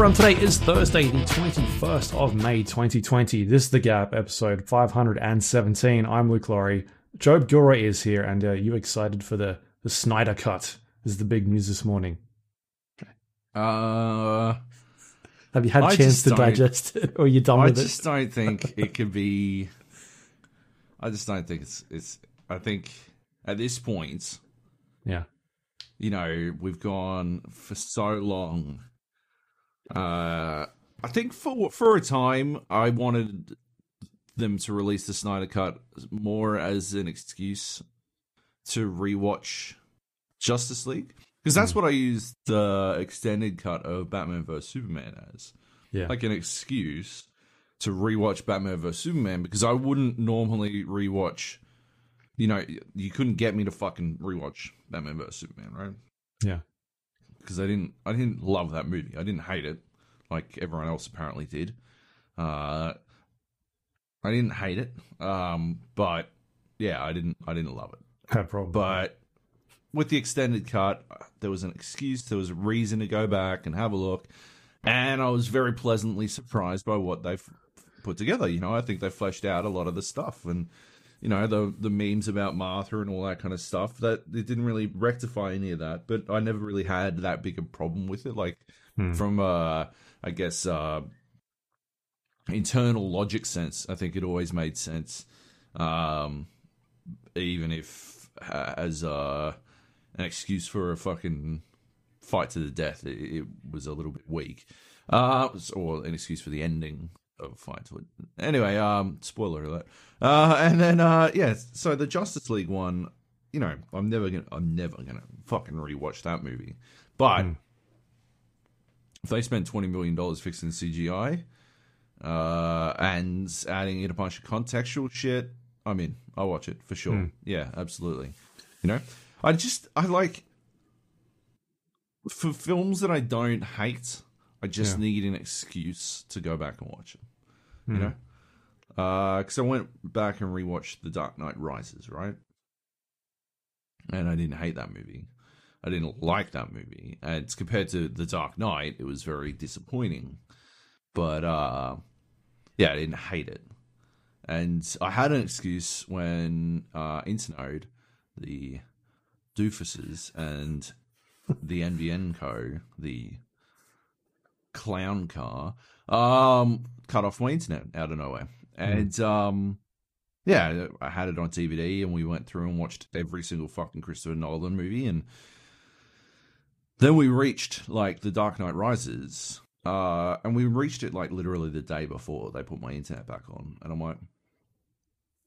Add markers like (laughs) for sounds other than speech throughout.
Everyone, today is Thursday, the 21st of May 2020. This is The Gap, episode 517. I'm Luke Lawrie. Joab Gilroy is here, and uh, you excited for the, the Snyder Cut? This is the big news this morning. Uh, Have you had a I chance to digest it, or are you done I with just don't think it could be. I just don't think it's. It's. I think at this point, Yeah. you know, we've gone for so long. Uh, I think for for a time, I wanted them to release the Snyder Cut more as an excuse to rewatch Justice League because that's what I used the extended cut of Batman vs Superman as. Yeah. like an excuse to rewatch Batman vs Superman because I wouldn't normally rewatch. You know, you couldn't get me to fucking rewatch Batman vs Superman, right? yeah. Because I didn't, I didn't love that movie. I didn't hate it, like everyone else apparently did. Uh, I didn't hate it, um, but yeah, I didn't, I didn't love it. No problem. But with the extended cut, there was an excuse, there was a reason to go back and have a look. And I was very pleasantly surprised by what they've put together. You know, I think they fleshed out a lot of the stuff and, you know, the the memes about Martha and all that kind of stuff. That it didn't really rectify any of that, but I never really had that big a problem with it. Like Hmm. from uh I guess uh internal logic sense, I think it always made sense. Um even if uh, as uh, an excuse for a fucking fight to the death, it, it was a little bit weak, uh, or an excuse for the ending of fight. Anyway, um, spoiler alert. Uh, and then uh, yeah, so the Justice League one, you know, I'm never gonna, I'm never gonna fucking rewatch that movie, but. If they spent twenty million dollars fixing CGI, uh, and adding in a bunch of contextual shit, I'm in. I'll watch it for sure. Yeah, absolutely. You know, I just I like for films that I don't hate. I just Yeah. need an excuse to go back and watch it. You know, because I went back and rewatched The Dark Knight Rises, right? And I didn't hate that movie. I didn't like that movie. And compared to The Dark Knight, it was very disappointing. But uh yeah, I didn't hate it. And I had an excuse when uh Internode, the doofuses and the NBN co, the clown car, um, cut off my internet out of nowhere. And um yeah, I had it on DVD and we went through and watched every single fucking Christopher Nolan movie and then we reached like the Dark Knight Rises, uh, and we reached it like literally the day before they put my internet back on, and I'm like,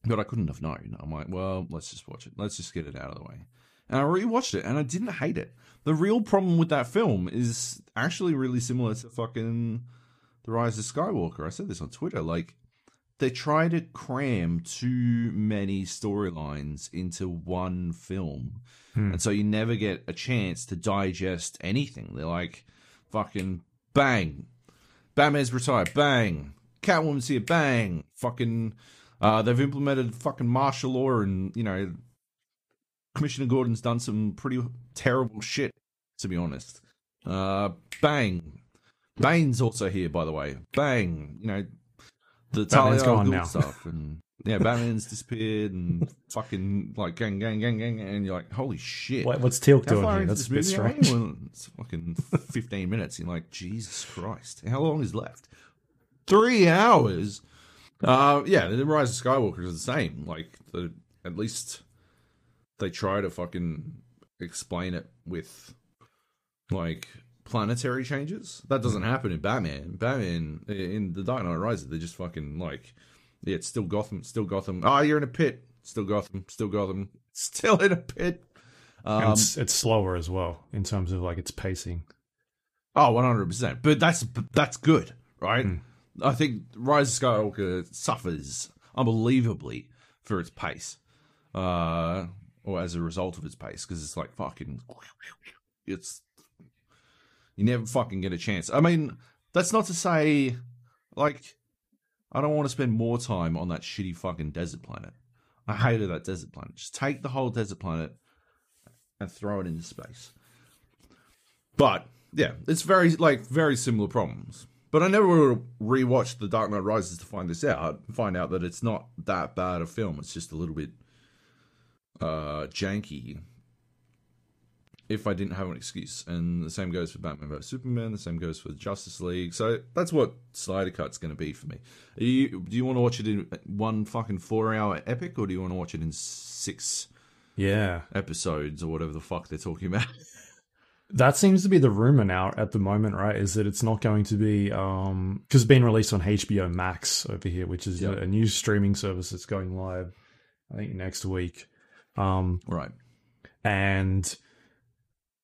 but I couldn't have known. I'm like, well, let's just watch it. Let's just get it out of the way. And I rewatched it, and I didn't hate it. The real problem with that film is actually really similar to fucking The Rise of Skywalker. I said this on Twitter. Like, they try to cram too many storylines into one film. And so you never get a chance to digest anything. They're like, fucking bang. Batman's retired, bang. Catwoman's here, bang. Fucking, uh, they've implemented fucking martial law and, you know, Commissioner Gordon's done some pretty terrible shit, to be honest. Uh, bang. Bane's also here, by the way. Bang. You know, the Batman's gone now. stuff. And yeah, Batman's disappeared and fucking like gang, gang, gang, gang. And you're like, holy shit. What, what's Teal'c doing here? That's a bit movie are we? strange. Well, it's fucking 15 minutes. You're like, Jesus Christ. How long is left? Three hours. Uh, yeah, the Rise of Skywalker is the same. Like, the, at least they try to fucking explain it with, like, planetary changes. That doesn't happen in Batman. Batman, in The Dark Knight Rises, they're just fucking, like, yeah, it's still Gotham, still Gotham. Oh, you're in a pit. Still Gotham, still Gotham, (laughs) still in a pit. Um, it's, it's slower as well in terms of like its pacing. Oh, Oh, one hundred percent. But that's that's good, right? Hmm. I think Rise of Skywalker suffers unbelievably for its pace, uh, or as a result of its pace, because it's like fucking, it's you never fucking get a chance. I mean, that's not to say, like, I don't want to spend more time on that shitty fucking desert planet. I hated that desert planet. Just take the whole desert planet and throw it into space. But yeah, it's very like very similar problems. But I never rewatched The Dark Knight Rises to find this out. Find out that it's not that bad a film. It's just a little bit uh, janky. If I didn't have an excuse, and the same goes for Batman vs Superman, the same goes for Justice League. So that's what Snyder Cut's going to be for me. You, do you want to watch it in one fucking four-hour epic, or do you want to watch it in six? Yeah, episodes or whatever the fuck they're talking about. (laughs) That seems to be the rumor now at the moment, right? Is that it's not going to be um because it's been released on HBO Max over here, which is yep. a, new streaming service that's going live, I think next week. Um, right, and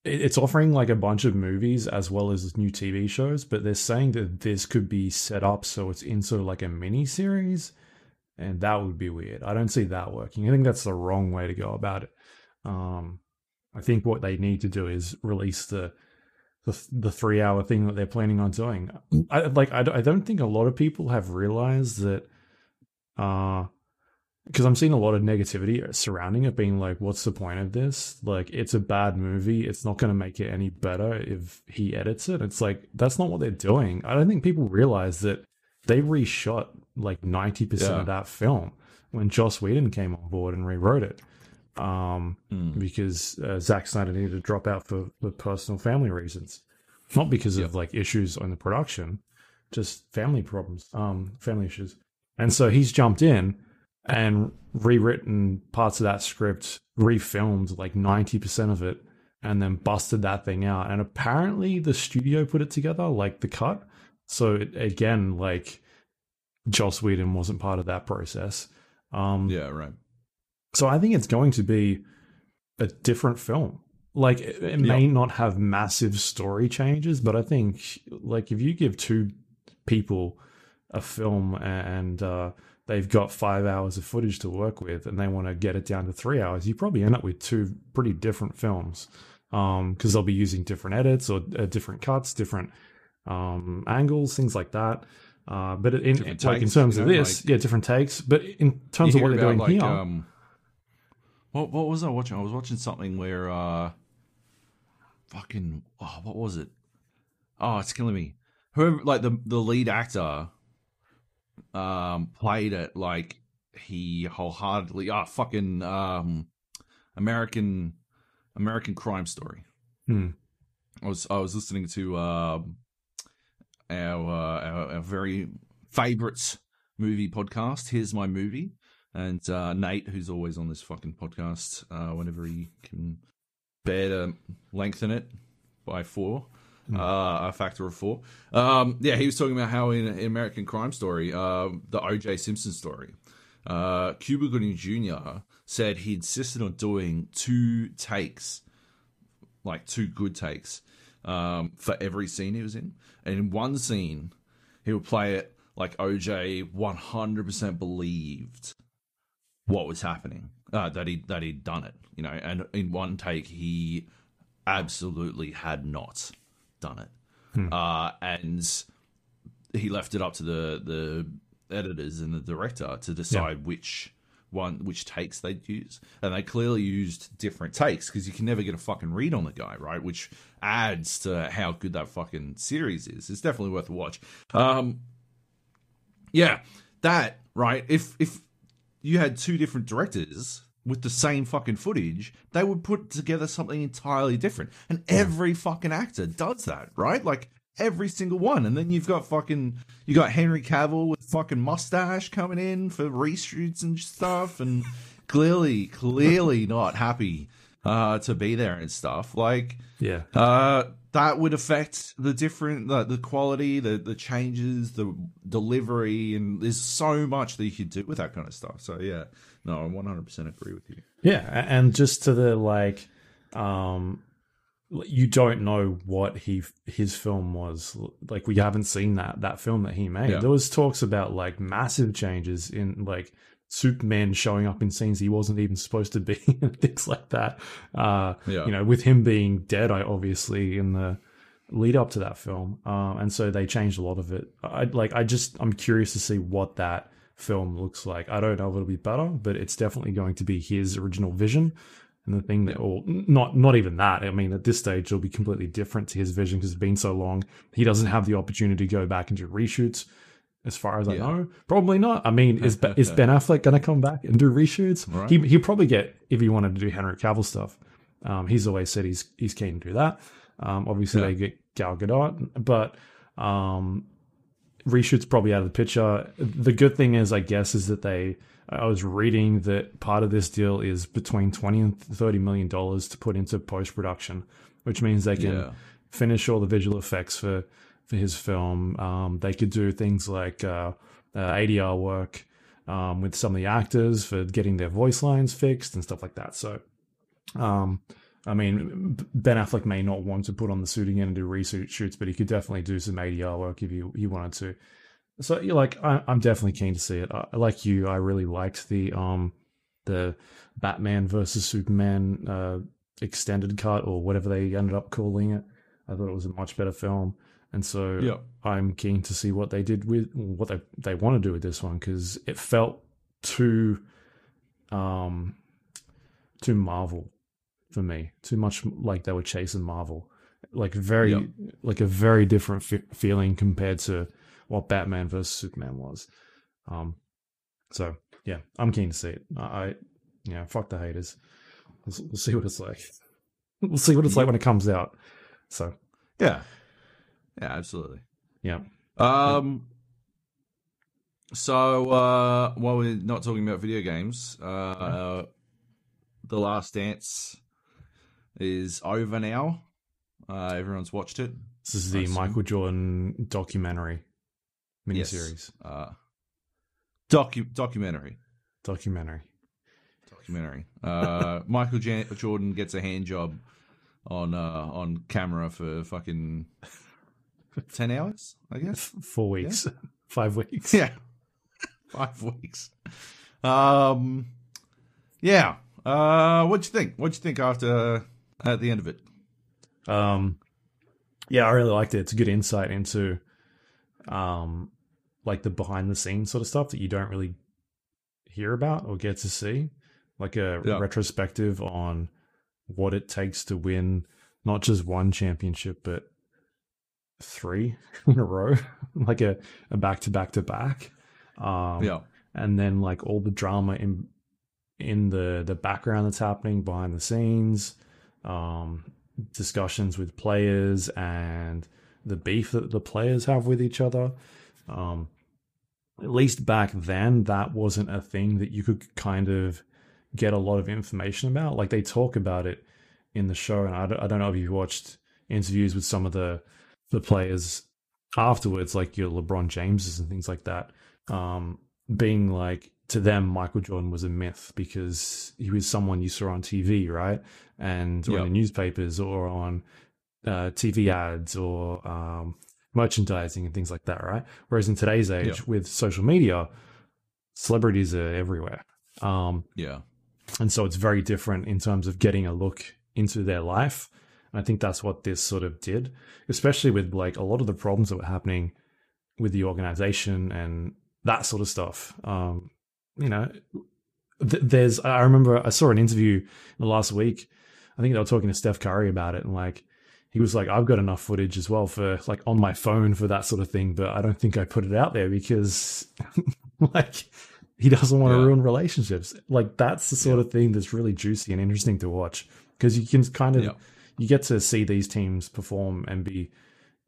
it's offering like a bunch of movies as well as new TV shows, but they're saying that this could be set up so it's in sort of like a mini series, and that would be weird. I don't see that working. I think that's the wrong way to go about it. Um, I think what they need to do is release the the, the three hour thing that they're planning on doing. I like I, I don't think a lot of people have realized that uh because I'm seeing a lot of negativity surrounding it being like what's the point of this? Like it's a bad movie. It's not going to make it any better if he edits it. It's like that's not what they're doing. I don't think people realize that they reshot like 90% yeah. of that film when Joss Whedon came on board and rewrote it um, mm. because uh, Zack Snyder needed to drop out for, for personal family reasons, not because of like issues on the production, just family problems, um, family issues. And so he's jumped in and rewritten parts of that script, refilmed like 90% of it, and then busted that thing out. And apparently the studio put it together, like the cut. So it, again, like Joss Whedon wasn't part of that process. Um, yeah, right. So I think it's going to be a different film. Like it, it may yep. not have massive story changes, but I think like if you give two people a film and uh, they've got five hours of footage to work with and they want to get it down to three hours, you probably end up with two pretty different films because um, they'll be using different edits or uh, different cuts, different um, angles, things like that. Uh, but in, in like in terms you know, of this, like, yeah, different takes. But in terms of what they're doing like, here, um, what what was I watching? I was watching something where uh fucking oh, what was it? Oh, it's killing me. Whoever like the the lead actor um played it like he wholeheartedly ah oh, fucking um American American crime story. Hmm. I was I was listening to um our, uh, our, our very favorite movie podcast. Here's my movie, and uh, Nate, who's always on this fucking podcast, uh, whenever he can bear to lengthen it by four. Uh, a factor of four. Um, yeah, he was talking about how in, in American Crime Story, uh, the O.J. Simpson story, uh, Cuba Gooding Jr. said he insisted on doing two takes, like two good takes, um, for every scene he was in, and in one scene, he would play it like OJ 100% believed what was happening, uh, that he that he'd done it, you know, and in one take he absolutely had not done it, hmm. uh, and he left it up to the the editors and the director to decide yeah. which one which takes they'd use. And they clearly used different takes because you can never get a fucking read on the guy right? Which adds to how good that fucking series is. It's definitely worth a watch. Um yeah that right? If if you had two different directors with the same fucking footage, they would put together something entirely different. And every fucking actor does that, right? Like every single one. And then you've got fucking you got Henry Cavill with fucking mustache coming in for reshoots and stuff and (laughs) clearly clearly not happy uh to be there and stuff. Like yeah. Uh that would affect the different the, the quality the the changes the delivery and there's so much that you could do with that kind of stuff so yeah no i 100% agree with you yeah and just to the like um you don't know what he his film was like we haven't seen that that film that he made yeah. there was talks about like massive changes in like Superman showing up in scenes he wasn't even supposed to be (laughs) and things like that. Uh, yeah. You know, with him being dead, I obviously in the lead up to that film, uh, and so they changed a lot of it. I like. I just I'm curious to see what that film looks like. I don't know if it'll be better, but it's definitely going to be his original vision. And the thing that, or not, not even that. I mean, at this stage, it'll be completely different to his vision because it's been so long. He doesn't have the opportunity to go back and do reshoots. As far as I Yeah. know, probably not. I mean, is is Ben Affleck going to come back and do reshoots? Right. He he'll probably get if he wanted to do Henry Cavill stuff. Um, he's always said he's he's keen to do that. Um, obviously Yeah. they get Gal Gadot, but um, reshoots probably out of the picture. The good thing is, I guess, is that they. I was reading that part of this deal is between twenty and thirty million dollars to put into post production, which means they can Yeah. finish all the visual effects for for his film. Um, they could do things like uh, uh, ADR work um, with some of the actors for getting their voice lines fixed and stuff like that. So, um, I mean, Ben Affleck may not want to put on the suit again and do reshoot shoots, but he could definitely do some ADR work if he he wanted to. So, you're like, I, I'm definitely keen to see it. I, like you, I really liked the um the Batman versus Superman uh, extended cut or whatever they ended up calling it. I thought it was a much better film, and so Yeah. I'm keen to see what they did with what they they want to do with this one because it felt too um too Marvel for me, too much like they were chasing Marvel, like very Yeah. like a very different fe- feeling compared to what Batman versus Superman was. Um, so yeah, I'm keen to see it. I, I yeah, fuck the haters. We'll, we'll see what it's like. (laughs) We'll see what it's like when it comes out. So Yeah. Yeah, absolutely. yeah. Um. So uh, while we're not talking about video games, uh, the Last Dance is over now. Uh, everyone's watched it. This is the Michael Jordan documentary Yes. miniseries. Uh, docu- documentary. Documentary. Documentary. Uh, (laughs) Michael Jan- Jordan gets a hand job on uh, on camera for fucking (laughs) ten hours, I guess. Four weeks, (laughs) five weeks. Yeah. Five weeks. Um Yeah. Uh what'd you think? What'd you think after at the end of it? Um, yeah, I really liked it. It's a good insight into, um, like the behind the scenes sort of stuff that you don't really hear about or get to see, like a Yeah. retrospective on what it takes to win not just one championship but three (laughs) in a row, (laughs) like a a back to back to back. Um, yeah. and then like all the drama in in the the background that's happening behind the scenes um discussions with players and the beef that the players have with each other. Um at least back then that wasn't a thing that you could kind of get a lot of information about. Like they talk about it in the show and i don't, I don't know if you've watched interviews with some of the the players afterwards like your lebron jameses and things like that. Um being like to them michael jordan was a myth because he was someone you saw on tv right? And in the newspapers or on uh, tv ads or um merchandising and things like that right? Whereas in today's age Yeah. with social media celebrities are everywhere. Um Yeah. and so it's very different in terms of getting a look into their life. And i think that's what this sort of did especially with like a lot of the problems that were happening with the organization and that sort of stuff. Um you know th- there's i remember i saw an interview in the last week i think they were talking to steph curry about it and like he was like i've got enough footage as well for like on my phone for that sort of thing but i don't think i put it out there because (laughs) like he doesn't want to Yeah. ruin relationships like that's the sort of thing that's really juicy and interesting to watch because you can kind of Yeah. you get to see these teams perform and be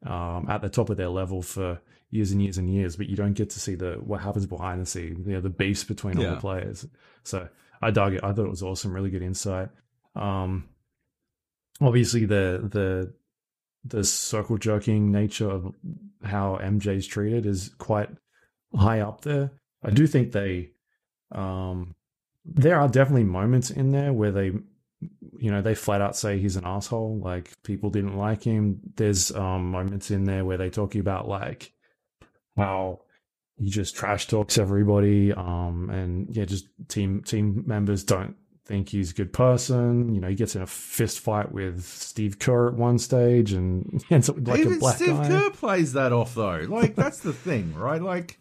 um, at the top of their level for years and years and years, but you don't get to see the what happens behind the scenes, you know, the beefs between all the players. So I dug it. I thought it was awesome. Really good insight. Um, obviously the the the circle jerking nature of how MJ's treated is quite high up there. I do think they um there are definitely moments in there where they you know they flat out say he's an asshole like people didn't like him there's um moments in there where they talk about like how he just trash talks everybody um and yeah just team team members don't think he's a good person you know he gets in a fist fight with steve kerr at one stage and (laughs) ends up with like Even a black Steve guy Kerr plays that off though. Like that's the thing, right? Like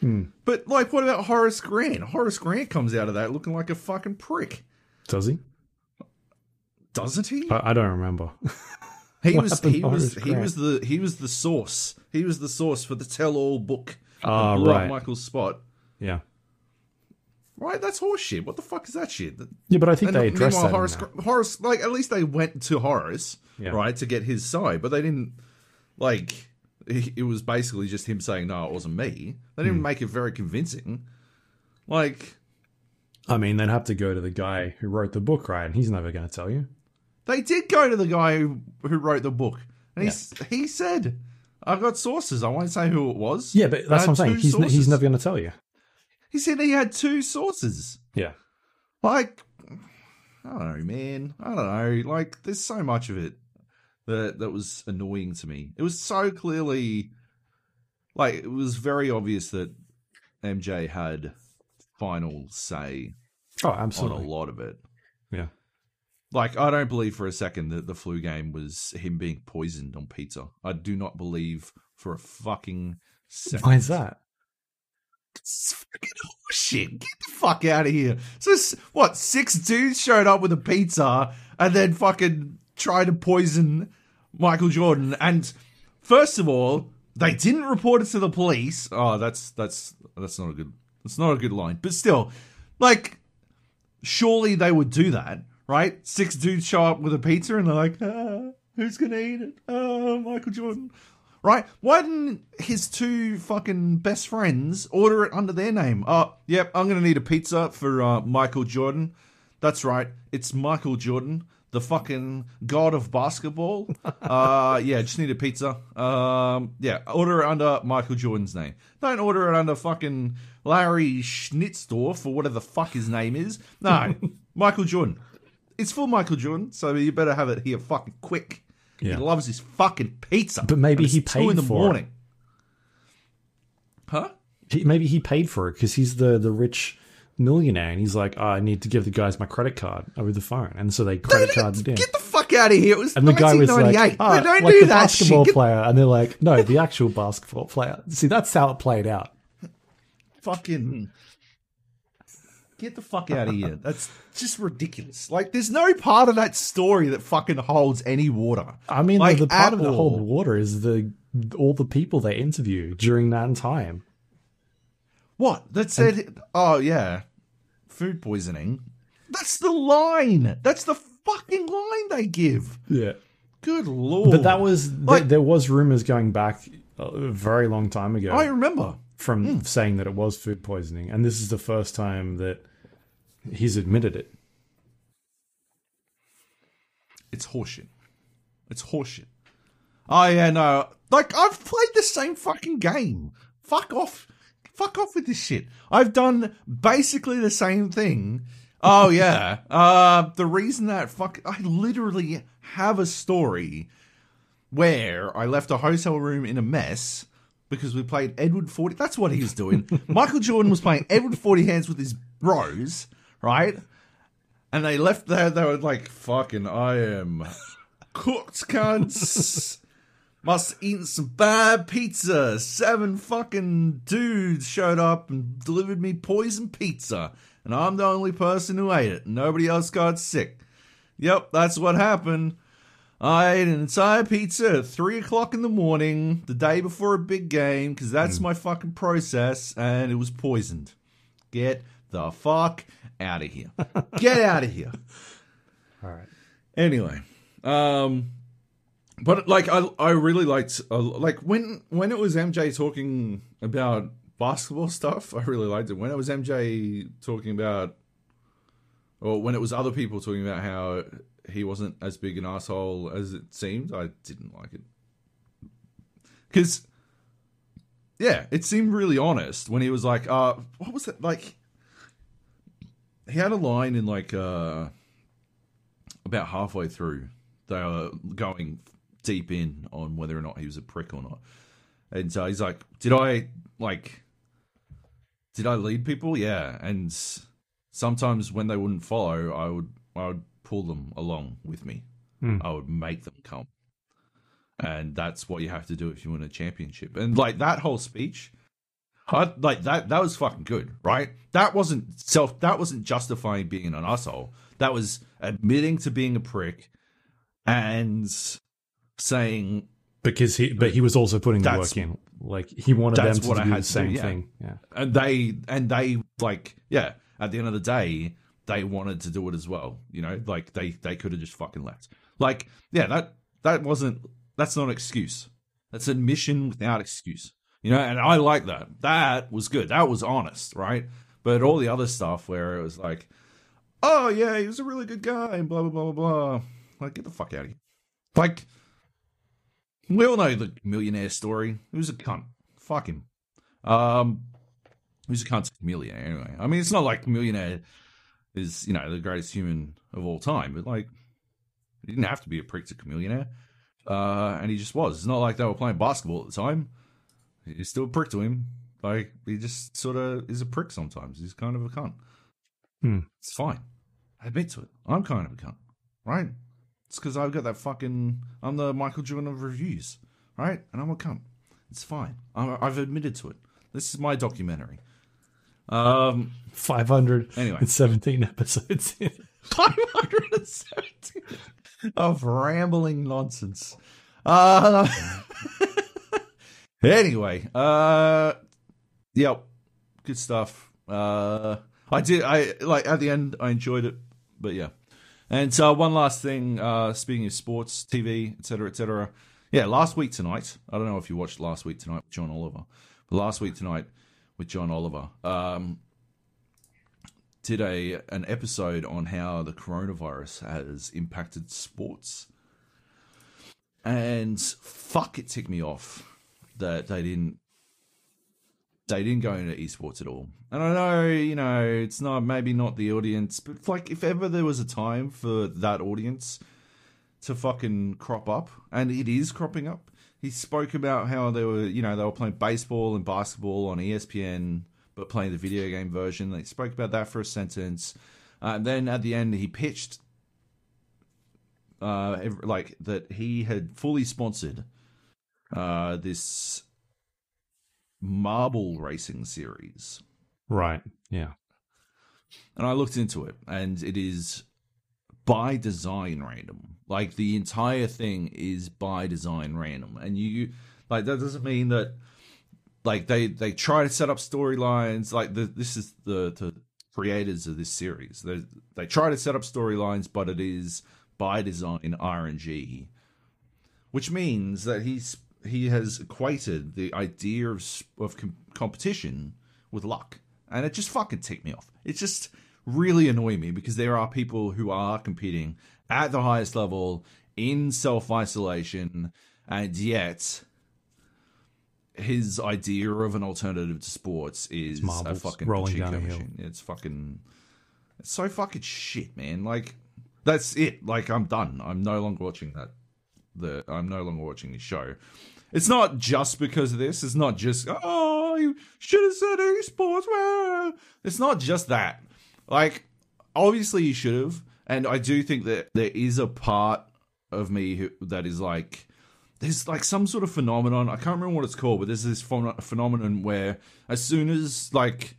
Hmm. But like what about Horace Grant? Horace Grant comes out of that looking like a fucking prick. does he Doesn't he? I, I don't remember. (laughs) He What was he was he was the he was the source. He was the source for the tell-all book. Ah, right. Michael's spot. Yeah. Right, that's horseshit. What the fuck is that shit? Yeah, but I think And they addressed that. Horace. Horace, like at least they went to Horace, Yeah. right, to get his side, but they didn't. Like it was basically just him saying, "No, it wasn't me." They didn't make it very convincing. Like I mean, they'd have to go to the guy who wrote the book, right? And he's never going to tell you. They did go to the guy who, who wrote the book, and he he said, "I've got sources. I won't say who it was." Yeah, but that's what I'm saying. He's, ne- he's never going to tell you. He said he had two sources. Yeah. Like, I don't know, man. I don't know. Like, there's so much of it that that was annoying to me. It was so clearly, like, it was very obvious that MJ had final say Oh, absolutely. on a lot of it. Yeah. Like, I don't believe for a second that the flu game was him being poisoned on pizza. I do not believe for a fucking second. Why is that? It's fucking horseshit. Get the fuck out of here. So, what, six dudes showed up with a pizza and then fucking tried to poison Michael Jordan. And first of all, they didn't report it to the police. Oh, that's that's that's not a good that's not a good line. But still, like, surely they would do that, right? Six dudes show up with a pizza and they're like, ah, who's gonna eat it? Oh, Michael Jordan. Right? Why didn't his two fucking best friends order it under their name? Oh, yep, I'm gonna need a pizza for uh, Michael Jordan. That's right, it's Michael Jordan, the fucking god of basketball. (laughs) uh, yeah, just need a pizza. Um, yeah, order it under Michael Jordan's name. Don't order it under fucking Larry Schnitzdorf or whatever the fuck his name is. No, (laughs) Michael Jordan. It's for Michael Jordan, so you better have it here fucking quick. Yeah. He loves his fucking pizza. But maybe he it's two paid in the for it. Huh? He, maybe he paid for it because he's the, the rich millionaire and he's like, oh, I need to give the guys my credit card over the phone. And so they credit carded in. Get the fuck out of here! It was And the guy was like, 1998. No, ah, don't like do the that basketball shit. Player. And they're like, no, the actual basketball player. See, that's how it played out. fucking get the fuck out of here. (laughs) That's just ridiculous. Like, there's no part of that story that fucking holds any water. I mean, Like, the, the part of the whole water is the all the people they interview during that time. What? That said, oh yeah, food poisoning. That's the line. That's the fucking line they give. Yeah. Good lord. But that was, th- Like- there was rumors going back a very long time ago. I remember. from hmm. saying that it was food poisoning, and this is the first time that he's admitted it. It's horseshit. It's horseshit. Oh yeah, no. Like I've played the same fucking game. Fuck off. Fuck off with this shit. I've done basically the same thing. Oh yeah. (laughs) Uh the reason that fuck I literally have a story where I left a hotel room in a mess because we played Edward Forty. That's what he was doing. (laughs) Michael Jordan was playing Edward Forty Hands with his bros, right? And they left there. They were like, "Fucking, I am cooked, cunts. (laughs) Must eat some bad pizza." Seven fucking dudes showed up and delivered me poison pizza, and I'm the only person who ate it. Nobody else got sick. Yep, that's what happened. I ate an entire pizza at three o'clock in the morning, the day before a big game, because that's mm. my fucking process, and it was poisoned. Get the fuck out of here. Get out of here. (laughs) All right. Anyway, um, but like I, I really liked uh, like when when it was MJ talking about basketball stuff, I really liked it. When it was MJ talking about, or when it was other people talking about how he wasn't as big an asshole as it seemed, I didn't like it because. Yeah, it seemed really honest when he was like, uh, what was it? Like, he had a line in like, uh, about halfway through, they were going deep in on whether or not he was a prick or not. And so he's like, "Did I like? Did I lead people? Yeah." And sometimes when they wouldn't follow, I would I would pull them along with me. I would make them come, and that's what you have to do if you win a championship. And like that whole speech, I, like that that was fucking good, right? That wasn't self. That wasn't justifying being an asshole. That was admitting to being a prick and saying because he, but he was also putting the work in. Like he wanted them to do the do, same yeah. thing. Yeah. and they and they like yeah at the end of the day they wanted to do it as well you know like they they could have just fucking left like yeah that that wasn't that's not an excuse that's admission without excuse you know and i like that. That was good. That was honest right? But all the other stuff where it was like oh yeah he was a really good guy and blah blah blah blah blah. Like get the fuck out of here. Like we all know the millionaire story. He was a cunt. Fuck him. Um Who's a cunt millionaire anyway? I mean, it's not like millionaire is you know the greatest human of all time, but like he didn't have to be a prick to millionaire, uh, and he just was. It's not like they were playing basketball at the time. He's still a prick to him. Like he just sort of is a prick sometimes. He's kind of a cunt. Hmm. It's fine. I admit to it. I'm kind of a cunt, right? It's because I've got that fucking. I'm the Michael Jordan of reviews, right? And I'm a cunt. It's fine. I- I've admitted to it. This is my documentary. Um, Five hundred Anyway. (laughs) seventeen episodes. 517 of rambling nonsense. Uh, (laughs) anyway, uh, yep, good stuff. Uh, I did. I like at the end. I enjoyed it, but yeah. And uh, one last thing. Uh, speaking of sports, TV, etc., etc. Yeah, last week tonight. I don't know if you watched last week tonight with John Oliver. But last week tonight with John Oliver. Um, did a an episode on how the coronavirus has impacted sports. And fuck it ticked me off that they didn't they didn't go into esports at all. And I know, you know, it's not maybe not the audience, but like if ever there was a time for that audience to fucking crop up, and it is cropping up. He spoke about how they were, you know, they were playing baseball and basketball on ESPN, but playing the video game version. They spoke about that for a sentence. Uh, and then at the end, he pitched, uh, like that he had fully sponsored uh, this marble racing series. right. Yeah. And I looked into it, and it is by design random. Like the entire thing is by design random, and you like that doesn't mean that like they they try to set up storylines. Like the, this is the the creators of this series. They they try to set up storylines, but it is by design in RNG, which means that he's he has equated the idea of of com- competition with luck, and it just fucking ticked me off. It just really annoyed me because there are people who are competing at the highest level in self isolation, and yet his idea of an alternative to sports is a fucking rolling down a hill. machine. It's fucking it's so fucking shit, man. Like that's it. Like I'm done. I'm no longer watching that. The I'm no longer watching this show. It's not just because of this. It's not just oh you should have said esports. Well, it's not just that. Like obviously you should have, and I do think that there is a part of me who, that is like there's like some sort of phenomenon. I can't remember what it's called, but there's this phen- phenomenon where as soon as like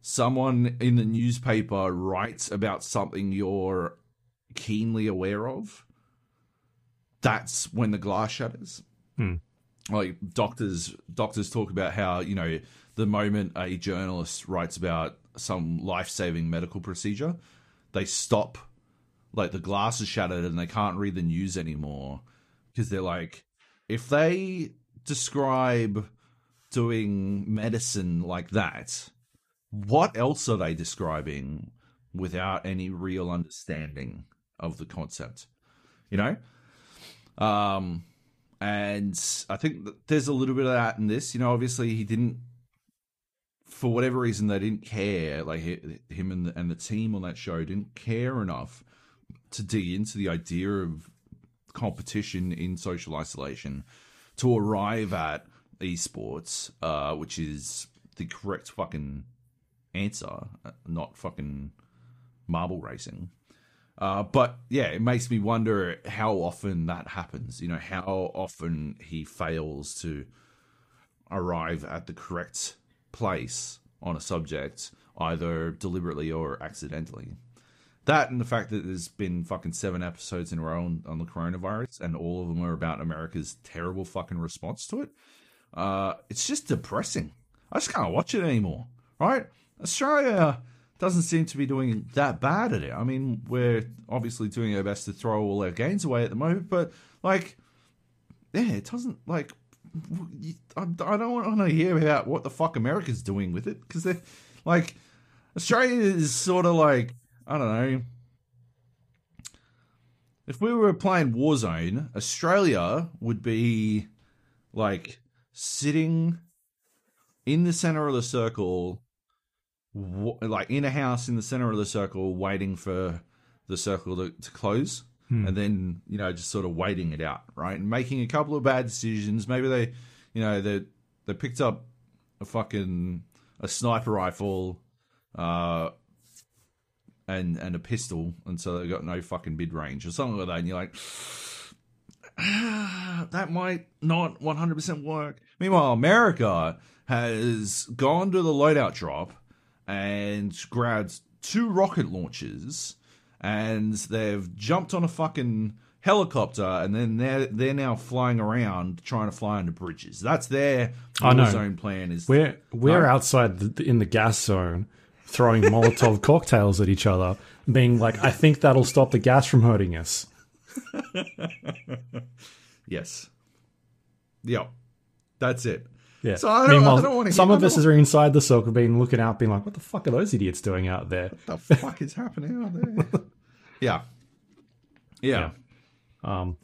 someone in the newspaper writes about something you're keenly aware of, that's when the glass shatters. Hmm. Like doctors, doctors talk about how you know the moment a journalist writes about some life-saving medical procedure, they stop. Like the glass is shattered and they can't read the news anymore because they're like, if they describe doing medicine like that, what else are they describing without any real understanding of the concept? You know? Um, and I think there's a little bit of that in this. You know, obviously he didn't, for whatever reason, they didn't care. Like hi- him and the, and the team on that show didn't care enough to dig into the idea of competition in social isolation to arrive at esports, uh, which is the correct fucking answer, uh, not fucking marble racing. Uh, but yeah, it makes me wonder how often that happens. You know, how often he fails to arrive at the correct place on a subject, either deliberately or accidentally. that and the fact that there's been fucking seven episodes in a row on, on the coronavirus, and all of them are about America's terrible fucking response to it. Uh, it's just depressing. I just can't watch it anymore. Right? Australia doesn't seem to be doing that bad at it. I mean, we're obviously doing our best to throw all our gains away at the moment, but like, yeah, it doesn't like. I, don't want to hear about what the fuck America's doing with it because they're like, Australia is sort of like I don't know. If we were playing Warzone, Australia would be like sitting in the center of the circle like in a house in the center of the circle, waiting for the circle to, to close, Hmm. and then you know just sort of waiting it out, right? And making a couple of bad decisions. Maybe they, you know, they they picked up a fucking a sniper rifle, uh, and and a pistol, and so they got no fucking mid range or something like that. And you're like. that might not 100% work. Meanwhile, America has gone to the loadout drop and grabbed two rocket launchers and they've jumped on a fucking helicopter and then they're they're now flying around trying to fly under bridges. That's their know. zone plan is We're we're No. outside the, in the gas zone, throwing Molotov (laughs) cocktails at each other, being like, "I think that'll stop the gas from hurting us." (laughs) yes. Yep. That's it. Yeah. So I don't- Meanwhile, I don't wanna some hear- of us are inside the circle, being looking out, being like, "What the fuck are those idiots doing out there?" What the fuck is happening out there? (laughs) Yeah. Yeah. Um,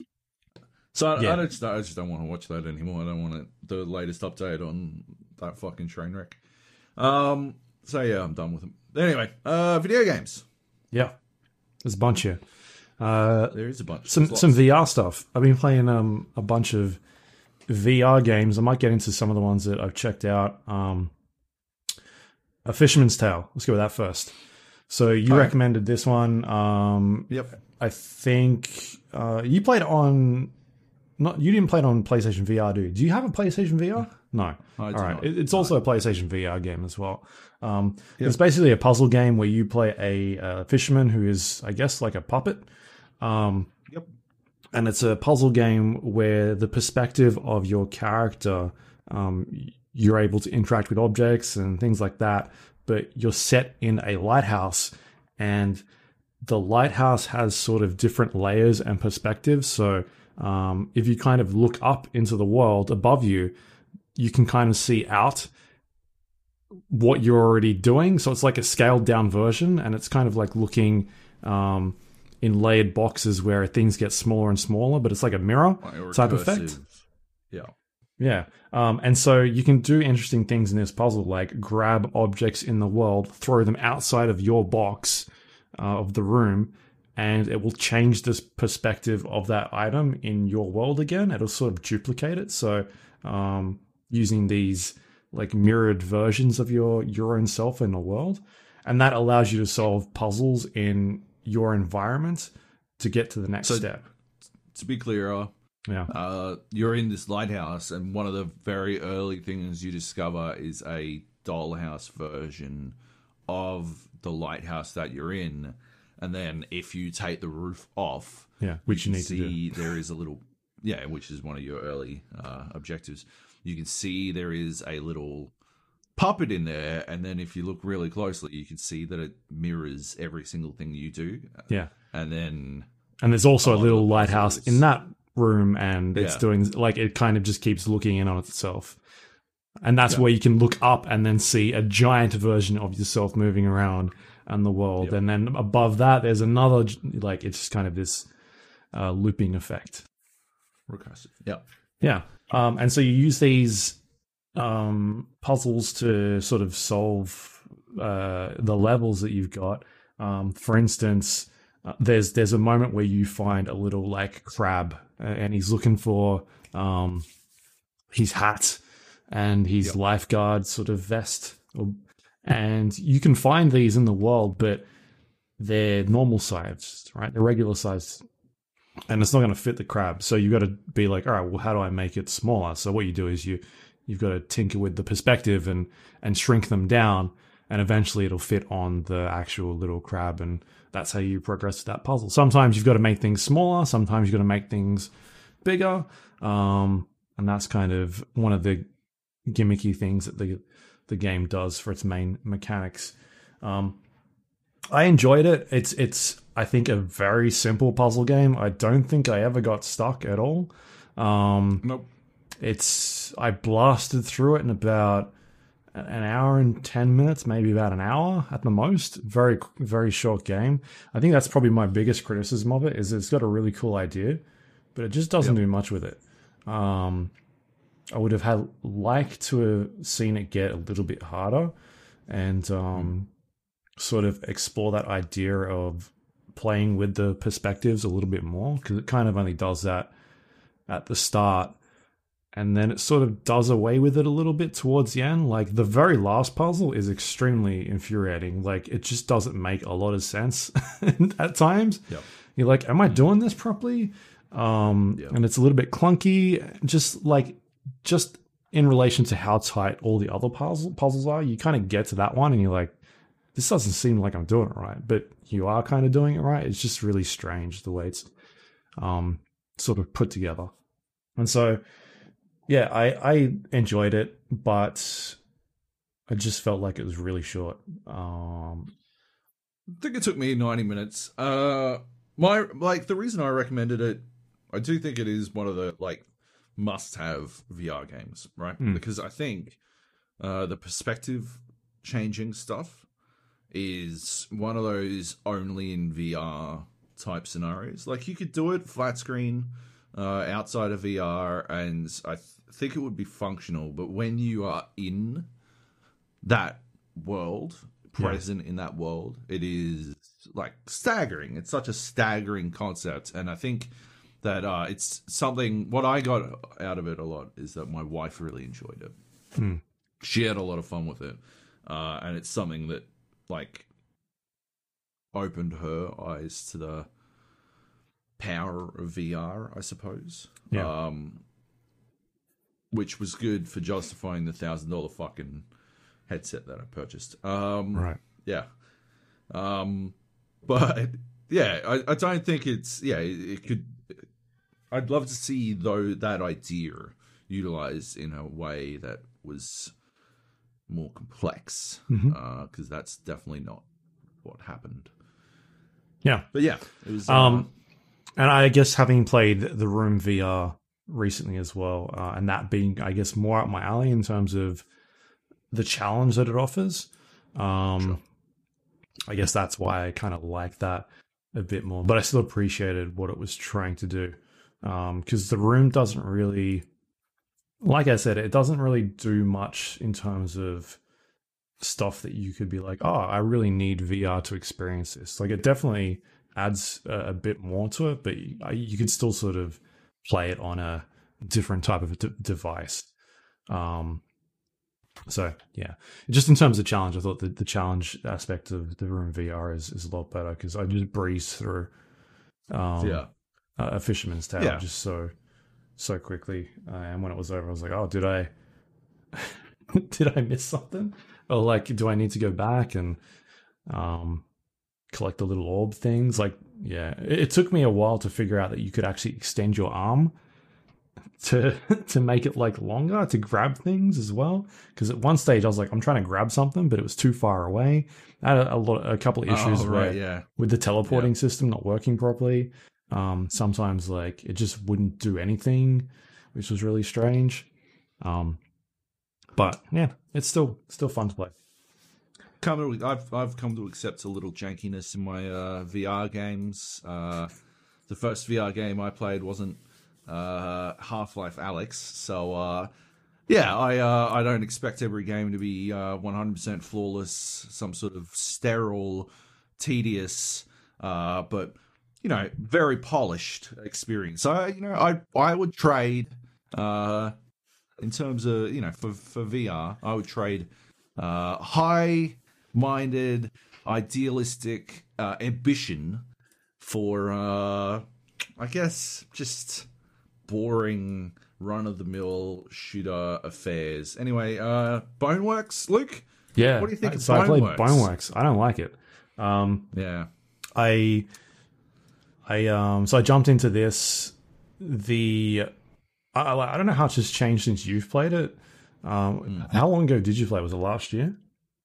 So I, Yeah. I, just, I just don't want to watch that anymore. I don't want to, the latest update on that fucking train wreck. Um. So yeah, I'm done with them. Anyway, uh, video games. yeah, there's a bunch here. Uh, There is a bunch. some some. VR stuff. I've been playing um a bunch of VR games. I might get into some of the ones that I've checked out. Um, a Fisherman's Tale. Let's go with that first. So you Alright. recommended this one. Um, Yep. I think uh, you played on. Not you didn't play it on PlayStation VR, do? Do you have a PlayStation VR? No. All right. not. It's also a PlayStation VR game as well. Um, Yep. It's basically a puzzle game where you play a, uh fisherman who is, I guess, like a puppet. Um. And it's a puzzle game where the perspective of your character, um, you're able to interact with objects and things like that. But you're set in a lighthouse, and the lighthouse has sort of different layers and perspectives. So um, if you kind of look up into the world above you, you can kind of see out what you're already doing. So it's like a scaled down version, and it's kind of like looking um, in layered boxes where things get smaller and smaller, but it's like a mirror type effect. Yeah. Yeah. Um, and so you can do interesting things in this puzzle, like grab objects in the world, throw them outside of your box uh, of the room, and it will change this perspective of that item in your world again. It'll sort of duplicate it. So um, using these like mirrored versions of your your own self in the world, and that allows you to solve puzzles in your environment to get to the next So- step. To be clear, uh, Yeah. uh, you're in this lighthouse, and one of the very early things you discover is a dollhouse version of the lighthouse that you're in. And then if you take the roof off, Yeah. Which you, can need to do. see there is a little, yeah, which is one of your early uh, objectives. You can see there is a little puppet in there, and then if you look really closely, you can see that it mirrors every single thing you do. Yeah. And then And there's also a a little lighthouse in that room, and it's Yeah. doing like it kind of just keeps looking in on itself. And that's Yeah. where you can look up and then see a giant version of yourself moving around and the world. Yep. And then above that, there's another, like, it's just kind of this uh, looping effect. recursive. Yeah. Yeah. Um, and so you use these um, puzzles to sort of solve uh, the levels that you've got. Um, for instance, uh, there's there's a moment where you find a little like crab, uh, and he's looking for um, his hat and his Yep. lifeguard sort of vest, and you can find these in the world, but they're normal sized, right? They're regular sized and it's not going to fit the crab. So you've got to be like, all right, well, how do I make it smaller? So what you do is you you've got to tinker with the perspective and and shrink them down and eventually it'll fit on the actual little crab, and that's how you progress that puzzle. Sometimes you've got to make things smaller, sometimes you've got to make things bigger, um, and that's kind of one of the gimmicky things that the the game does for its main mechanics. Um, I enjoyed it. It's it's I think a very simple puzzle game. I don't think I ever got stuck at all. Um, Nope. It's I blasted through it in about an hour and 10 minutes, maybe about an hour at the most. Very very short game. I think that's probably my biggest criticism of it is it's got a really cool idea, but it just doesn't do much with it. Um, I would have had liked to have seen it get a little bit harder and um, sort of explore that idea of playing with the perspectives a little bit more because it kind of only does that at the start and then it sort of does away with it a little bit towards the end. Like the very last puzzle is extremely infuriating. Like it just doesn't make a lot of sense (laughs) at times. Yep. you're like am i doing this properly? Um Yeah. and it's a little bit clunky. Just like just in relation to how tight all the other puzzle, puzzles are you kind of get to that one and you're like this doesn't seem like i'm doing it right. But you are kind of doing it right. It's just really strange the way it's um sort of put together. And so yeah i i enjoyed it but i just felt like it was really short um I think it took me 90 minutes. Uh my like the reason I recommended it, I do think it is one of the like must-have VR games, right? Mm. Because I think uh the perspective changing stuff is one of those only in VR type scenarios. Like you could do it flat screen uh outside of VR and I think it would be functional, but when you are in that world Yeah. present in that world it is like staggering it's such a staggering concept and i think that uh it's something what i got out of it a lot is that my wife really enjoyed it Hmm. she had a lot of fun with it uh and it's something that like opened her eyes to the power of vr i suppose Yeah. um which was good for justifying the thousand dollar fucking headset that I purchased. Um, right Yeah. Um, but yeah, I, I don't think it's yeah. It, it could. I'd love to see though that idea utilized in a way that was more complex because that's definitely not what happened. yeah But yeah, it was. uh, Um, and I guess having played the Room VR recently as well, uh, and that being, I guess, more up my alley in terms of the challenge that it offers. Um, I guess that's why I kind of like that a bit more, but I still appreciated what it was trying to do. Um because the room doesn't really, like I said, it doesn't really do much in terms of stuff that you could be like, oh, I really need VR to experience this. Like, it definitely adds a, a bit more to it, but you, you could still sort of play it on a different type of de- device. Um, so yeah, just in terms of challenge, I thought the, the challenge aspect of the room VR is, is a lot better because I just breeze through um, yeah, a a fisherman's tale Yeah. just so so quickly. Uh, and when it was over, I was like, oh, did I (laughs) did I miss something? Or like, do I need to go back and um, collect the little orb things? Like, yeah, it, it took me a while to figure out that you could actually extend your arm to (laughs) to make it like longer to grab things as well. Because at one stage I was like, I'm trying to grab something, but it was too far away. I had a, a lot, a couple of issues oh, where yeah, with the teleporting system not working properly. Um, sometimes like it just wouldn't do anything, which was really strange. Um, but yeah, it's still still fun to play. Come to, I've I've come to accept a little jankiness in my uh, VR games. Uh, the first VR game I played wasn't uh, Half Life Alyx, so uh, yeah, I uh, I don't expect every game to be uh, 100% flawless, some sort of sterile, tedious, uh, but you know, very polished experience. I you know I I would trade uh, in terms of you know for for VR, I would trade uh, high minded, idealistic uh, ambition for, uh, I guess, just boring, run of the mill shooter affairs. Anyway, uh, Boneworks, Luke, Yeah. What do you think I- of so I played Boneworks? Boneworks. I don't like it. Um, Yeah. I, I um, so I jumped into this. The, I, I I don't know how it's just changed since you've played it. Um, Hmm. how long ago did you play? Was it last year?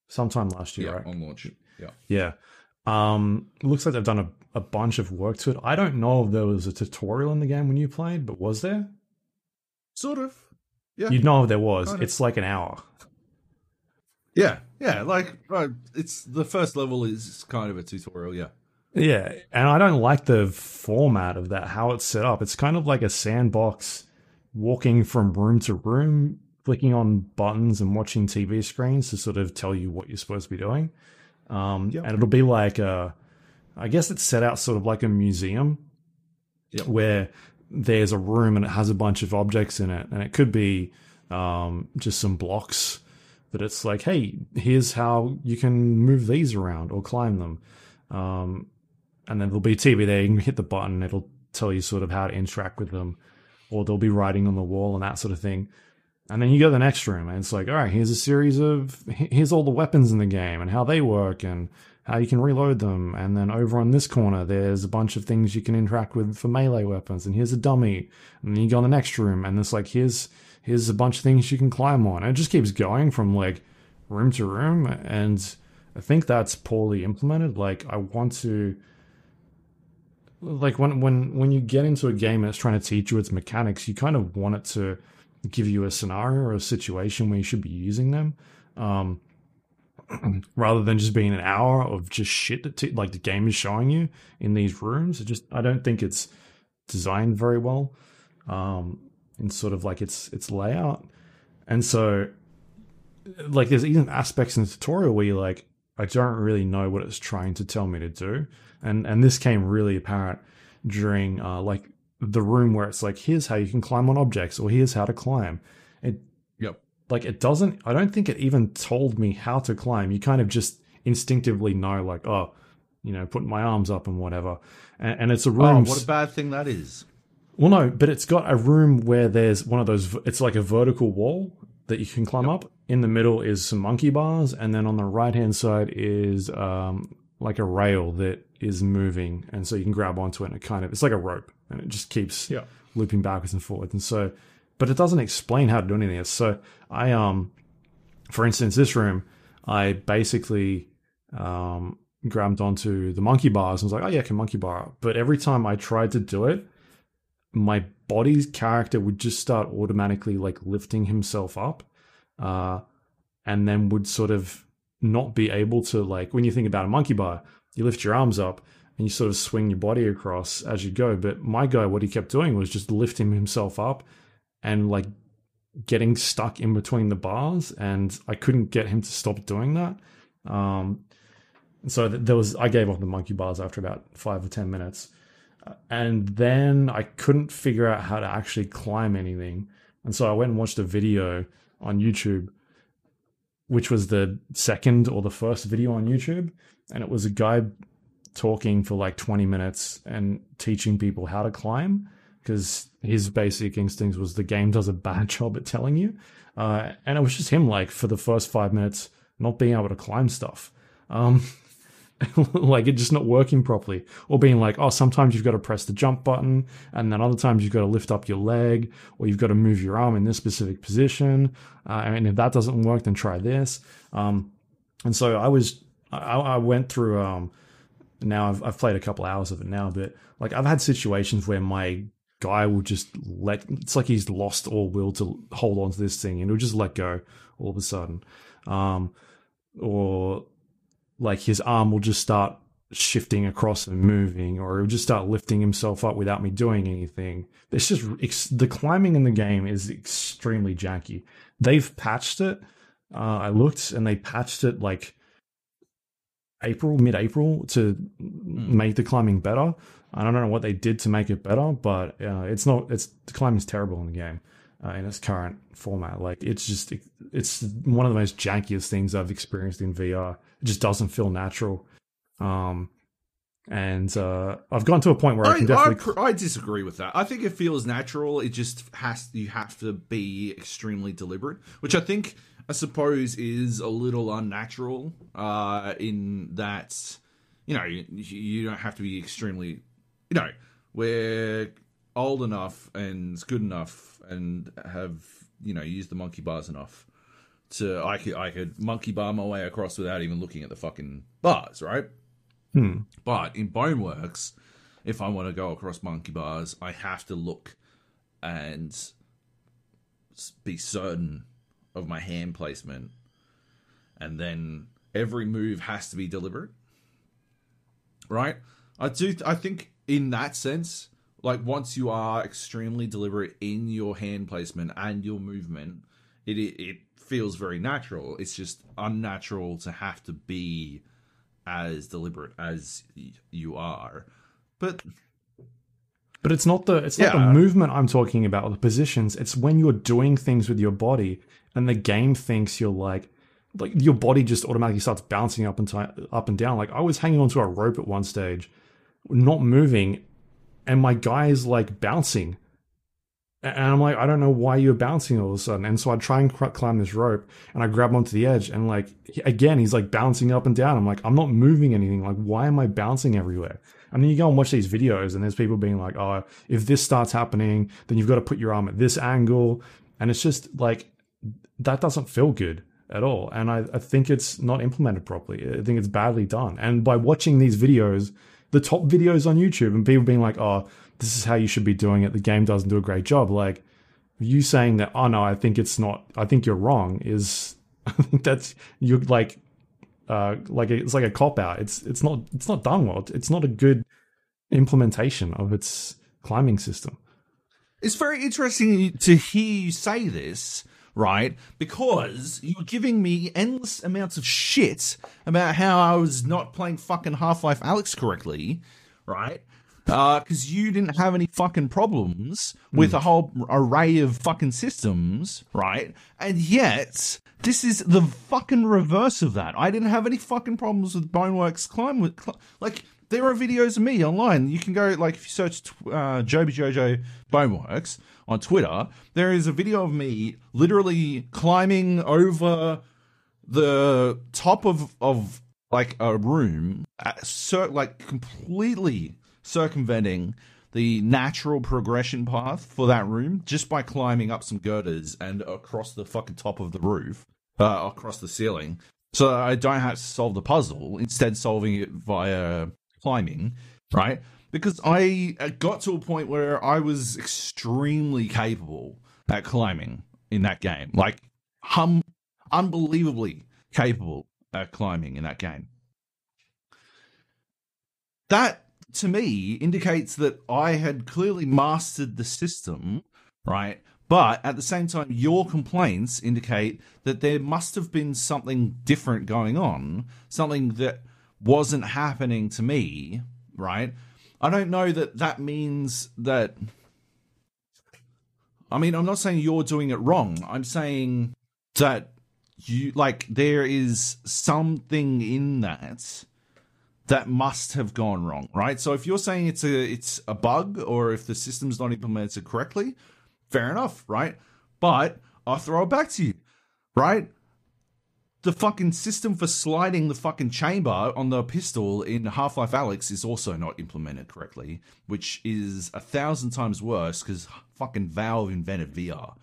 Sometime last year, Yeah. right? On launch. Yeah. Yeah. Um, looks like they've done a, a bunch of work to it. I don't know if there was a tutorial in the game when you played, but was there? Sort of. Yeah. You'd know if there was. Kind of. It's like an hour. Yeah. Yeah. Like, uh, it's the first level is kind of a tutorial. Yeah. Yeah, and I don't like the format of that, how it's set up. It's kind of like a sandbox walking from room to room, clicking on buttons and watching TV screens to sort of tell you what you're supposed to be doing. Um, Yep. And it'll be like, a, I guess it's set out sort of like a museum Yep. where there's a room and it has a bunch of objects in it. And it could be um, just some blocks, but it's like, hey, here's how you can move these around or climb them. Um, and then there'll be TV there. You can hit the button. It'll tell you sort of how to interact with them, or there'll be writing on the wall and that sort of thing. And then you go to the next room, and it's like, all right, here's a series of here's all the weapons in the game and how they work and how you can reload them. And then over on this corner, there's a bunch of things you can interact with for melee weapons. And here's a dummy. And then you go in the next room, and it's like here's here's a bunch of things you can climb on. And it just keeps going from like room to room, and I think that's poorly implemented. Like I want to like when when when you get into a game and it's trying to teach you its mechanics, you kind of want it to give you a scenario or a situation where you should be using them, um, (clears throat) rather than just being an hour of just shit that t- like the game is showing you in these rooms. It just I don't think it's designed very well, um, in sort of like its its layout, and so like there's even aspects in the tutorial where you're like I don't really know what it's trying to tell me to do, and and this came really apparent during uh, like the room where it's like here's how you can climb on objects or here's how to climb. It Yep. like it doesn't. I don't think it even told me how to climb. You kind of just instinctively know like oh, you know, putting my arms up and whatever, and, and it's a Oh, room. what a bad thing that is. Well, no, but it's got a room where there's one of those. It's like a vertical wall that you can climb up. In the middle is some monkey bars, and then on the right hand side is um, like a rail that is moving, and so you can grab onto it. And it kind of it's like a rope, and it just keeps Yeah. looping backwards and forwards. And so, but it doesn't explain how to do anything this. So I um, for instance, this room, I basically um grabbed onto the monkey bars and was like, oh yeah, I can monkey bar up. But every time I tried to do it, my body's character would just start automatically like lifting himself up uh and then would sort of not be able to like when you think about a monkey bar you lift your arms up and you sort of swing your body across as you go but my guy what he kept doing was just lifting himself up and like getting stuck in between the bars and i couldn't get him to stop doing that um so there was i gave up the monkey bars after about five or ten minutes and then I couldn't figure out how to actually climb anything. And so I went and watched a video on YouTube, which was the second or the first video on YouTube. And it was a guy talking for like 20 minutes and teaching people how to climb because his basic instincts was the game does a bad (laughs) job at telling you. Uh, and it was just him, like, for the first five minutes, not being able to climb stuff. Um, (laughs) like it just not working properly or being like oh sometimes you've got to press the jump button and then other times you've got to lift up your leg or you've got to move your arm in this specific position uh, and if that doesn't work then try this um, and so i was i, I went through um, now I've, I've played a couple hours of it now but like i've had situations where my guy will just let it's like he's lost all will to hold on to this thing and he'll just let go all of a sudden um, or like his arm will just start shifting across and moving, or he'll just start lifting himself up without me doing anything. It's just the climbing in the game is extremely janky. They've patched it. Uh, I looked and they patched it like April, mid April to make the climbing better. I don't know what they did to make it better, but uh, it's not. It's the climbing's terrible in the game uh, in its current format. Like it's just it's one of the most jankiest things I've experienced in VR. It just doesn't feel natural. Um, and uh, I've gotten to a point where I, I, can I, definitely. pr- I disagree with that. I think it feels natural. It just has you have to be extremely deliberate, which I think I suppose, is a little unnatural. Uh, in that, you know, you, you don't have to be extremely, you know, we're old enough and good enough and have you know used the monkey bars enough to I could I could monkey bar my way across without even looking at the fucking bars, right? Hmm. But in Boneworks, if I want to go across monkey bars, I have to look and be certain of my hand placement, and then every move has to be deliberate, right? I do. I think in that sense, like once you are extremely deliberate in your hand placement and your movement, it it, it feels very natural. It's just unnatural to have to be as deliberate as you are. But But it's not the it's not the movement I'm talking about or the positions. It's when you're doing things with your body and the game thinks you're like like your body just automatically starts bouncing up and ti up and down. Like I was hanging onto a rope at one stage, not moving, and my guy is like bouncing. And I'm like, I don't know why you're bouncing all of a sudden. And so I try and climb this rope and I grab onto the edge and like, again, he's like bouncing up and down. I'm like, I'm not moving anything. Like, why am I bouncing everywhere? And then you go and watch these videos and there's people being like, oh, if this starts happening, then you've got to put your arm at this angle. And it's just like, that doesn't feel good at all. And I, I think it's not implemented properly. I think it's badly done. And by watching these videos, the top videos on YouTube and people being like, oh, this is how you should be doing it. The game doesn't do a great job. Like you saying that, oh no, I think it's not, I think you're wrong is, (laughs) I think that's, you're like, uh, like it's like a cop out. It's, it's not, it's not done well. It's not a good implementation of its climbing system. It's very interesting to hear you say this, right? Because you're giving me endless amounts of shit about how I was not playing fucking Half Life Alyx correctly, right? Because you didn't have any fucking problems with a whole array of fucking systems, right? And yet, this is the fucking reverse of that. I didn't have any fucking problems with Boneworks climb with cl- like there are videos of me online. You can go like if you search uh, Joby Jojo Boneworks on Twitter, there is a video of me literally climbing over the top of of like a room, uh, cir- like completely circumventing the natural progression path for that room just by climbing up some girders and across the fucking top of the roof, uh, across the ceiling. So I don't have to solve the puzzle, instead solving it via climbing, right? Because I got to a point where I was extremely capable at climbing in that game, like hum, unbelievably capable at climbing in that game. That to me indicates that I had clearly mastered the system, right? But at the same time, your complaints indicate that there must have been something different going on, something that wasn't happening to me, right? I don't know that that means that. I mean, I'm not saying you're doing it wrong. I'm saying that you, like, there is something in that that must have gone wrong, right? So if you're saying it's a it's a bug or if the system's not implemented correctly, fair enough, right? But I'll throw it back to you, right? The fucking system for sliding the fucking chamber on the pistol in Half Life Alyx is also not implemented correctly, which is a thousand times worse because fucking Valve invented VR,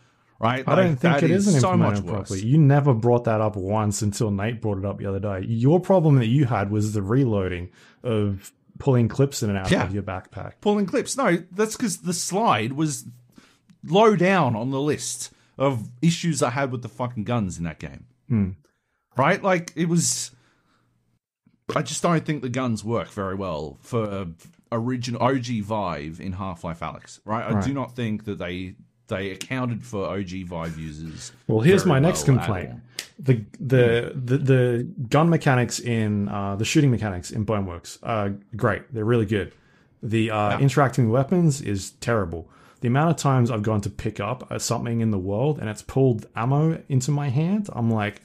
right? I don't think it is isn't so much worse. properly. You never brought that up once until Nate brought it up the other day. Your problem that you had was the reloading of pulling clips in and out Yeah. of your backpack. pulling clips. No, that's because the slide was low down on the list of issues I had with the fucking guns in that game. Hmm. Right? Like, it was. I just don't think the guns work very well for original OG Vive in Half Life Alyx. Right? I Right. do not think that they they accounted for OG Vive users. Well, here's my next well complaint. The the, the the gun mechanics in uh, the shooting mechanics in Boneworks are great. They're really good. The uh, Yeah. interacting weapons is terrible. The amount of times I've gone to pick up uh, something in the world and it's pulled ammo into my hand, I'm like,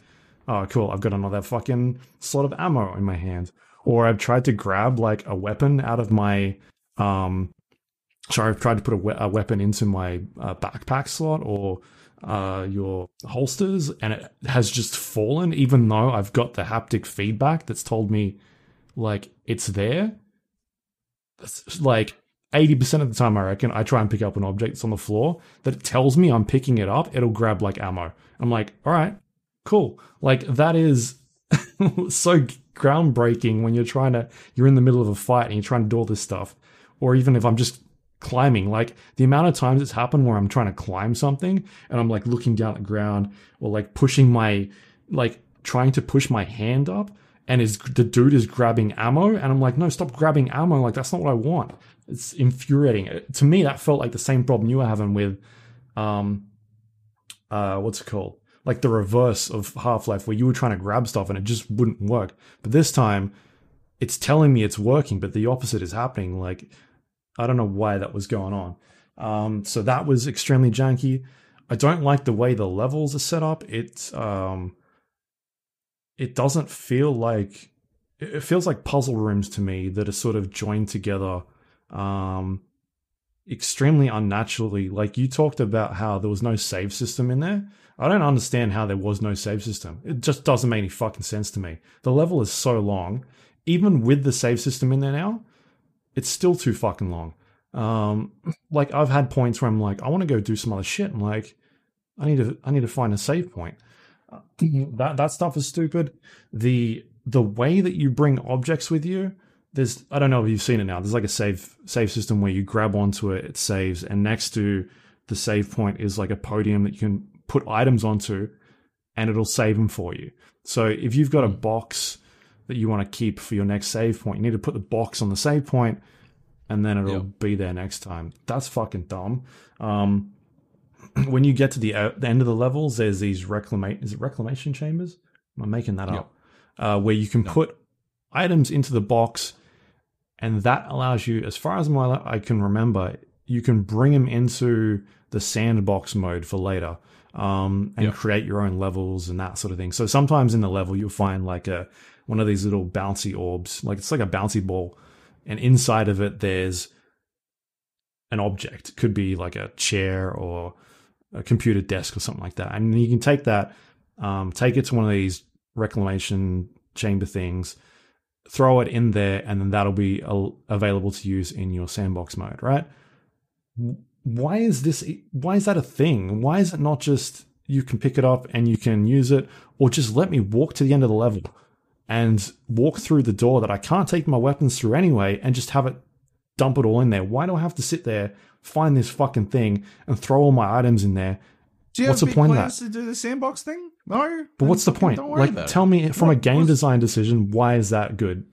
oh, cool, I've got another fucking slot of ammo in my hand. Or I've tried to grab like a weapon out of my, um, sorry, I've tried to put a, we- a weapon into my uh, backpack slot or uh, your holsters, and it has just fallen, even though I've got the haptic feedback that's told me like it's there. It's like eighty percent of the time, I reckon I try and pick up an object that's on the floor that tells me I'm picking it up. It'll grab like ammo. I'm like, all right, cool. Like that is (laughs) so groundbreaking when you're trying to you're in the middle of a fight and you're trying to do all this stuff. Or even if i'm just climbing like the amount of times it's happened where i'm trying to climb something and i'm like looking down at the ground or like pushing my like trying to push my hand up and is the dude is grabbing ammo and i'm like no stop grabbing ammo. Like that's not what i want. It's infuriating. To me that felt like the same problem you were having with um uh what's it called like the reverse of Half Life, where you were trying to grab stuff and it just wouldn't work. But this time, it's telling me it's working, but the opposite is happening. Like, I don't know why that was going on. Um, so that was extremely janky. I don't like the way the levels are set up. It um, it doesn't feel like it feels like puzzle rooms to me that are sort of joined together um, extremely unnaturally. Like you talked about how there was no save system in there. I don't understand how there was no save system. It just doesn't make any fucking sense to me. The level is so long. Even with the save system in there now, it's still too fucking long. Um, like I've had points where I'm like, I want to go do some other shit. I'm like, I need to, I need to find a save point. that that stuff is stupid. The the way that you bring objects with you, there's I don't know if you've seen it now. There's like a save save system where you grab onto it, it saves, and next to the save point is like a podium that you can put items onto and it'll save them for you. So if you've got a box that you want to keep for your next save point, you need to put the box on the save point and then it'll yep. be there next time. That's fucking dumb. Um, (clears throat) when you get to the, uh, the end of the levels, there's these reclamation is it reclamation chambers? Am I making that yep. up? Uh, where you can no. put items into the box, and that allows you, as far as my, I can remember, you can bring them into the sandbox mode for later um, and yep. create your own levels and that sort of thing. So sometimes in the level you'll find like a one of these little bouncy orbs, like it's like a bouncy ball, and inside of it there's an object. It could be like a chair or a computer desk or something like that, and you can take that, um, take it to one of these reclamation chamber things, throw it in there, and then that'll be available to use in your sandbox mode, right? Why is this why is that a thing? Why is it not just you can pick it up and you can use it or just let me walk to the end of the level and walk through the door that I can't take my weapons through anyway and just have it dump it all in there? Why do I have to sit there find this fucking thing and throw all my items in there? Do you what's have the point of that? to do the sandbox thing? No. But what's the point? like tell me from what, a game design decision why is that good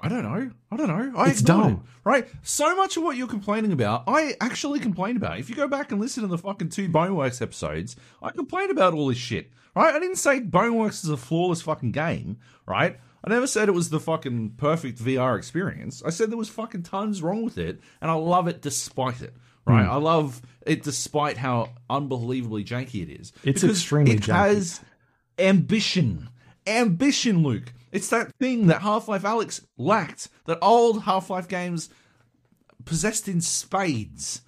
I don't know. I don't know. I it's dumb, it, right? So much of what you're complaining about, I actually complained about. If you go back and listen to the fucking two Boneworks episodes, I complained about all this shit. Right? I didn't say Boneworks is a flawless fucking game. Right? I never said it was the fucking perfect VR experience. I said there was fucking tons wrong with it, and I love it despite it. Right? Mm. I love it despite how unbelievably janky it is. It's extremely it janky. has ambition. Ambition, Luke. It's that thing that Half Life Alyx lacked, that old Half Life games possessed in spades.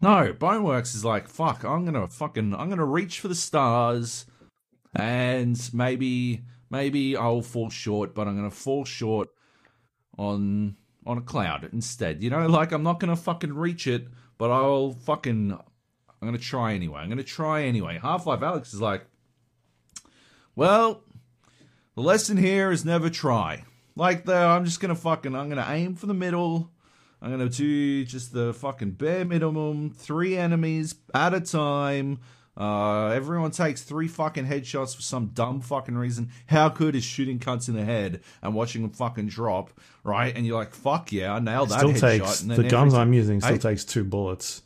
No, Boneworks is like, fuck, I'm gonna fucking, I'm gonna reach for the stars, and maybe, maybe I'll fall short, but I'm gonna fall short on on a cloud instead. You know, like I'm not gonna fucking reach it, but I'll fucking, I'm gonna try anyway. I'm gonna try anyway. Half Life Alyx is like, well, the lesson here is never try. Like the I'm just gonna fucking I'm gonna aim for the middle. I'm gonna do just the fucking bare minimum, three enemies at a time. Uh, everyone takes three fucking headshots for some dumb fucking reason. How good is shooting cunts in the head and watching them fucking drop, right? And you're like, fuck yeah, I nailed that still headshot. Takes, the guns I'm using still takes two bullets.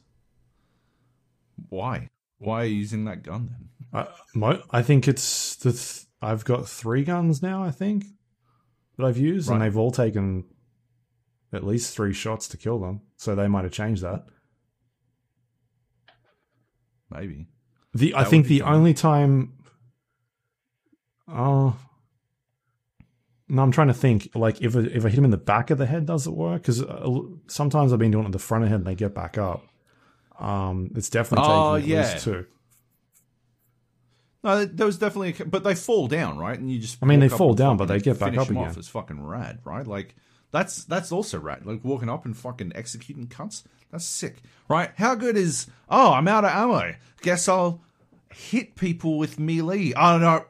Why? Why are you using that gun then? I, I think it's the th- I've got three guns now, I think, that I've used, right. and they've all taken at least three shots to kill them. So they might have changed that. Maybe. The that I think the fun. only time. Oh. No, I'm trying to think. Like, if if I hit him in the back of the head, does it work? Because uh, sometimes I've been doing it in the front of the head and they get back up. Um, it's definitely taking oh, at yeah. least two. No, there was definitely, a, but they fall down, right? And you just. I mean, they fall down, but they get back up again. Off. It's fucking rad, right? Like that's that's also rad. Like walking up and fucking executing cunts. That's sick, right? How good is? Oh, I'm out of ammo. Guess I'll hit people with melee. Oh no,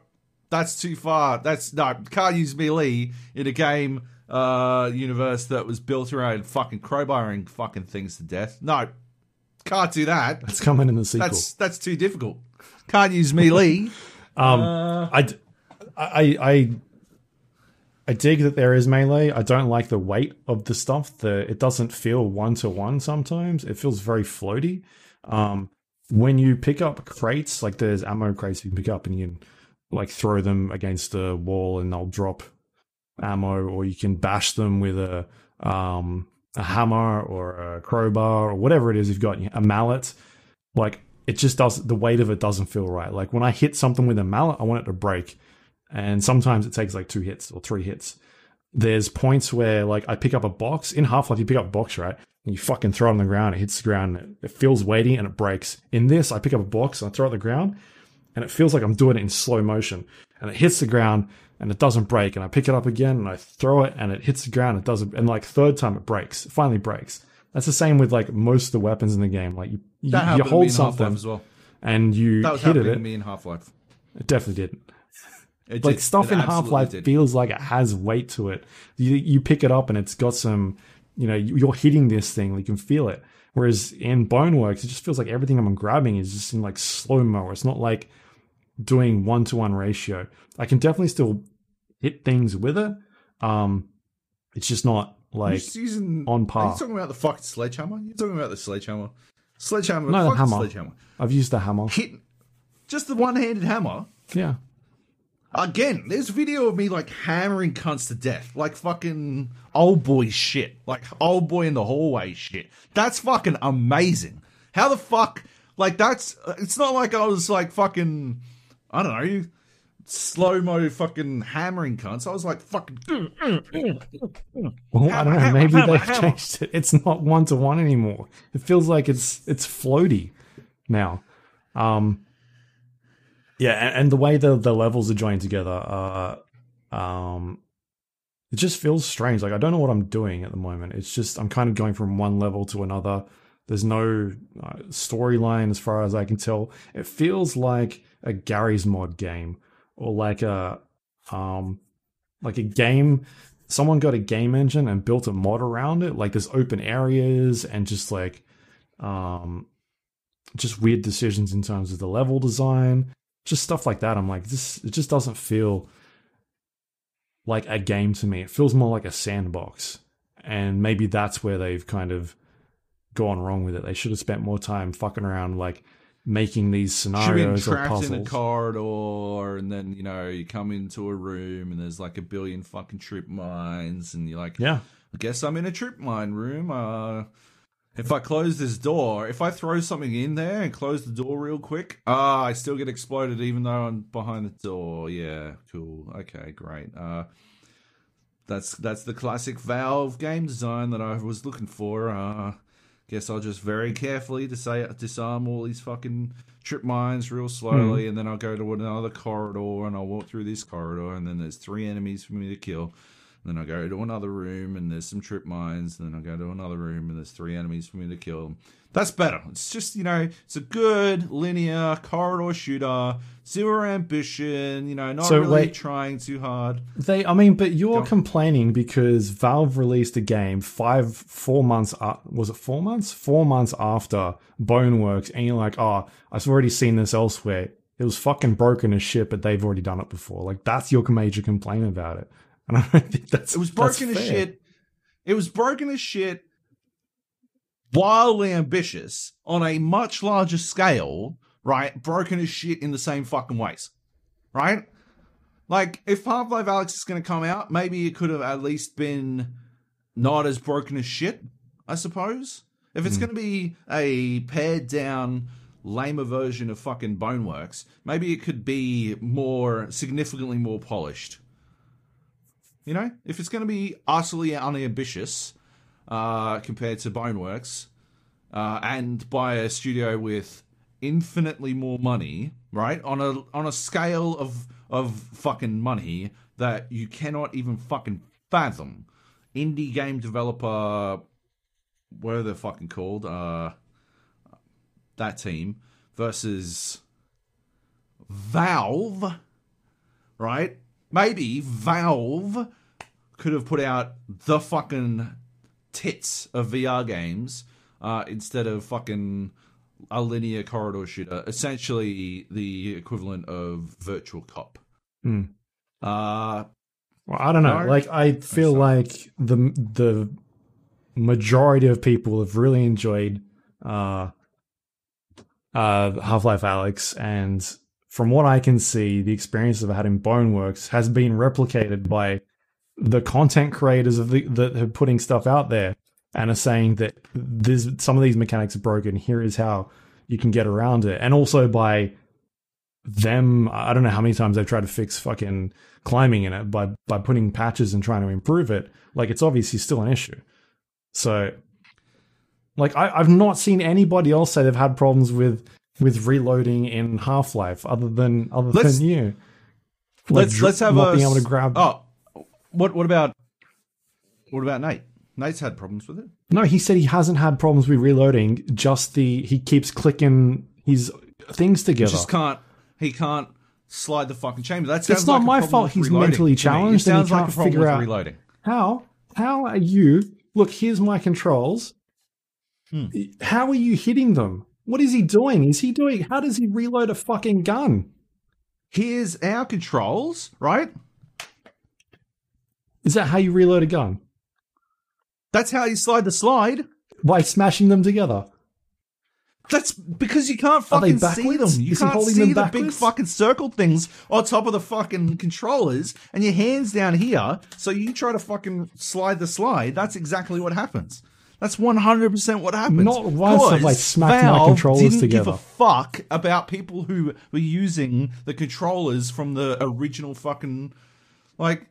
that's too far. That's no, can't use melee in a game uh universe that was built around fucking crowbarring fucking things to death. No, can't do that. That's coming in the sequel. That's that's too difficult. Can't use melee. (laughs) Um, I, I, I, I dig that there is melee. I don't like the weight of the stuff. The it doesn't feel one to one. Sometimes it feels very floaty. Um, when you pick up crates, like there's ammo crates you can pick up, and you can like throw them against a wall, and they'll drop ammo, or you can bash them with a um a hammer or a crowbar or whatever it is you've got a mallet. Like it just does the weight of it doesn't feel right. Like when I hit something with a mallet, I want it to break. And sometimes it takes like two hits or three hits. There's points where like I pick up a box in Half Life, you pick up a box, right? And you fucking throw it on the ground, it hits the ground, it, feels weighty and it breaks. In this, I pick up a box and I throw it on the ground, and it feels like I'm doing it in slow motion. And it hits the ground and it doesn't break. And I pick it up again and I throw it and it hits the ground, it doesn't and like third time it breaks. It finally breaks. That's the same with like most of the weapons in the game. Like you, you, you hold something as well. and you That was hit happening it. me in Half Life. It definitely didn't. like stuff in Half Life feels like it has weight to it. You you pick it up and it's got some, you know, you- you're hitting this thing, you can feel it. Whereas in Boneworks, it just feels like everything I'm grabbing is just in like slow mo. It's not like doing one to one ratio. I can definitely still hit things with it. Um, it's just not like using, on Are par. you talking about the fucking sledgehammer? You're talking about the sledgehammer. Sledgehammer. No, the hammer. Sledgehammer. I've used the hammer. Hit just the one-handed hammer. Yeah, Again, there's video of me like hammering cunts to death, like fucking old boy shit, like old boy in the hallway shit. That's fucking amazing. How the fuck? Like that's. It's not like I was like fucking. I don't know. Slow mo fucking hammering cunts. I was like fucking. Well, I don't know. Maybe hammer, they've hammer. changed it. It's not one to one anymore. It feels like it's it's floaty now. Um, yeah, and, and the way the the levels are joined together, uh, um, it just feels strange. Like I don't know what I'm doing at the moment. It's just I'm kind of going from one level to another. There's no uh, storyline as far as I can tell. It feels like a Garry's Mod game or like a um like a game someone got a game engine and built a mod around it like there's open areas and just like um just weird decisions in terms of the level design just stuff like that. I'm like this it just doesn't feel like a game to me. It feels more like a sandbox. And maybe that's where they've kind of gone wrong with it. They should have spent more time fucking around like making these scenarios or trapped in a corridor, and then you know you come into a room, and there's like a billion fucking trip mines, and you're like, yeah I guess I'm in a trip mine room. Uh, if I close this door, if I throw something in there and close the door real quick, ah, I still get exploded even though I'm behind the door. Yeah, cool. Okay, great. Uh, that's that's the classic Valve game design that I was looking for. Uh, guess I'll just very carefully dis- disarm all these fucking trip mines real hmm. slowly, and then I'll go to another corridor and I'll walk through this corridor, and then there's three enemies for me to kill. And Then I go to another room and there's some trip mines. And then I go to another room and there's three enemies for me to kill. That's better. It's just, you know, it's a good linear corridor shooter, zero ambition, you know, not So, really wait. trying too hard. They, I mean, but you're Go. complaining because Valve released a game five, four months. Uh, was it four months? Four months after Boneworks, and you're like, oh, I've already seen this elsewhere. It was fucking broken as shit, but they've already done it before. Like that's your major complaint about it, and I don't think that's It was broken as shit. It was broken as shit, wildly ambitious on a much larger scale, right? Broken as shit in the same fucking ways, right? Like, if Half Life Alyx is going to come out, maybe it could have at least been not as broken as shit, I suppose. If it's Hmm. going to be a pared down, lamer version of fucking Boneworks, maybe it could be more, significantly more polished. You know, if it's going to be utterly unambitious uh, compared to Boneworks, uh, and by a studio with infinitely more money, right? On a on a scale of of fucking money that you cannot even fucking fathom. Indie game developer what are they fucking called? Uh that team versus Valve, right? Maybe Valve could have put out the fucking tits of VR games uh, instead of fucking a linear corridor shooter, essentially the equivalent of Virtua Cop. Hmm. Uh, Well, I don't know. No, like I feel like the the majority of people have really enjoyed uh uh Half-Life Alyx and from what I can see the experience I've had in Boneworks has been replicated by the content creators of the that are putting stuff out there and are saying that this some of these mechanics are broken here is how you can get around it. And also by them i don't know how many times they've tried to fix fucking climbing in it by by putting patches and trying to improve it like it's obviously still an issue. So like I, i've not seen anybody else say they've had problems with with reloading in half-life other than other Let's- than you. Like, let's let's have not a being able to grab Oh, what what about what about Nate? Nate's had problems with it. no he said he hasn't had problems with reloading just the he keeps clicking his things together. He just can't. He can't slide the fucking chamber. That's it. It's not my fault he's mentally challenged and he like can't a problem figure with out- reloading. How? How are you? Look, here's my controls. Hmm. How are you hitting them? What is he doing? Is he doing? How does he reload a fucking gun? Here's our controls, right? Is that how you reload a gun? That's how you slide the slide. By smashing them together? That's because you can't fucking see them. You Is can't see the big fucking circle things on top of the fucking controllers, and your hands down here. So you try to fucking slide the slide. That's exactly what happens. That's one hundred percent what happens. Not once have I smacked my controllers didn't together. Give a fuck about people who were using the controllers from the original fucking like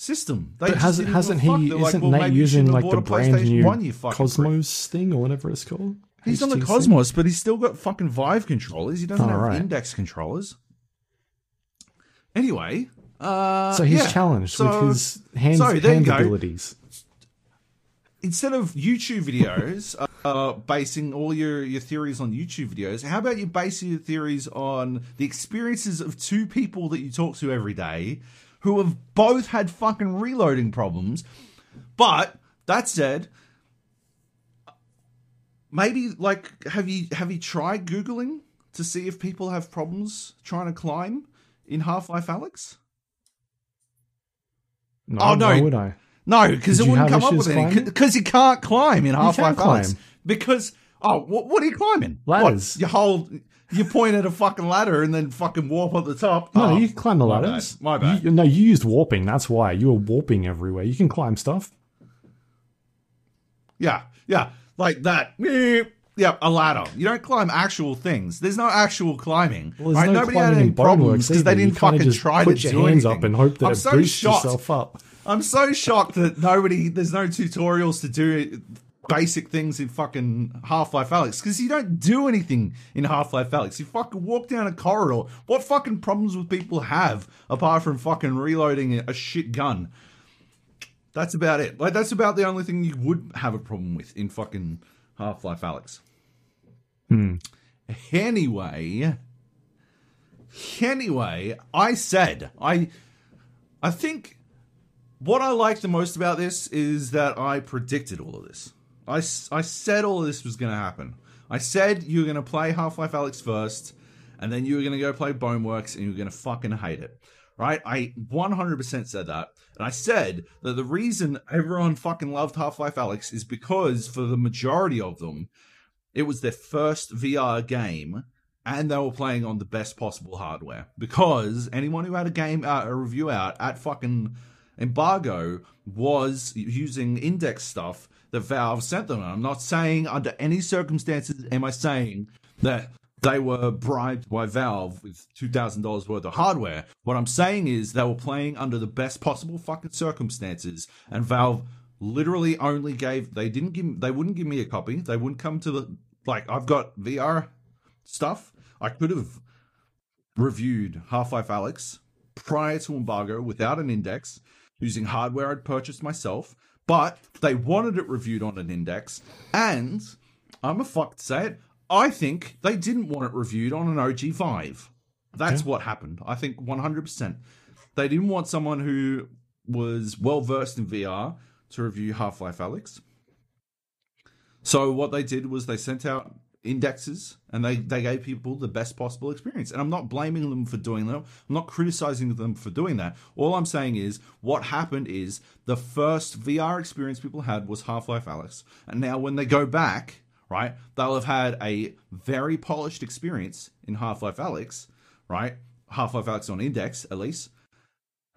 system. They But hasn't didn't give a hasn't he? They're like, isn't well, Nate using like the brand new 1, you fucking prick. Cosmos thing or whatever it's called? He's on the Cosmos, but he's still got fucking Vive controllers. He doesn't Oh, have right. index controllers. Anyway, uh, So he's yeah. challenged So- with his hands so hand abilities. instead of YouTube videos, (laughs) uh, basing all your, your theories on YouTube videos, how about you base your theories on the experiences of two people that you talk to every day who have both had fucking reloading problems? But that said, maybe like have you have you tried googling to see if people have problems trying to climb in Half-Life Alyx? No, Oh, no. why would I? No, because it wouldn't come up with anything. Because you can't climb in Half Life Alyx. Because oh, what, what are you climbing? What, Ladders. you hold, you point at a fucking ladder and then fucking warp up the top. No, Oh, you can climb the my ladders. bad, my bad. You, no, you used warping. That's why you were warping everywhere. You can climb stuff. Yeah, yeah, like that. Yeah, a ladder. You don't climb actual things. There's no actual climbing. Well, there's right? no Nobody had any problems because they didn't fucking just try put to your do hands anything. up and hope that I'm it so boosts shocked. yourself up. I'm so shocked that nobody, there's no tutorials to do basic things in fucking Half Life Alyx because you don't do anything in Half Life Alyx. You fucking walk down a corridor. What fucking problems would people have apart from fucking reloading a shit gun? That's about it. Like that's about the only thing you would have a problem with in fucking Half Life Alyx. Hmm. Anyway, anyway, I said I, I think what I like the most about this is that I predicted all of this. I, I said all this was going to happen. I said you were going to play Half Life Alyx first, and then you were going to go play Boneworks, and you were going to fucking hate it. Right? I 100% said that. And I said that the reason everyone fucking loved Half Life Alyx is because for the majority of them, it was their first VR game and they were playing on the best possible hardware because anyone who had a game uh, a review out at fucking embargo was using index stuff that Valve sent them. And I'm not saying under any circumstances am I saying that they were bribed by Valve with two thousand dollars worth of hardware. What I'm saying is they were playing under the best possible fucking circumstances, and Valve literally only gave they didn't give they wouldn't give me a copy. They wouldn't come to the like I've got VR stuff, I could have reviewed Half Life Alyx prior to embargo without an index using hardware I'd purchased myself, but they wanted it reviewed on an index, and I'm a fuck to say it, I think they didn't want it reviewed on an OG Vive. That's what happened. I think 100%. They didn't want someone who was well versed in VR to review Half Life Alyx. So what they did was they sent out indexes and they, they gave people the best possible experience. And I'm not blaming them for doing that. I'm not criticizing them for doing that. All I'm saying is what happened is the first VR experience people had was Half Life Alyx. And now when they go back, right, they'll have had a very polished experience in Half Life Alyx, right? Half Life Alyx on index, at least.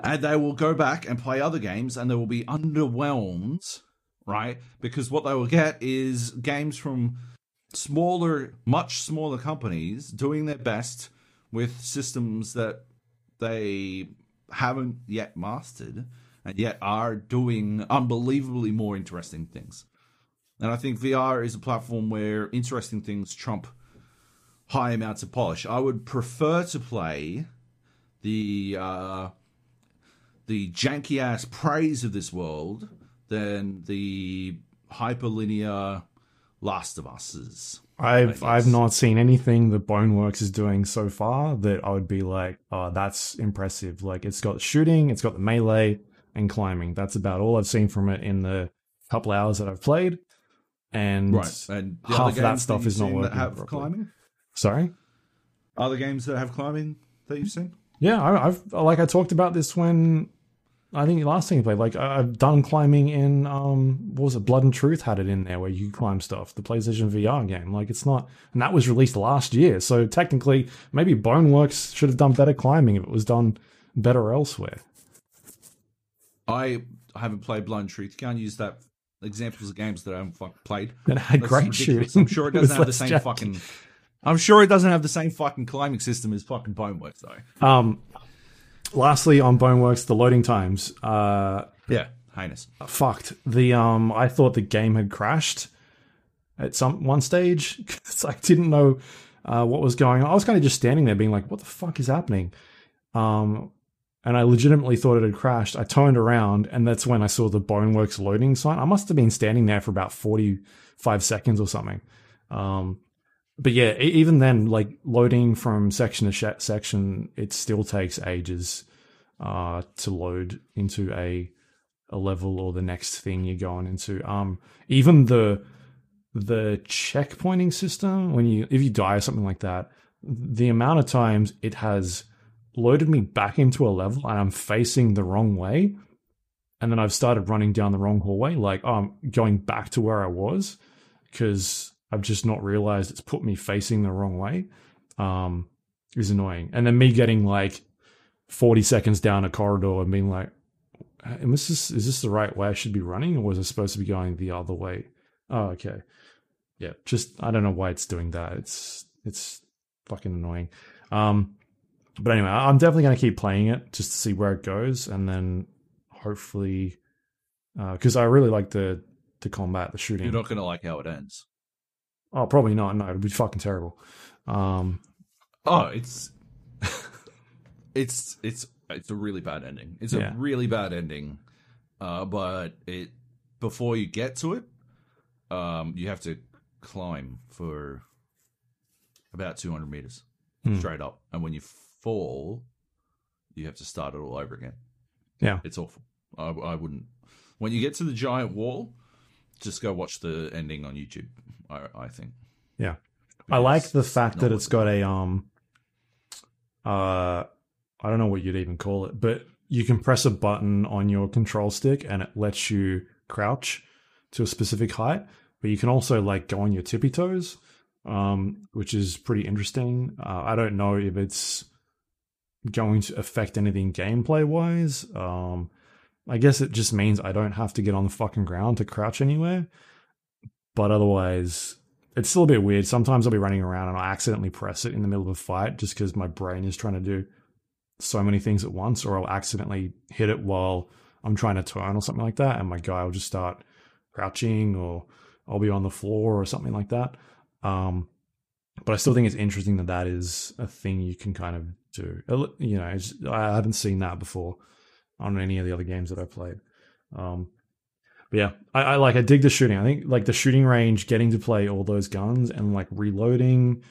And they will go back and play other games and they will be underwhelmed, right? Because what they will get is games from smaller, much smaller companies doing their best with systems that they haven't yet mastered and yet are doing unbelievably more interesting things. And I think VR is a platform where interesting things trump high amounts of polish. I would prefer to play the uh, the janky ass praise of this world than the hyperlinear Last of Us's. I've I've not seen anything that Boneworks is doing so far that I would be like, oh, that's impressive. Like it's got shooting, it's got the melee and climbing. That's about all I've seen from it in the couple hours that I've played. And, right. and half of that stuff is not working. Have properly. climbing. Sorry. Other games that have climbing that you've seen? Yeah, I, I've like I talked about this when I think the last thing you played, like I- I've done climbing in um what was it, Blood and Truth had it in there where you climb stuff, the PlayStation VR game. Like it's not and that was released last year. So technically maybe Boneworks should have done better climbing if it was done better elsewhere. I haven't played Blood and Truth. You can't use that examples of games that I haven't fucking played. (laughs) It had That's great ridiculous. shooting. I'm sure it (laughs) doesn't have the same fucking. I'm sure it doesn't have the same fucking climbing system as fucking Boneworks though. Um lastly on Boneworks, the loading times. Uh Yeah, heinous. fucked. The um, I thought the game had crashed at some one stage (laughs) because I didn't know uh, what was going on. I was kind of just standing there, being like, "What the fuck is happening?" Um, and I legitimately thought it had crashed. I turned around, and that's when I saw the Boneworks loading sign. I must have been standing there for about forty-five seconds or something. Um, but yeah, even then, like loading from section to sh- section, it still takes ages uh, to load into a a level or the next thing you're going into. Um, even the the checkpointing system when you if you die or something like that, the amount of times it has loaded me back into a level and I'm facing the wrong way, and then I've started running down the wrong hallway, like oh, I'm going back to where I was because I've just not realized it's put me facing the wrong way. Um, is annoying, and then me getting like 40 seconds down a corridor and being like, am this is, is this the right way I should be running, or was I supposed to be going the other way? Oh, okay. Yeah, just I don't know why it's doing that. It's it's fucking annoying. Um, but anyway, I'm definitely gonna keep playing it just to see where it goes, and then hopefully, because I really like the the combat, the shooting. You're not gonna like how it ends. Oh, probably not. No, it'd be fucking terrible. Um, Oh, it's (laughs) it's it's it's a really bad ending. It's Yeah. a really bad ending. Uh, but it before you get to it, um, you have to climb for about 200 meters Hmm. straight up, and when you fall, you have to start it all over again. Yeah. it's awful. I, I wouldn't. When you get to the giant wall, just go watch the ending on YouTube. I, I think. Yeah. I like the fact that it's got a um uh I don't know what you'd even call it, but you can press a button on your control stick and it lets you crouch to a specific height, but you can also like go on your tippy toes, um, which is pretty interesting. Uh, I don't know if it's going to affect anything gameplay wise. Um, I guess it just means I don't have to get on the fucking ground to crouch anywhere. But otherwise, it's still a bit weird. Sometimes I'll be running around and I'll accidentally press it in the middle of a fight just because my brain is trying to do so many things at once, or I'll accidentally hit it while I'm trying to turn or something like that, and my guy will just start crouching, or I'll be on the floor or something like that. Um, but I still think it's interesting that that is a thing you can kind of do. You know, I haven't seen that before on any of the other games that I played. Um, but yeah, I, I, like I dig the shooting. I think like the shooting range, getting to play all those guns and like reloading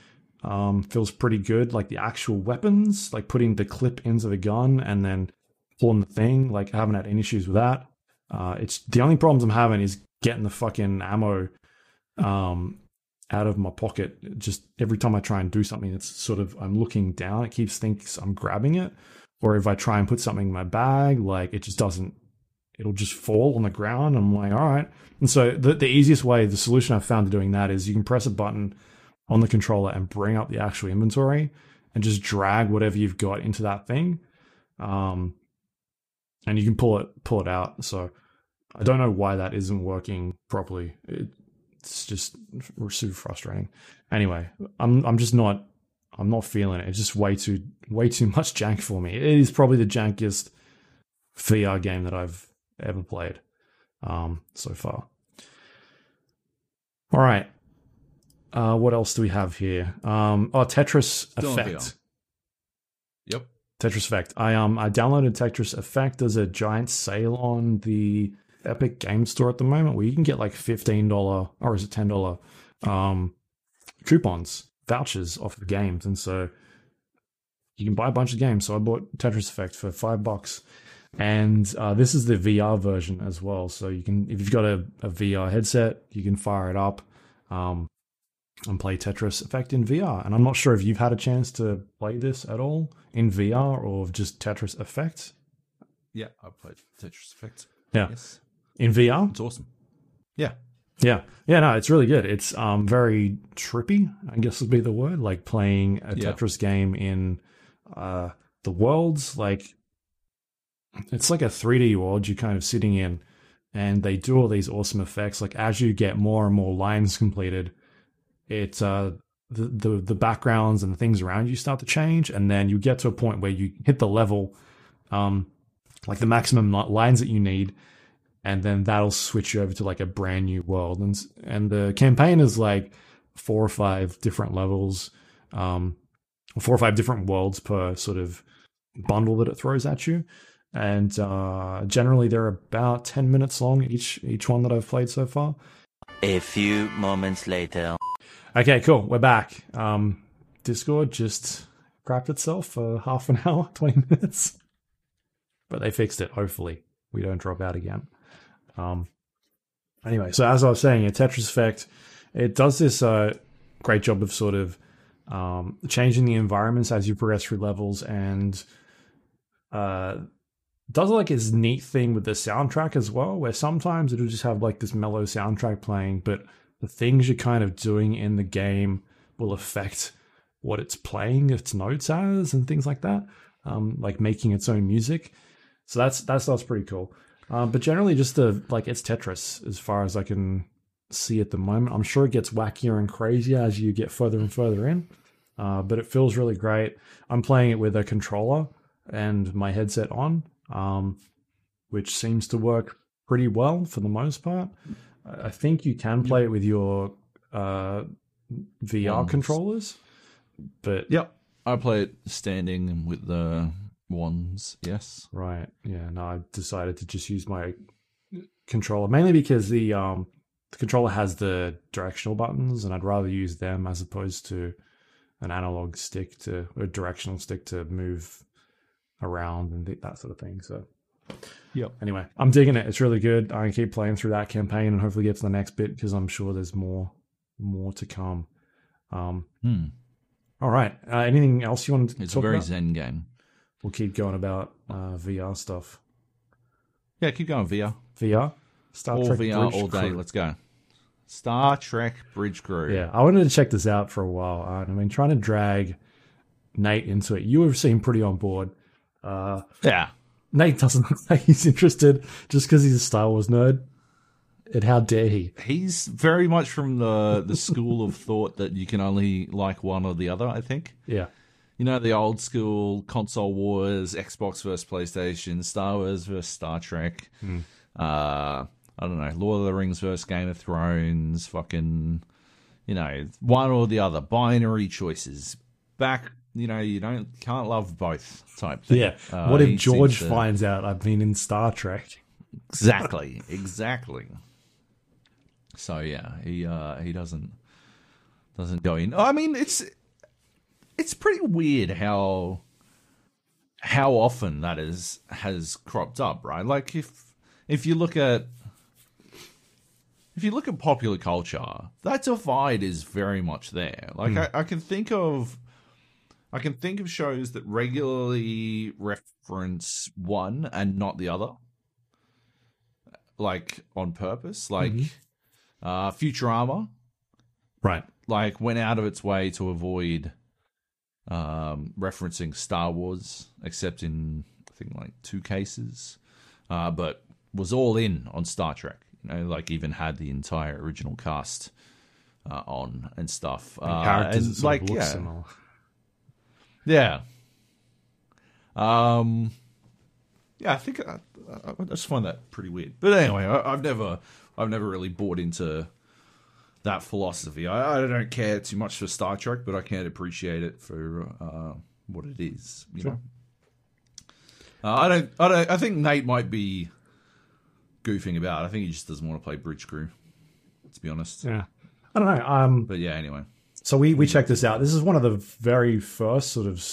um, feels pretty good. Like the actual weapons, like putting the clip into the gun and then pulling the thing. Like I haven't had any issues with that. Uh, it's the only problems I'm having is getting the fucking ammo um, out of my pocket. Just every time I try and do something, it's sort of I'm looking down. It keeps thinks I'm grabbing it, or if I try and put something in my bag, like it just doesn't. It'll just fall on the ground. I'm like, all right. And so the the easiest way, the solution I've found to doing that is you can press a button on the controller and bring up the actual inventory and just drag whatever you've got into that thing. Um, and you can pull it pull it out. So I don't know why that isn't working properly. It, it's just super frustrating. Anyway, I'm I'm just not I'm not feeling it. It's just way too way too (laughs) much jank for me. It is probably the jankiest VR game that I've ever played um, so far. All right. Uh, what else do we have here? Um, oh, Tetris Still Effect. Yep. Tetris Effect. I um I downloaded Tetris Effect. There's a giant sale on the Epic Game Store at the moment where you can get like fifteen dollar or is it ten dollar um coupons vouchers off the games, and so you can buy a bunch of games. So I bought Tetris Effect for five bucks, and uh, this is the VR version as well. So you can if you've got a, a VR headset, you can fire it up. Um, and play Tetris Effect in VR. And I'm not sure if you've had a chance to play this at all in VR or just Tetris Effect. Yeah, I played Tetris Effect. Yeah. Yes. In VR? It's awesome. Yeah. Yeah. Yeah, no, it's really good. It's um very trippy, I guess would be the word, like playing a yeah. Tetris game in uh the worlds like it's like a 3D world you're kind of sitting in and they do all these awesome effects like as you get more and more lines completed it uh, the, the the backgrounds and the things around you start to change, and then you get to a point where you hit the level, um, like the maximum lines that you need, and then that'll switch you over to like a brand new world. And and the campaign is like four or five different levels, um, four or five different worlds per sort of bundle that it throws at you. And uh, generally, they're about ten minutes long each each one that I've played so far. A few moments later. Okay, cool. We're back. Um, Discord just crapped itself for half an (laughs) hour, 20 minutes. But they fixed it. Hopefully, we don't drop out again. Um, anyway, so as I was saying, a Tetris Effect, it does this uh, great job of sort of um, changing the environments as you progress through levels and uh, does like this neat thing with the soundtrack as well, where sometimes it'll just have like this mellow soundtrack playing, but the things you're kind of doing in the game will affect what it's playing its notes as and things like that um, like making its own music. So that's that's that's pretty cool. Um, but generally just the like it's tetris as far as i can see at the moment. I'm sure it gets wackier and crazier as you get further and further in uh, but it feels really great. I'm playing it with a controller and my headset on um, which seems to work pretty well for the most part I think you can play it with your uh, VR Wands. controllers, but yep, I play it standing with the ones. Yes, right. Yeah, no, I decided to just use my controller mainly because the um the controller has the directional buttons, and I'd rather use them as opposed to an analog stick to a directional stick to move around and that sort of thing. So Yep. Anyway, I'm digging it. It's really good. I can keep playing through that campaign and hopefully get to the next bit because I'm sure there's more more to come. Um, hmm. All right. Uh, anything else you want to it's a very about? zen game. We'll keep going about uh, VR stuff. Yeah, keep going VR. VR. Star all Trek VR Bridge all day. Crew. Let's go. Star Trek Bridge Crew. Yeah, I wanted to check this out for a while. Uh, I mean, trying to drag Nate into it. You have seemed pretty on board. Uh, yeah. Nate doesn't (laughs) look like he's interested just because he's a Star Wars nerd. And how dare he? He's very much from the the school of thought that you can only like one or the other. I think. Yeah. You know the old school console wars, Xbox versus PlayStation, Star Wars versus Star Trek. Mm. Uh, I don't know, Lord of the Rings versus Game of Thrones. Fucking, you know, one or the other, binary choices. Back, you know, you don't can't love both type thing. Yeah. Uh, what if George to- finds out I've been in Star Trek? Exactly, exactly. So yeah, he uh he doesn't doesn't go in. I mean, it's it's pretty weird how how often that is has cropped up, right? Like if if you look at if you look at popular culture, that divide is very much there. Like I, I can think of I can think of shows that regularly reference one and not the other. Like on purpose. Like uh Futurama Right. like went out of its way to avoid um, referencing Star Wars, except in I think like two cases, uh, but was all in on Star Trek. You know, like even had the entire original cast uh, on and stuff. Uh, Characters and like yeah, similar. Yeah. Um, yeah, I think I, I, I just find that pretty weird. But anyway, I, I've never, I've never really bought into that philosophy. I, I don't care too much for Star Trek, but I can't appreciate it for uh, what it is. You know, uh, I don't, I don't. I think Nate might be goofing about. I think he just doesn't want to play Bridge Crew. To be honest, Yeah. I don't know. Um, but yeah. Anyway, so we we checked this out. This is one of the very first sort of,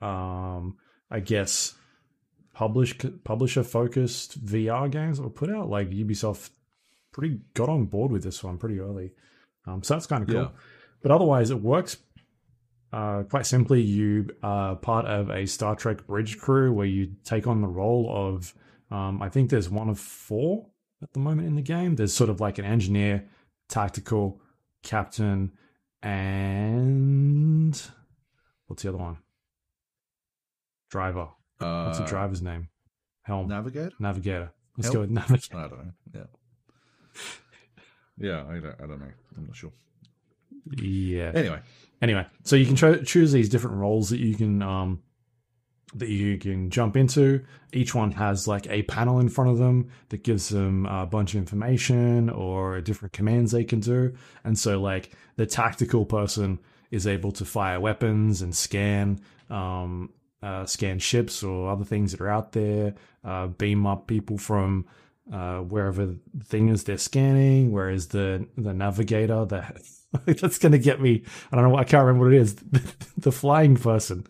um, I guess, publish publisher focused VR games that were put out. Like Ubisoft, pretty got on board with this one pretty early. Um, so that's kind of cool. Yeah. But otherwise, it works. Uh, quite simply, you are part of a Star Trek bridge crew where you take on the role of. Um, I think there's one of four at the moment in the game. There's sort of like an engineer, tactical, captain, and what's the other one? Driver. uh, What's the driver's name? Helm. Navigator. Navigator. Let's Helm? go with Navigator. I don't know. Yeah. Yeah, I don't, I don't know. I'm not sure. Yeah. Anyway, Anyway, so you can cho- choose these different roles that you can um, that you can jump into. Each one has like a panel in front of them that gives them a bunch of information or different commands they can do. And so, like the tactical person is able to fire weapons and scan um, uh, scan ships or other things that are out there, uh, beam up people from uh, wherever the thing is they're scanning. Whereas the the navigator that (laughs) that's going to get me. I don't know. I can't remember what it is. (laughs) the flying person.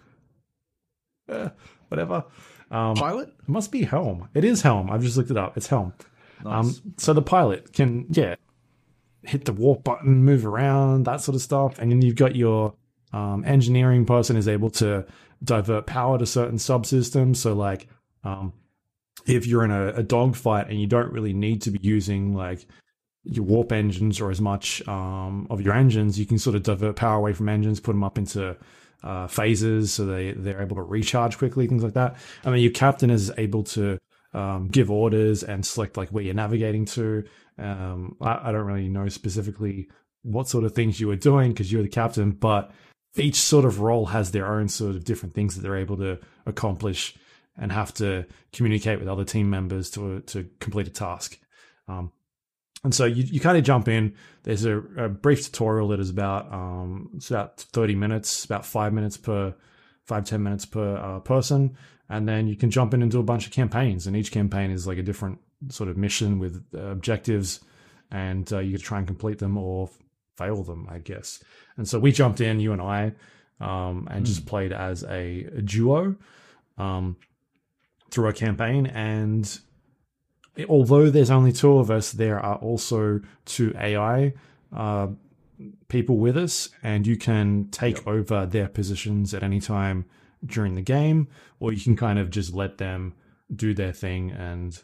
Uh, whatever. Um, pilot. it must be Helm. It is Helm. I've just looked it up. It's Helm. Nice. Um, so the pilot can, yeah, hit the warp button, move around, that sort of stuff. And then you've got your um, engineering person is able to divert power to certain subsystems. So, like, um, if you're in a, a dogfight and you don't really need to be using like your warp engines or as much um, of your engines, you can sort of divert power away from engines, put them up into uh, phasers so they they're able to recharge quickly, things like that. And then your captain is able to um, give orders and select like where you're navigating to. Um, I, I don't really know specifically what sort of things you were doing because you're the captain, but each sort of role has their own sort of different things that they're able to accomplish and have to communicate with other team members to to complete a task. Um, and so you, you kind of jump in. There's a, a brief tutorial that is about um, it's about 30 minutes, about five minutes per five ten minutes per uh, person, and then you can jump in and do a bunch of campaigns. And each campaign is like a different sort of mission with uh, objectives, and uh, you get to try and complete them or fail them, I guess. And so we jumped in, you and I, um, and just played as a, a duo um, through a campaign. And although there's only two of us, there are also two AI uh, people with us, and you can take over their positions at any time during the game, or you can kind of just let them do their thing and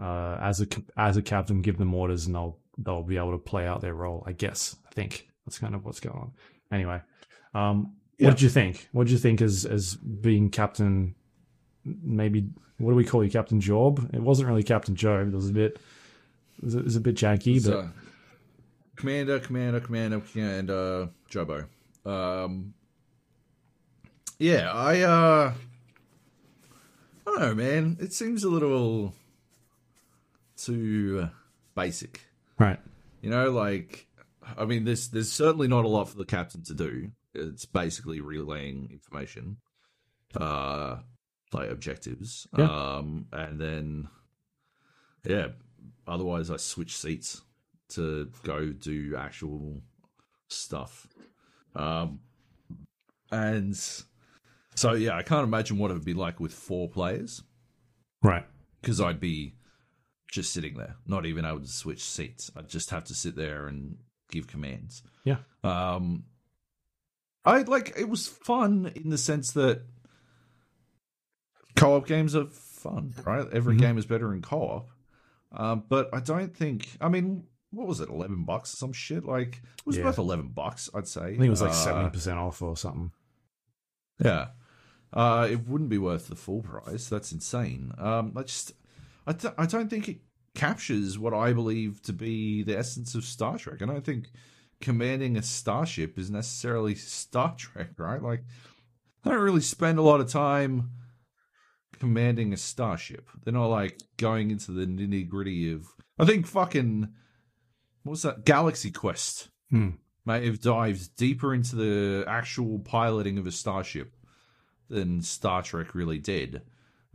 uh, as a as a captain give them orders, and they'll they'll be able to play out their role. I guess. I think that's kind of what's going on. Anyway, um, Yeah. what did you think? What did you think as as being captain? Maybe what do we call you, Captain Joab? It wasn't really Captain Joab. It was a bit, it was a, it was a bit janky, but So, Commander, Commander, Commander, and uh, Jobo. Um, yeah, I uh, I don't know, man. It seems a little too uh, basic. right. You know, like I mean, there's there's certainly not a lot for the captain to do. It's basically relaying information, uh, like objectives. Yeah. Um, and then, yeah. Otherwise, I switch seats to go do actual stuff. Um, and so yeah, I can't imagine what it would be like with four players Right. because I'd be just sitting there, not even able to switch seats. I'd just have to sit there and give commands. Yeah. Um, I like it was fun in the sense that co-op games are fun, right? Every Mhm. game is better in co-op. Um, but I don't think. I mean, what was it? Eleven bucks or some shit? Like it was Yeah. worth eleven bucks, I'd say. I think it was like Uh, seventy percent off or something. yeah. Uh, it wouldn't be worth the full price. That's insane. Um, I just, I, th- I don't think it captures what I believe to be the essence of Star Trek. And I don't think commanding a starship is necessarily Star Trek, right? Like, I don't really spend a lot of time commanding a starship. They're not like going into the nitty gritty of. I think fucking. What was that? Galaxy Quest Hmm. may have dived deeper into the actual piloting of a starship than Star Trek really did.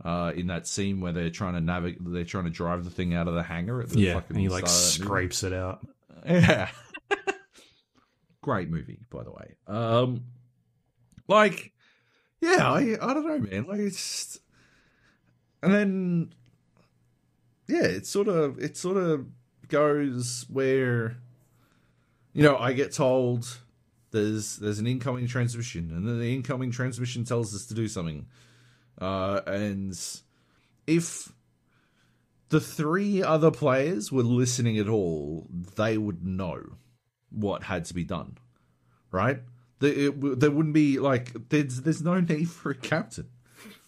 Uh, in that scene where they're trying to navigate, they're trying to drive the thing out of the hangar at the Yeah, fucking and he like that movie. scrapes it out. (laughs) Yeah. Great movie, by the way. Um like yeah, I I don't know, man. Like it's just and then yeah, it sort of it sort of goes where you know, I get told there's there's an incoming transmission and then the incoming transmission tells us to do something. Uh and if the three other players were listening at all, they would know what had to be done, right? The, it, there wouldn't be like there's there's no need for a captain,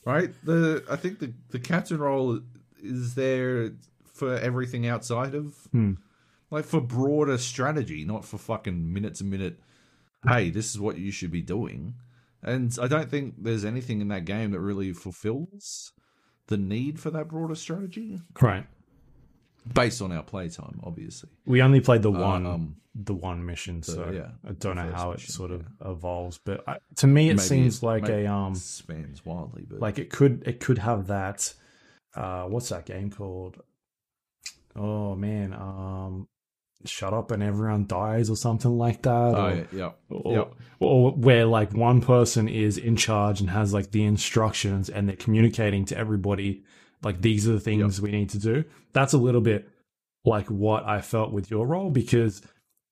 right? The I think the the captain role is there for everything outside of Hmm. like for broader strategy, not for fucking minute to minute. Hey, this is what you should be doing, and I don't think there's anything in that game that really fulfills the need for that broader strategy Right. Based on our playtime, obviously. We only played the Uh, one um, the one mission, so yeah, I don't know how it mission, sort of evolves. But I, to me, it Maybe seems it- like a um spans wildly, but like it could it could have that. Uh, what's that game called? Oh man, um, shut up and everyone dies or something like that. oh or, yeah, yeah, or, Yep. or where like one person is in charge and has like the instructions and they're communicating to everybody like these are the things we need to do. That's a little bit like what i felt with your role because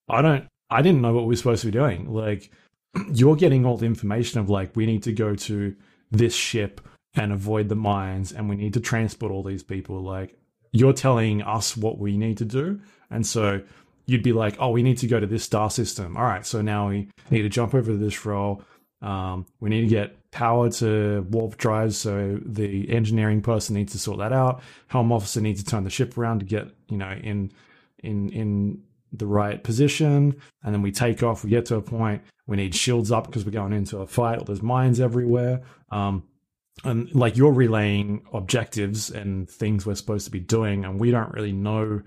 i don't i didn't know what we were supposed to be doing. Like (clears throat) you're getting all the information of like we need to go to this ship and avoid the mines and we need to transport all these people. Like you're telling us what we need to do. And so you'd be like oh we need to go to this star system. All right so now we need to jump over to this roll um, we need to get power to warp drives so the engineering person needs to sort that out. Helm officer needs to turn the ship around to get you know in in in the right position. And then we take off we get to a point we need shields up because we're going into a fight. Or there's mines everywhere. Um, and like you're relaying objectives and things we're supposed to be doing and we don't really know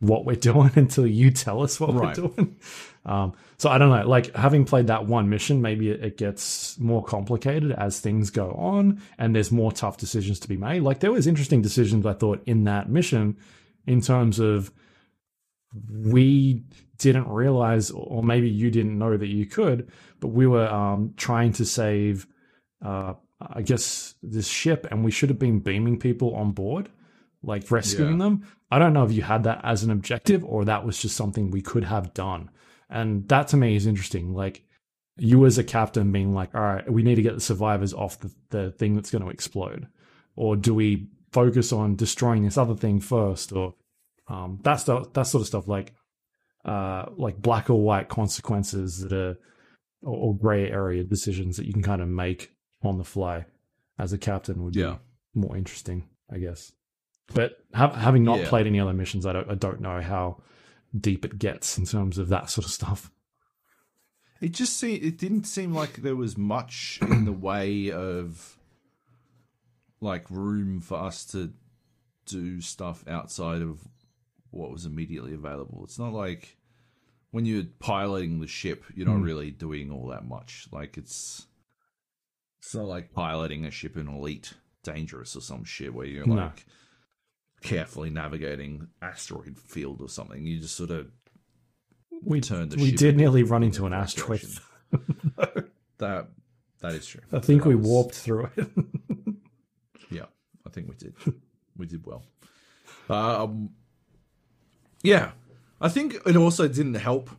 what we're (laughs) doing until you tell us what Right. we're doing um, so i don't know like having played that one mission maybe it, it gets more complicated as things go on and there's more tough decisions to be made. Like there was interesting decisions i thought in that mission in terms of we didn't realize or maybe you didn't know that you could but we were um, trying to save uh, i guess this ship and we should have been beaming people on board like rescuing Yeah. them. I don't know if you had that as an objective or that was just something we could have done and that to me is interesting like you as a captain being like all right we need to get the survivors off the, the thing that's going to explode or do we focus on destroying this other thing first or um, that's the, that sort of stuff like uh, like black or white consequences that are or, or gray area decisions that you can kind of make on the fly as a captain would Yeah. be more interesting, I guess. But ha- having not Yeah. played any other missions, I don't I don't know how deep it gets in terms of that sort of stuff. It just seemed it didn't seem like there was much in the way of like room for us to do stuff outside of what was immediately available. It's not like when you're piloting the ship, you're not hmm. really doing all that much. Like it's it's not like piloting a ship in Elite Dangerous or some shit where you're No. like carefully navigating asteroid field or something. You just sort of We turn the we did nearly run into an asteroid. (laughs) that that is true. I think That we was- warped through it. (laughs) Yeah, I think we did. we did well. Um, yeah, I think it also didn't help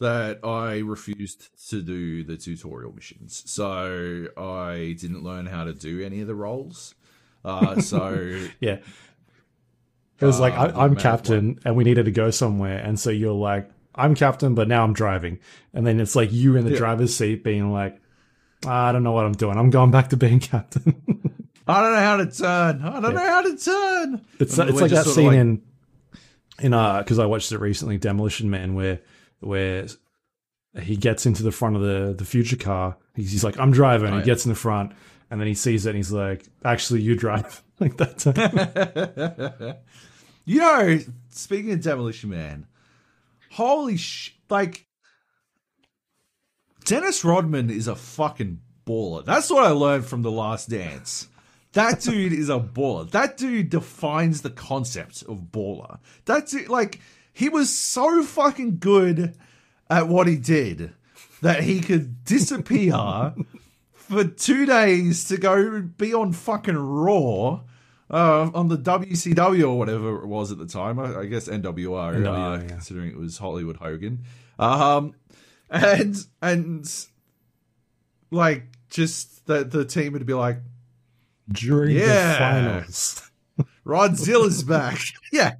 that I refused to do the tutorial missions, so I didn't learn how to do any of the roles. Uh, so (laughs) yeah. It was like Uh, I, I'm mad captain, and we needed to go somewhere, and so you're like, I'm captain, but now I'm driving, and then it's like you in the Yeah. driver's seat being like, I don't know what I'm doing. I'm going back to being (laughs) captain. I don't know how to turn. I don't know how to turn. It's it's like that just sort of scene like- in in uh because I watched it recently, Demolition Man, where where he gets into the front of the the future car. He's, he's like, I'm driving. and Oh, he yeah. gets in the front, and then he sees it, and he's like, Actually, you drive. (laughs) like that. Time. (laughs) You know, speaking of Demolition Man, holy sh! Like, Dennis Rodman is a fucking baller. That's what I learned from The Last Dance. That dude is a baller. That dude defines the concept of baller. That dude, like, he was so fucking good at what he did that he could disappear (laughs) for two days to go be on fucking Raw uh, on the WCW or whatever it was at the time. I, I guess NWO, NWO, uh, yeah. considering it was Hollywood Hogan. Um, and and like just the the team would be like, During the Yeah. finals. (laughs) Rodzilla's back. (laughs) yeah.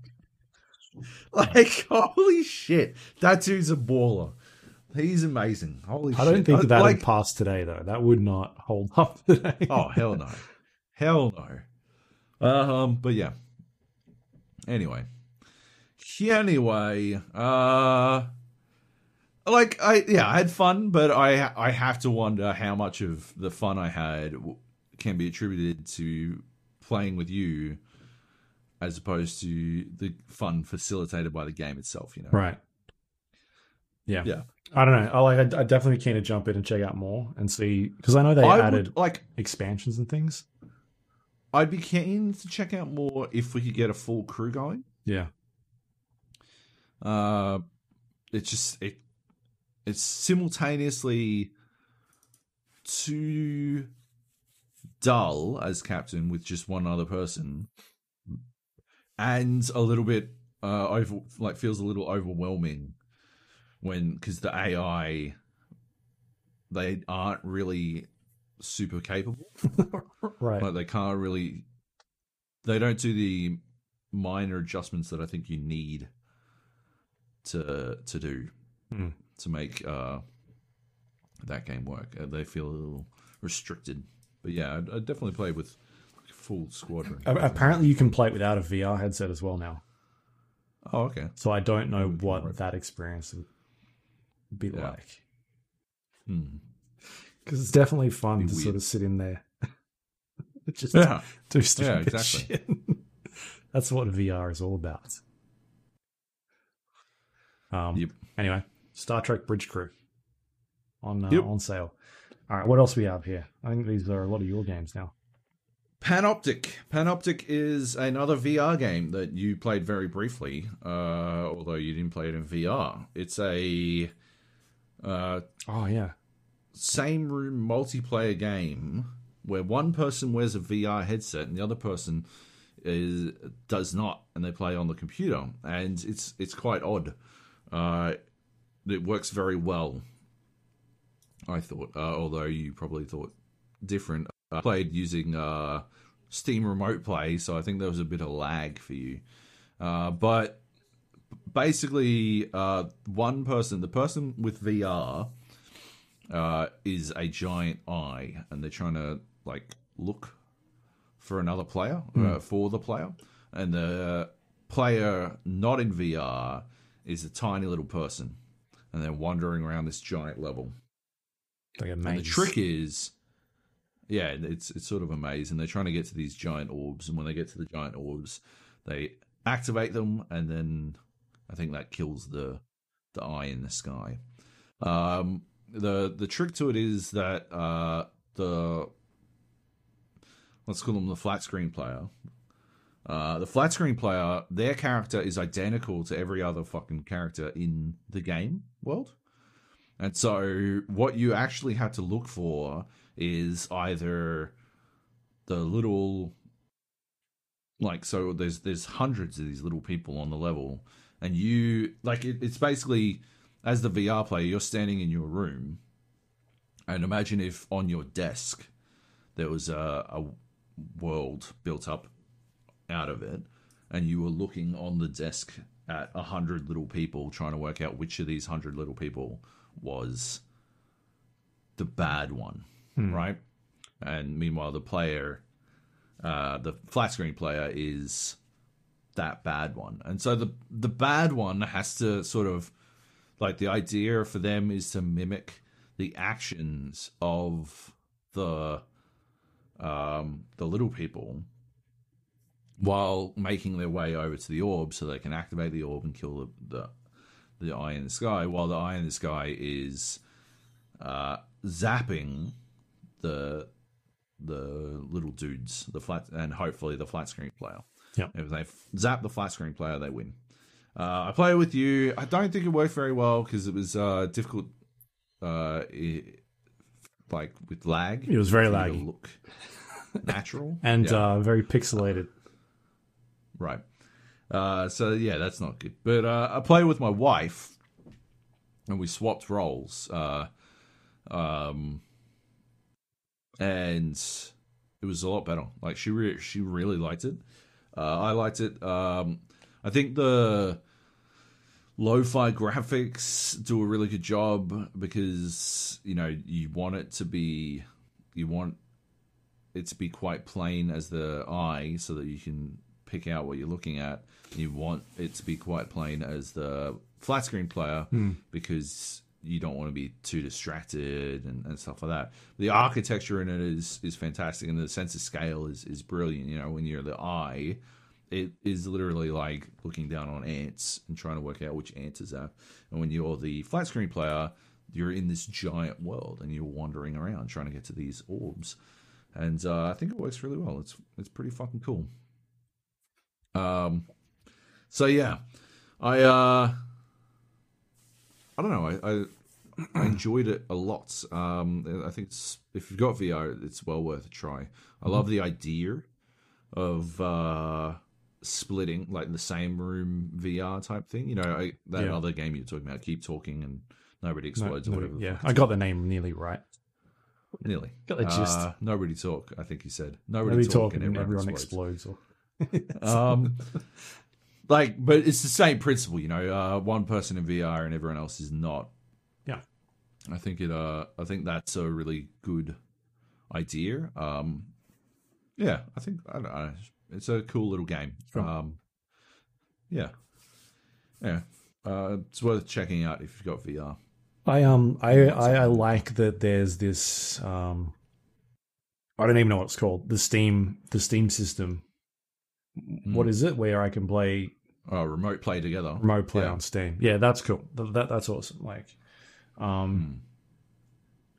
Like, (laughs) holy shit. That dude's a baller. He's amazing. Holy I shit. don't think Uh, that like, would pass today, though. That would not hold up (laughs) today. Oh hell no, hell no. Um, but yeah. Anyway, anyway, uh, like I yeah, I had fun, but I I have to wonder how much of the fun I had can be attributed to playing with you, as opposed to the fun facilitated by the game itself. You know, Right. Yeah. Yeah. I don't know. I like. I, I definitely keen to jump in and check out more and see because I know they I added would like. expansions and things. I'd be keen to check out more if we could get a full crew going. Yeah. Uh, it's just it it's simultaneously too dull as captain with just one other person, and a little bit uh over like feels a little overwhelming when because the AI they aren't really super capable (laughs) Right. like they can't really they don't do the minor adjustments that I think you need to to do Hmm. to make uh that game work. Uh, they feel a little restricted. But yeah, I'd, I'd definitely play with full squadron. Apparently, you can play it without a VR headset as well now. Oh, okay. So I don't know what that experience be Yeah. like Hmm. because it's definitely fun to sort of sit in there, (laughs) just Yeah. do stupid exactly. shit. (laughs) That's what VR is all about. Um. Yep. Anyway, Star Trek Bridge Crew on uh, Yep. on sale. All right, what else we have here? I think these are a lot of your games now. Panoptic. Panoptic is another VR game that you played very briefly, uh, although you didn't play it in VR. It's a uh, Oh yeah, same room multiplayer game where one person wears a VR headset and the other person is does not, and they play on the computer, and it's it's quite odd. Uh, it works very well. I thought, uh, although you probably thought different. I played using uh, Steam Remote Play, so I think there was a bit of lag for you. Uh, but basically, uh, one person, the person with VR, uh, is a giant eye, and they're trying to like look for another player uh, for the player, and the player not in VR is a tiny little person, and they're wandering around this giant level. like a And maze. the trick is, yeah, it's it's sort of a maze, and they're trying to get to these giant orbs. And when they get to the giant orbs, they activate them, and then I think that kills the the eye in the sky. Um, the the trick to it is that uh, the let's call them the flat screen player. Uh, the flat screen player, their character is identical to every other fucking character in the game world. And so, what you actually have to look for is either the little, like, so there's there's hundreds of these little people on the level, and you like it, it's basically as the VR player, you're standing in your room, and imagine if on your desk there was a, a world built up out of it, and you were looking on the desk at a hundred little people trying to work out which of these hundred little people was the bad one, right? And meanwhile, the player, uh, the flat screen player, is that bad one, and so the the bad one has to sort of like the idea for them is to mimic the actions of the um, the little people while making their way over to the orb so they can activate the orb and kill the the, the eye in the sky while the eye in the sky is uh, zapping the the little dudes the flat and hopefully the flat screen player Yeah. if they f- zap the flat screen player they win uh, I play it with you. I don't think it worked very well because it was uh, difficult, uh, i like with lag. It was very laggy. Look (laughs) natural and Yeah, uh, very pixelated. right. Uh, so yeah, that's not good. But uh, I play with my wife, and we swapped roles. Uh, um, and it was a lot better. Like she re- she really liked it. Uh, I liked it. Um, I think the lo-fi graphics do a really good job because you know you want it to be you want it to be quite plain as the eye so that you can pick out what you're looking at. You want it to be quite plain as the flat screen player because you don't want to be too distracted and, and stuff like that. The architecture in it is is fantastic and the sense of scale is is brilliant. You know, when you're the eye, it is literally like looking down on ants and trying to work out which ant is. And when you're the flat screen player, you're in this giant world and you're wandering around trying to get to these orbs. And uh, I think it works really well. It's it's pretty fucking cool. Um, so yeah, I uh, I don't know. I, I I enjoyed it a lot. Um, I think it's, if you've got VR, it's well worth a try. I love the idea of uh, splitting like the same room VR type thing. You know, I, that Yeah. other game you're talking about, keep talking and nobody No, explodes or whatever. the yeah, I got the name nearly right. Nearly. (laughs) Got the gist. Uh, nobody talk, I think you said. Nobody, Maybe talk, talking and and everyone explodes. explodes. Or Um, (laughs) like, but it's the same principle, you know. Uh, one person in VR and everyone else is not. Yeah. I think it. Uh, I think that's a really good idea. Um, yeah, I think I don't know. It's a cool little game. Sure. Um, yeah, yeah. Uh, it's worth checking out if you've got VR. I um I, I I like that there's this um I don't even know what it's called the Steam the Steam system. What is it? Where I can play Oh, remote play together. remote play Yeah. on Steam. Yeah, that's cool. That, that that's awesome. Like, um,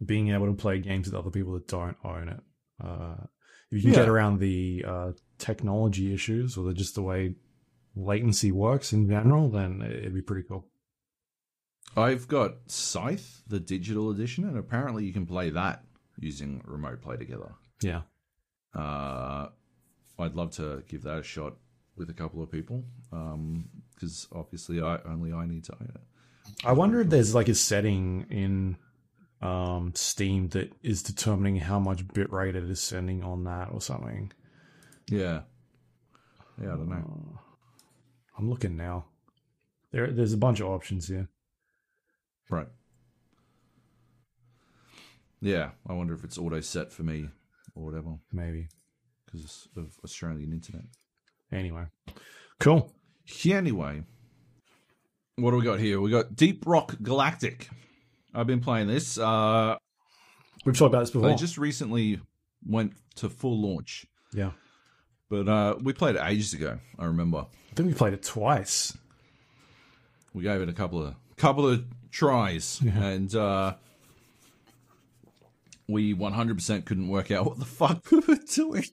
being able to play games with other people that don't own it. Uh, if you can get around the uh, technology issues or the, just the way latency works in general, then it'd be pretty cool. I've got Scythe, the digital edition, and apparently you can play that using remote play together. Yeah. Uh, I'd love to give that a shot with a couple of people because obviously I only I need to own it. I wonder if there's like a setting in um, Steam that is determining how much bitrate it is sending on that or something. Yeah, yeah, I don't know. I'm looking now. There, there's a bunch of options here. Right. Yeah, I wonder if it's auto set for me or whatever Maybe. Because of Australian internet. Anyway, cool. Yeah, Anyway, what do we got here? We got Deep Rock Galactic. I've been playing this. Uh, We've talked about this before. They just recently went to full launch, yeah, but uh, we played it ages ago. I remember. I think we played it twice. we gave it a couple of couple of tries, and uh, we 100% couldn't work out what the fuck we were doing.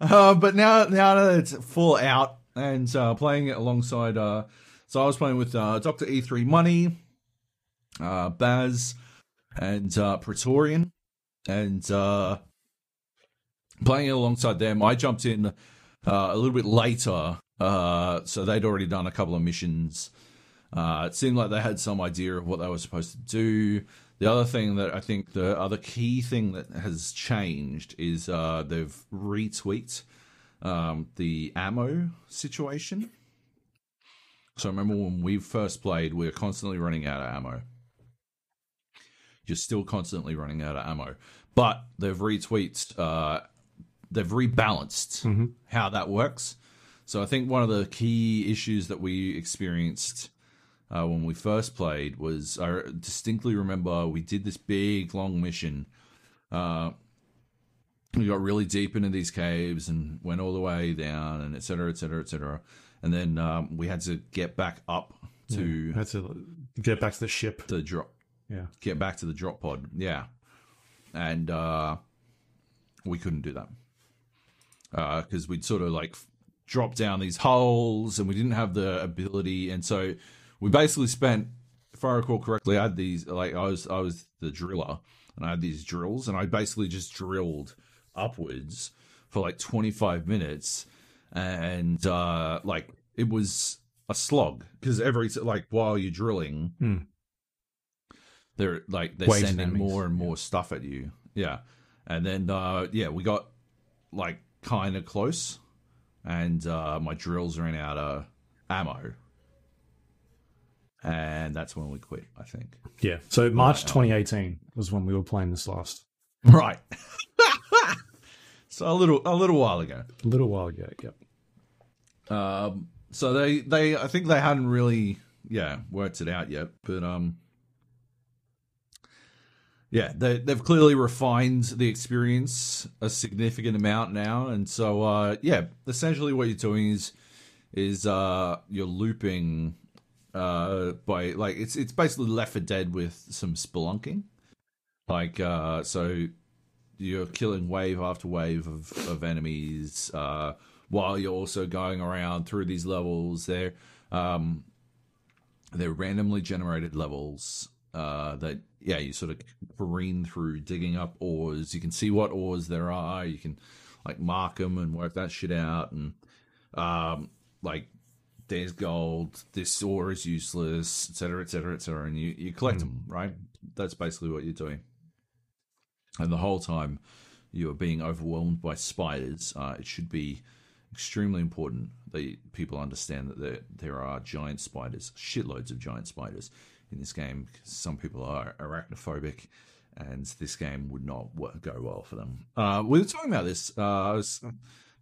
Uh, but now now that it's full out and uh, playing it alongside, uh, so I was playing with uh, Doctor E3 Money, uh, Baz, and Praetorian, and playing it alongside them. I jumped in a little bit later, so they'd already done a couple of missions. It seemed like they had some idea of what they were supposed to do. The other thing that I think the other key thing that has changed is uh, they've retweaked um, the ammo situation. So remember when we first played, we were constantly running out of ammo. You're still constantly running out of ammo, but they've retweaked, uh, they've rebalanced how that works. So I think one of the key issues that we experienced uh, when we first played was I distinctly remember we did this big long mission. Uh, we got really deep into these caves and went all the way down and et cetera, et cetera, et cetera. And then um, we had to get back up to Had to get back to the ship. the drop, Yeah. get back to the drop pod. Yeah. And uh, we couldn't do that because we'd sort of like drop down these holes and we didn't have the ability. And so we basically spent, if I recall correctly, I had these like I was I was the driller and I had these drills and I basically just drilled upwards for like 25 minutes and uh like it was a slog because every like while you're drilling Hmm. they're like they're Waves sending more and more stuff at you. Yeah. And then uh yeah we got like kind of close and uh my drills ran out of ammo and that's when we quit i think Yeah. So March 2018 was when we were playing this last. right (laughs) so a little a little while ago A little while ago. Yep. Um, so they, they, I think they hadn't really, yeah, worked it out yet. But um, yeah, they they've clearly refined the experience a significant amount now, and so uh, yeah, essentially what you're doing is is uh you're looping uh by like it's it's basically Left 4 Dead with some spelunking, like uh so you're killing wave after wave of, of enemies uh, while you're also going around through these levels. They're um, they're randomly generated levels uh, that yeah you sort of careen through, digging up ores. You can see what ores there are. You can like mark them and work that shit out, and um, like there's gold. This ore is useless, etc., etc., etc. And you you collect them, right? That's basically what you're doing and the whole time you are being overwhelmed by spiders, uh, it should be extremely important that people understand that there there are giant spiders, shitloads of giant spiders in this game. some people are arachnophobic, and this game would not go well for them. Uh, we were talking about this. Uh, I, was, I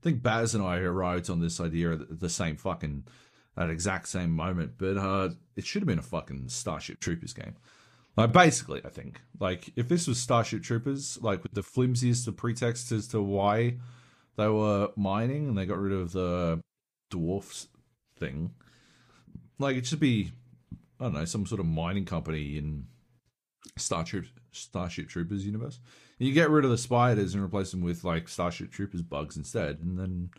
think Baz and I arrived on this idea at the same fucking that exact same moment, but uh, it should have been a fucking Starship Troopers game. Like basically, I think like if this was Starship Troopers, like with the flimsiest of pretexts as to why they were mining and they got rid of the dwarfs thing, like it should be I don't know some sort of mining company in Star Troop Starship Troopers universe. And you get rid of the spiders and replace them with like Starship Troopers bugs instead, and then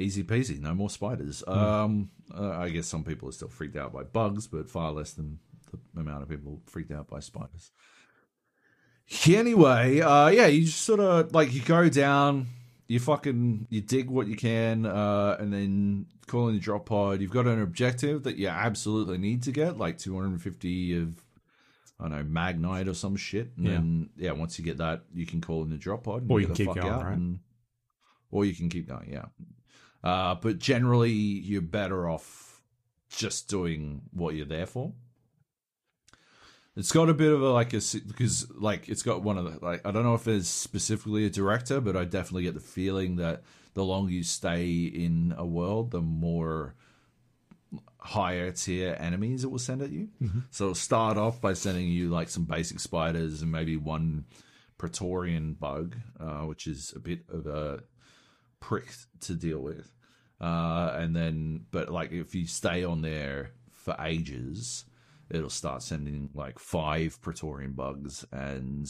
easy peasy, no more spiders. Um, uh, I guess some people are still freaked out by bugs, but far less than the amount of people freaked out by spiders. Anyway, uh, yeah, you just sort of like you go down, you fucking you dig what you can, uh, and then call in the drop pod. You've got an objective that you absolutely need to get, like 250 of I don't know Magnite or some shit. And Yeah. then yeah, once you get that, you can call in the drop pod, and Or you can keep fuck going, out right? and- or you can keep going, yeah. Uh, but generally, you're better off just doing what you're there for. It's got a bit of a like a because like it's got one of the like I don't know if it's specifically a director, but I definitely get the feeling that the longer you stay in a world, the more higher tier enemies it will send at you. So it'll start off by sending you like some basic spiders and maybe one Praetorian bug, uh, which is a bit of a prick to deal with. Uh, and then, but like if you stay on there for ages, it'll start sending like five Praetorian bugs and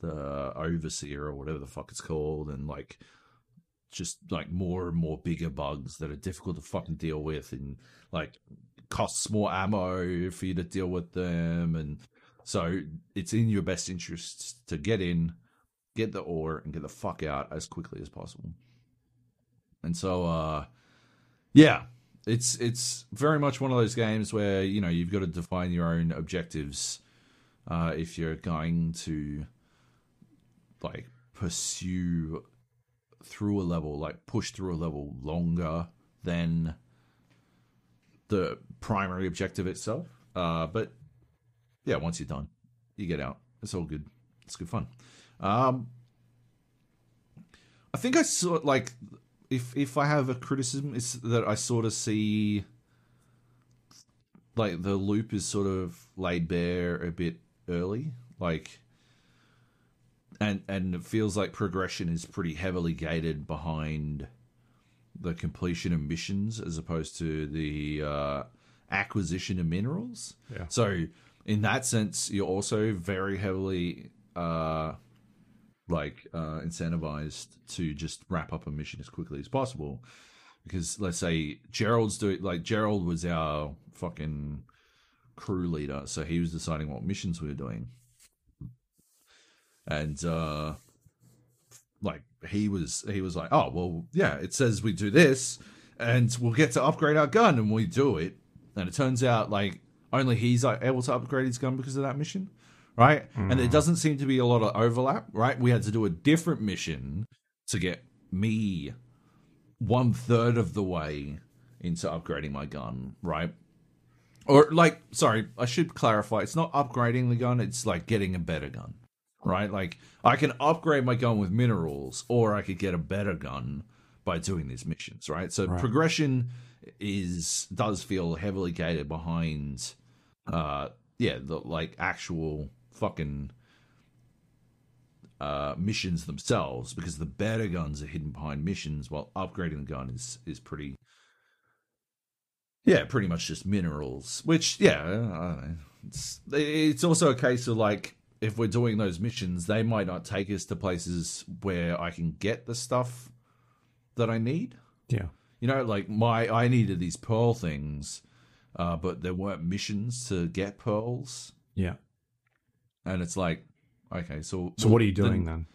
the Overseer or whatever the fuck it's called, and like just like more and more bigger bugs that are difficult to fucking deal with, and like costs more ammo for you to deal with them, and so it's in your best interest to get in, get the ore, and get the fuck out as quickly as possible. And so, uh, yeah, it's it's very much one of those games where you know you've got to define your own objectives uh, if you're going to like pursue through a level, like push through a level longer than the primary objective itself. Uh, but yeah, once you're done, you get out. It's all good. It's good fun. Um, I think I saw like if if I have a criticism, it's that I sort of see like the loop is sort of laid bare a bit early, like and and it feels like progression is pretty heavily gated behind the completion of missions as opposed to the uh, acquisition of minerals. Yeah. So in that sense, you're also very heavily uh, like uh, incentivized to just wrap up a mission as quickly as possible. Because let's say Gerald's doing like Gerald was our fucking crew leader, so he was deciding what missions we were doing. And uh like he was he was like oh well yeah it says we do this and we'll get to upgrade our gun and we do it. And it turns out like only he's like able to upgrade his gun because of that mission right and there doesn't seem to be a lot of overlap right we had to do a different mission to get me one third of the way into upgrading my gun right or like sorry i should clarify it's not upgrading the gun it's like getting a better gun right? Like I can upgrade my gun with minerals, or I could get a better gun by doing these missions, right? So Right. progression is does feel heavily gated behind, uh, yeah, the like actual fucking uh missions themselves because the better guns are hidden behind missions, while upgrading the gun is is pretty. Yeah, pretty much just minerals. Which, yeah, I don't know. It's it's also a case of like if we're doing those missions, they might not take us to places where I can get the stuff that I need. Yeah. You know, like my I needed these pearl things, uh, but there weren't missions to get pearls, Yeah. And it's like, okay, so So what are you doing then?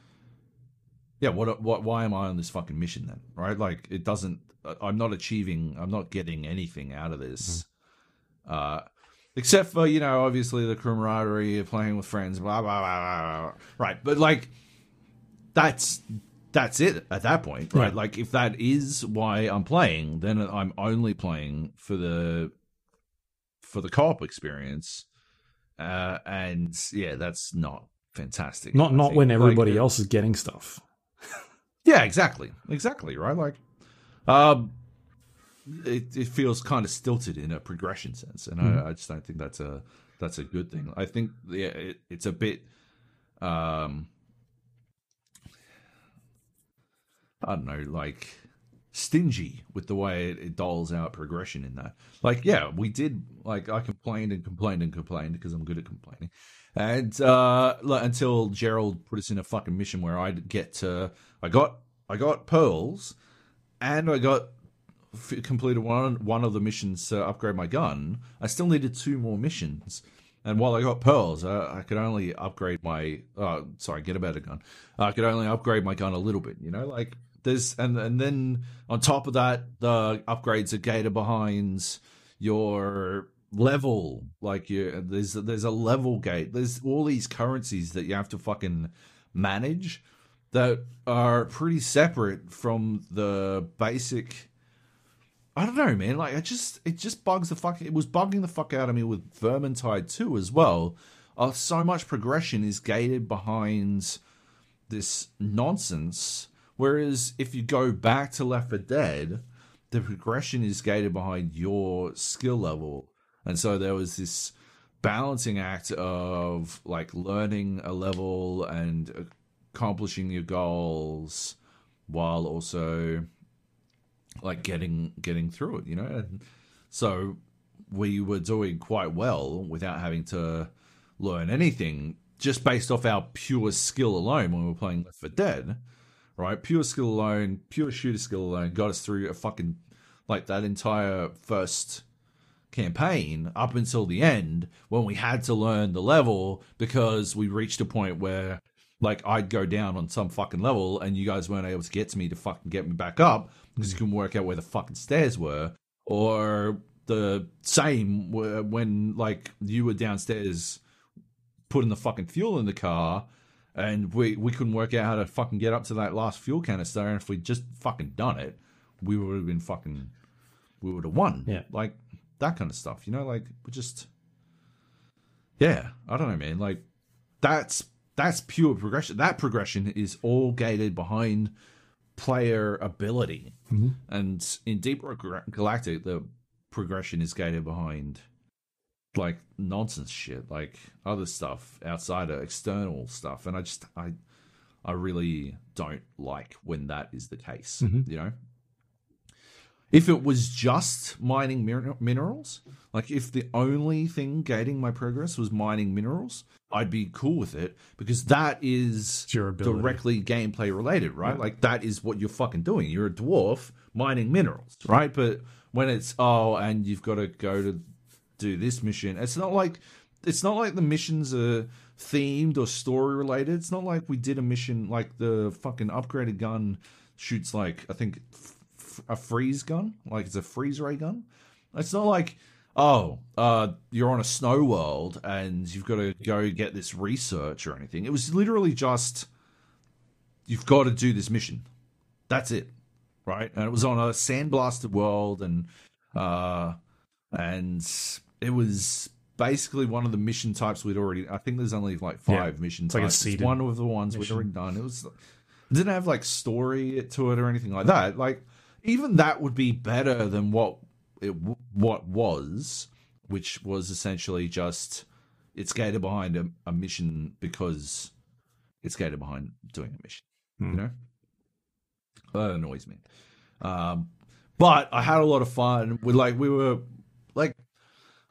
Yeah, what what why am I on this fucking mission then? Right? Like it doesn't I'm not achieving I'm not getting anything out of this. Uh except for, you know, obviously the camaraderie of playing with friends, blah blah blah blah. blah. Right. But like that's that's it at that point, right? Right. Like if that is why I'm playing, then I'm only playing for the for the co-op experience. Uh and yeah, that's not fantastic. Not not when everybody uh, else is getting stuff. yeah, exactly, exactly, right? Like, um, it it feels kind of stilted in a progression sense, and I, I just don't think that's a that's a good thing. I think yeah, it, it's a bit, um, I don't know, like stingy with the way it, it out progression in that. Like, yeah, we did like I complained and complained and complained because I'm good at complaining. And uh until Gerald put us in a fucking mission where I'd get to I got I got pearls and I got f- completed one one of the missions to upgrade my gun. I still needed two more missions. And while I got pearls, I, I could only upgrade my uh sorry, get a better gun. I could only upgrade my gun a little bit, you know, like there's and and then on top of that, the upgrades are gated behind your level. Like you, there's there's a level gate. There's all these currencies that you have to fucking manage that are pretty separate from the basic. I don't know, man. Like, I just it just bugs the fuck. It was bugging the fuck out of me with Vermintide too, as well. Uh, so much progression is gated behind this nonsense. Whereas if you go back to Left 4 Dead, the progression is gated behind your skill level. And so there was this balancing act of like learning a level and accomplishing your goals while also like getting getting through it, you know? And so we were doing quite well without having to learn anything, just based off our pure skill alone when we were playing Left 4 Dead, right? Pure skill alone, pure shooter skill alone got us through a fucking like that entire first campaign up until the end when we had to learn the level because we reached a point where like I'd go down on some fucking level and you guys weren't able to get to me to fucking get me back up because you couldn't work out where the fucking stairs were or the same when like you were downstairs putting the fucking fuel in the car and we we couldn't work out how to fucking get up to that last fuel canister. And if we'd just fucking done it we would have been fucking we would have won. Yeah. like that kind of stuff you know like we just yeah i don't know man. Like that's that's pure progression. That progression is all gated behind player ability. Mm-hmm. And in deep galactic the progression is gated behind like nonsense shit like other stuff outside of external stuff and i just i i really don't like when that is the case mm-hmm. you know if it was just mining min- minerals, like if the only thing gating my progress was mining minerals, I'd be cool with it because that is It's your ability. directly gameplay related, right? Like that is what you're fucking doing. You're a dwarf mining minerals, right? But when it's oh, and you've got to go to do this mission, it's not like it's not like the missions are themed or story related. It's not like we did a mission like the fucking upgraded gun shoots like I think f- a freeze gun, like it's a freeze ray gun. It's not like oh, uh, you're on a snow world and you've got to go get this research or anything. It was literally just you've got to do this mission. That's it, right? And it was on a sandblasted world, and uh, and it was basically one of the mission types we'd already. I think there's only like five mission It's like a types. It's one of the ones we'd already done. It was it didn't have like story to it or anything like that. Like even that would be better than what it what was, which was essentially just it's gated behind a, a mission because it's gated behind doing a mission. You know, that annoys me. Um, but I had a lot of fun. We like we were like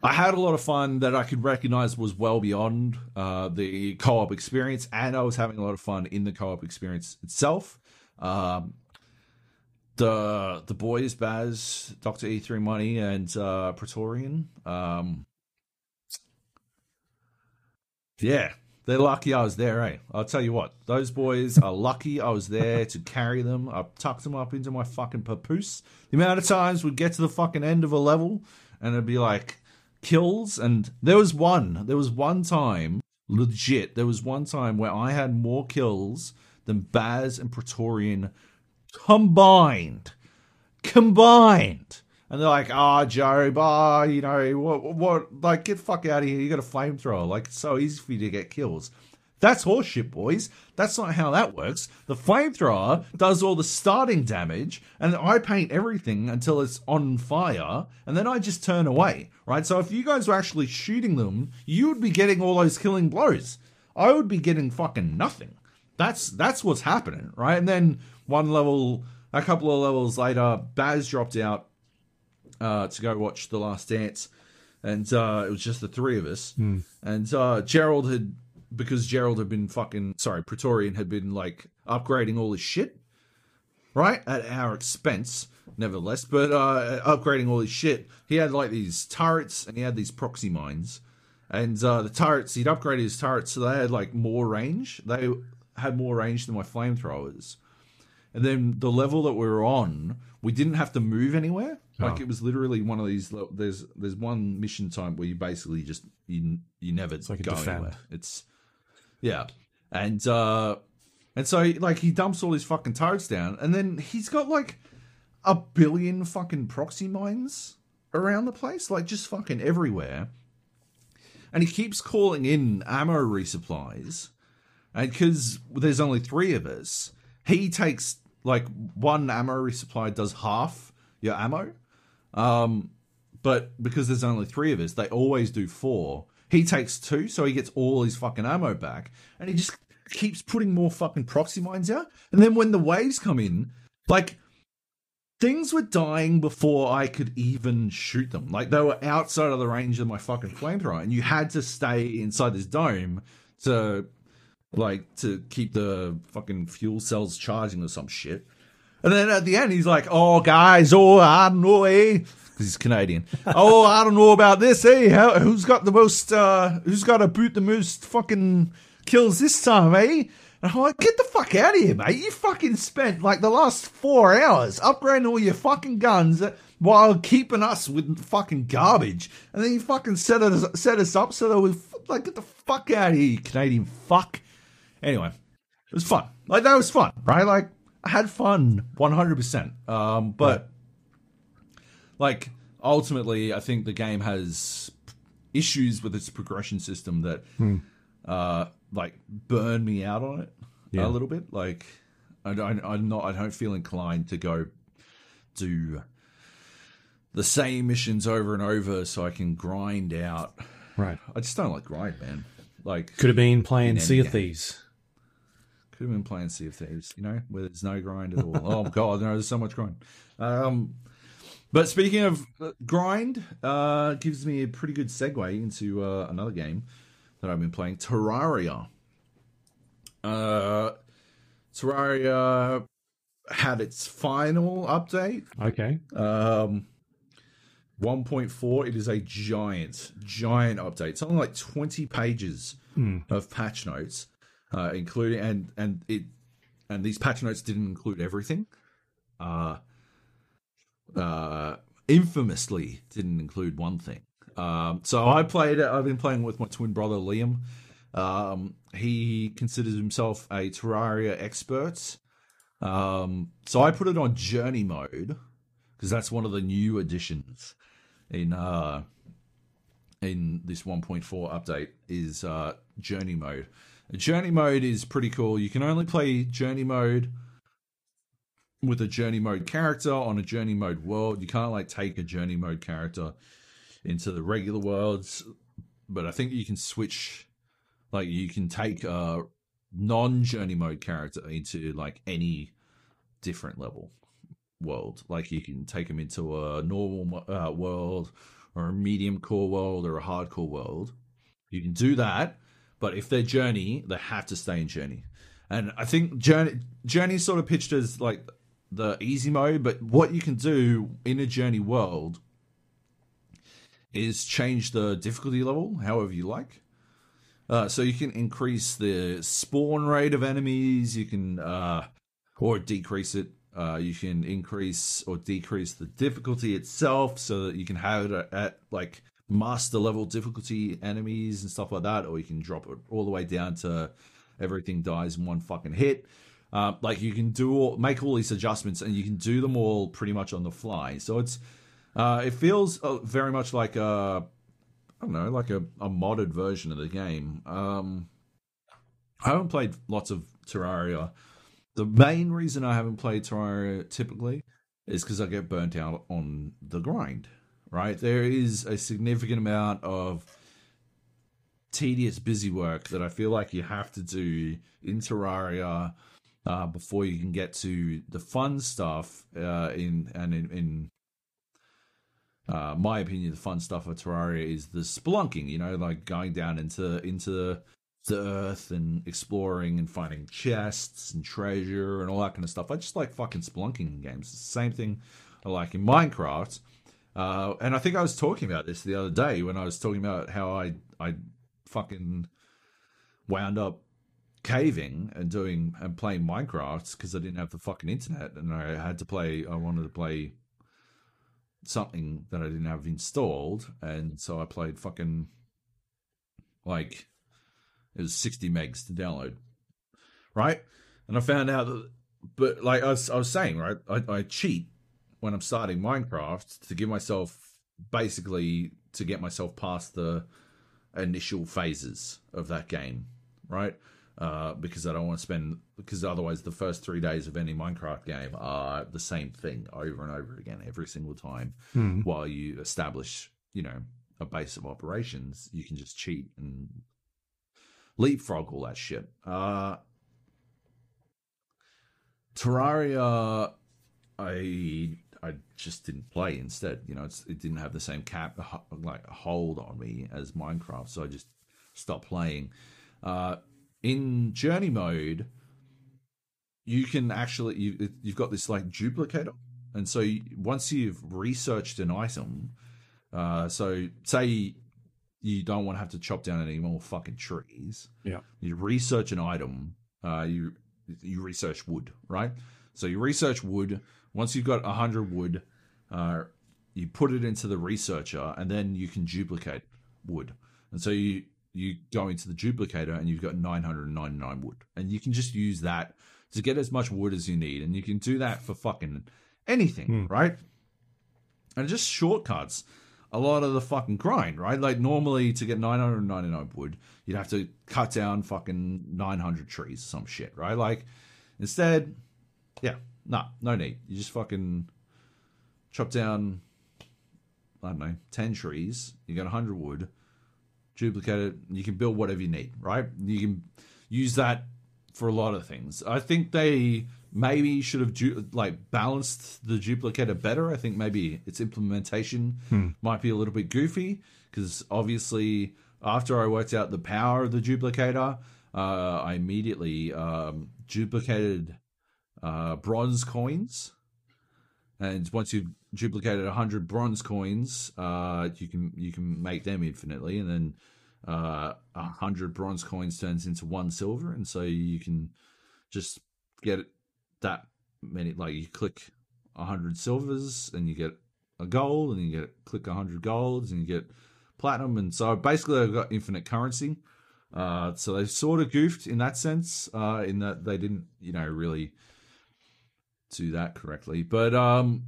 I had a lot of fun that I could recognize was well beyond uh, the co-op experience, and I was having a lot of fun in the co-op experience itself. Um, the the boys, Baz, Doctor E Three Money, and uh, Praetorian. Um, yeah, they're lucky I was there, eh? I'll tell you what, those boys are lucky I was there to (laughs) carry them. I tucked them up into my fucking papoose. The amount of times we'd get to the fucking end of a level and it'd be like kills, and there was one, there was one time, legit, there was one time where I had more kills than Baz and Praetorian combined combined. And they're like, ah, Joe, bah, you know, what, what, like, get fuck out of here. You got a flamethrower. Like, it's so easy for you to get kills. That's horseshit, boys. That's not how that works. The flamethrower does all the starting damage, and I paint everything until it's on fire, and then I just turn away, right? So if you guys were actually shooting them, you would be getting all those killing blows. I would be getting fucking nothing. That's that's what's happening, right? And then one level, a couple of levels later, Baz dropped out uh, to go watch The Last Dance, and uh, it was just the three of us. And uh, Gerald had, because Gerald had been fucking, sorry, Praetorian had been like upgrading all his shit, right, at our expense, nevertheless. But uh, upgrading all his shit, he had like these turrets and he had these proxy mines. And uh, the turrets, he'd upgraded his turrets so they had like more range. They had more range than my flamethrowers. And then the level that we were on, we didn't have to move anywhere. Like Oh. it was literally one of these. There's there's one mission type where you basically just you you never like a go anywhere. It's yeah, and uh and so like he dumps all his fucking turrets down, and then he's got like a billion fucking proxy mines around the place, like just fucking everywhere. And he keeps calling in ammo resupplies, and because there's only three of us, he takes like one ammo resupply does half your ammo. Um, but because there's only three of us, they always do four. He takes two, so he gets all his fucking ammo back, and he just keeps putting more fucking proxy mines out. And then when the waves come in, like things were dying before I could even shoot them. Like they were outside of the range of my fucking flamethrower, and you had to stay inside this dome to like to keep the fucking fuel cells charging or some shit. And then at the end, he's like, "Oh, guys, oh, I don't know, eh?" Because he's Canadian. (laughs) oh, I don't know about this, Hey, How, who's got the most? uh Who's got to boot the most fucking kills this time, eh? And I'm like, get the fuck out of here, mate. You fucking spent like the last four hours upgrading all your fucking guns while keeping us with fucking garbage. And then you fucking set us, set us up so that we like, get the fuck out of here, Canadian fuck. Anyway, it was fun. Like, that was fun, right? Like, I had fun 100%. Um, but, like, ultimately, I think the game has issues with its progression system that, uh, like burn me out on it Yeah. a little bit. Like I don't, I'm not, I don't feel inclined to go do the same missions over and over so I can grind out. Right. I just don't like grind, man. Like Could have been playing Sea of. Thieves. could have been playing Sea of Thieves, you know, where there's no grind at all. oh god, no, there's so much grind. Um, but speaking of grind, uh, gives me a pretty good segue into uh, another game that I've been playing, Terraria. Uh, Terraria had its final update, Okay. um, 1.4. It is a giant, giant update. Something like 20 pages of patch notes, uh, including and and it and these patch notes didn't include everything. Uh, uh, infamously didn't include one thing. Um, so I played. I've been playing with my twin brother Liam. Um, he considers himself a Terraria expert. Um, so I put it on journey mode because that's one of the new additions in uh in this 1.4 update is uh journey mode. Journey mode is pretty cool. You can only play journey mode with a journey mode character on a journey mode world. You can't like take a journey mode character into the regular worlds, but I think you can switch like you can take a non journey mode character into like any different level world. Like you can take them into a normal uh, world or a medium core world or a hardcore world. You can do that, but if they're journey, they have to stay in journey. And I think journey journey sort of pitched as like the easy mode, but what you can do in a journey world is change the difficulty level however you like. Uh, so you can increase the spawn rate of enemies. You can uh, or decrease it. Uh, you can increase or decrease the difficulty itself so that you can have it at like master level difficulty enemies and stuff like that, or you can drop it all the way down to everything dies in one fucking hit. Uh, like you can do all, make all these adjustments and you can do them all pretty much on the fly. So it's uh, it feels uh, very much like a I don't know, like a, a modded version of the game. Um, I haven't played lots of Terraria. The main reason I haven't played Terraria typically is because I get burnt out on the grind. Right, there is a significant amount of tedious, busy work that I feel like you have to do in Terraria uh, before you can get to the fun stuff. Uh, in and in, in uh, my opinion, the fun stuff of Terraria is the spelunking. You know, like going down into into the earth and exploring and finding chests and treasure and all that kind of stuff. I just like fucking spelunking in games. It's the same thing I like in Minecraft. Uh, and I think I was talking about this the other day when I was talking about how I I fucking wound up caving and doing and playing Minecraft because I didn't have the fucking internet and I had to play. I wanted to play something that I didn't have installed, and so I played fucking like it was sixty megs to download, right? And I found out that, but like I was, I was saying, right, I, I cheat when I'm starting Minecraft to give myself basically to get myself past the initial phases of that game, right? Uh, because I don't want to spend because otherwise the first three days of any Minecraft game are the same thing over and over again every single time. Hmm. While you establish, you know, a base of operations, you can just cheat and leapfrog all that shit. Uh, Terraria, I I just didn't play instead. You know, it's, it didn't have the same cap like hold on me as Minecraft, so I just stopped playing. Uh, in journey mode, you can actually you you've got this like duplicator, and so you, once you've researched an item, uh, so say you don't want to have to chop down any more fucking trees. Yeah. You research an item. Uh, you you research wood, right? So you research wood. Once you've got hundred wood, uh, you put it into the researcher, and then you can duplicate wood. And so you you go into the duplicator, and you've got nine hundred and ninety nine wood, and you can just use that to get as much wood as you need, and you can do that for fucking anything, hmm. right? And just shortcuts a lot of the fucking grind, right? Like normally to get 999 wood, you'd have to cut down fucking 900 trees or some shit, right? Like instead, yeah, nah, no need. You just fucking chop down, I don't know, 10 trees, you get 100 wood, duplicate it, you can build whatever you need, right? You can use that for a lot of things. I think they maybe should have du- like balanced the duplicator better. I think maybe its implementation might be a little bit goofy because obviously after I worked out the power of the duplicator, uh, I immediately um, duplicated uh, bronze coins. And once you've duplicated hundred bronze coins, uh, you can you can make them infinitely, and then uh, a hundred bronze coins turns into one silver, and so you can just get that many. Like you click a hundred silvers, and you get a gold, and you get click a hundred golds, and you get platinum, and so basically I've got infinite currency. Uh, so they sort of goofed in that sense, uh, in that they didn't, you know, really do that correctly. But um,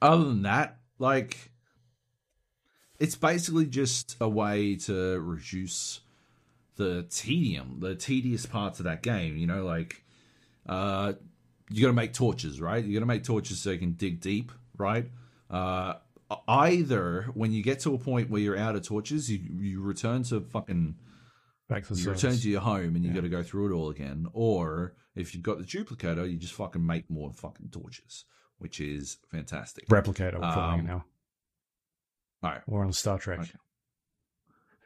other than that, like it's basically just a way to reduce the tedium, the tedious parts of that game. You know, like uh, you got to make torches, right? You got to make torches so you can dig deep, right? Uh, either when you get to a point where you're out of torches, you you return to fucking Back to you service. return to your home and you got to go through it all again. Or if you've got the duplicator, you just fucking make more fucking torches, which is fantastic. Replicator, we're calling Um, it now. All right, We're on Star Trek. Okay.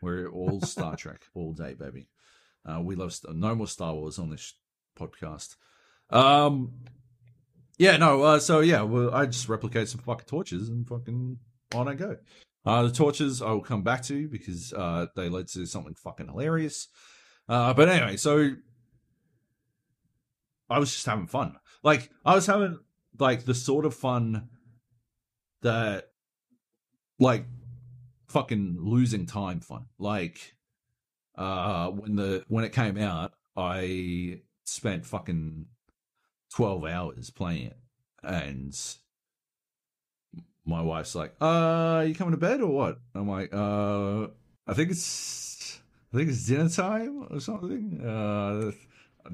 we're all Star Trek (laughs) all day, baby. Uh, we love Star- no more Star Wars on this podcast. Um, yeah, no. Uh, so yeah, well, I just replicate some fucking torches and fucking on I go. Uh, the torches I will come back to because uh, they led to something fucking hilarious. Uh, but anyway, so I was just having fun. Like I was having like the sort of fun that like fucking losing time fun. Like uh when the when it came out, I spent fucking 12 hours playing it and my wife's like, "Uh, you coming to bed or what?" I'm like, "Uh, I think it's I think it's dinner time or something." Uh,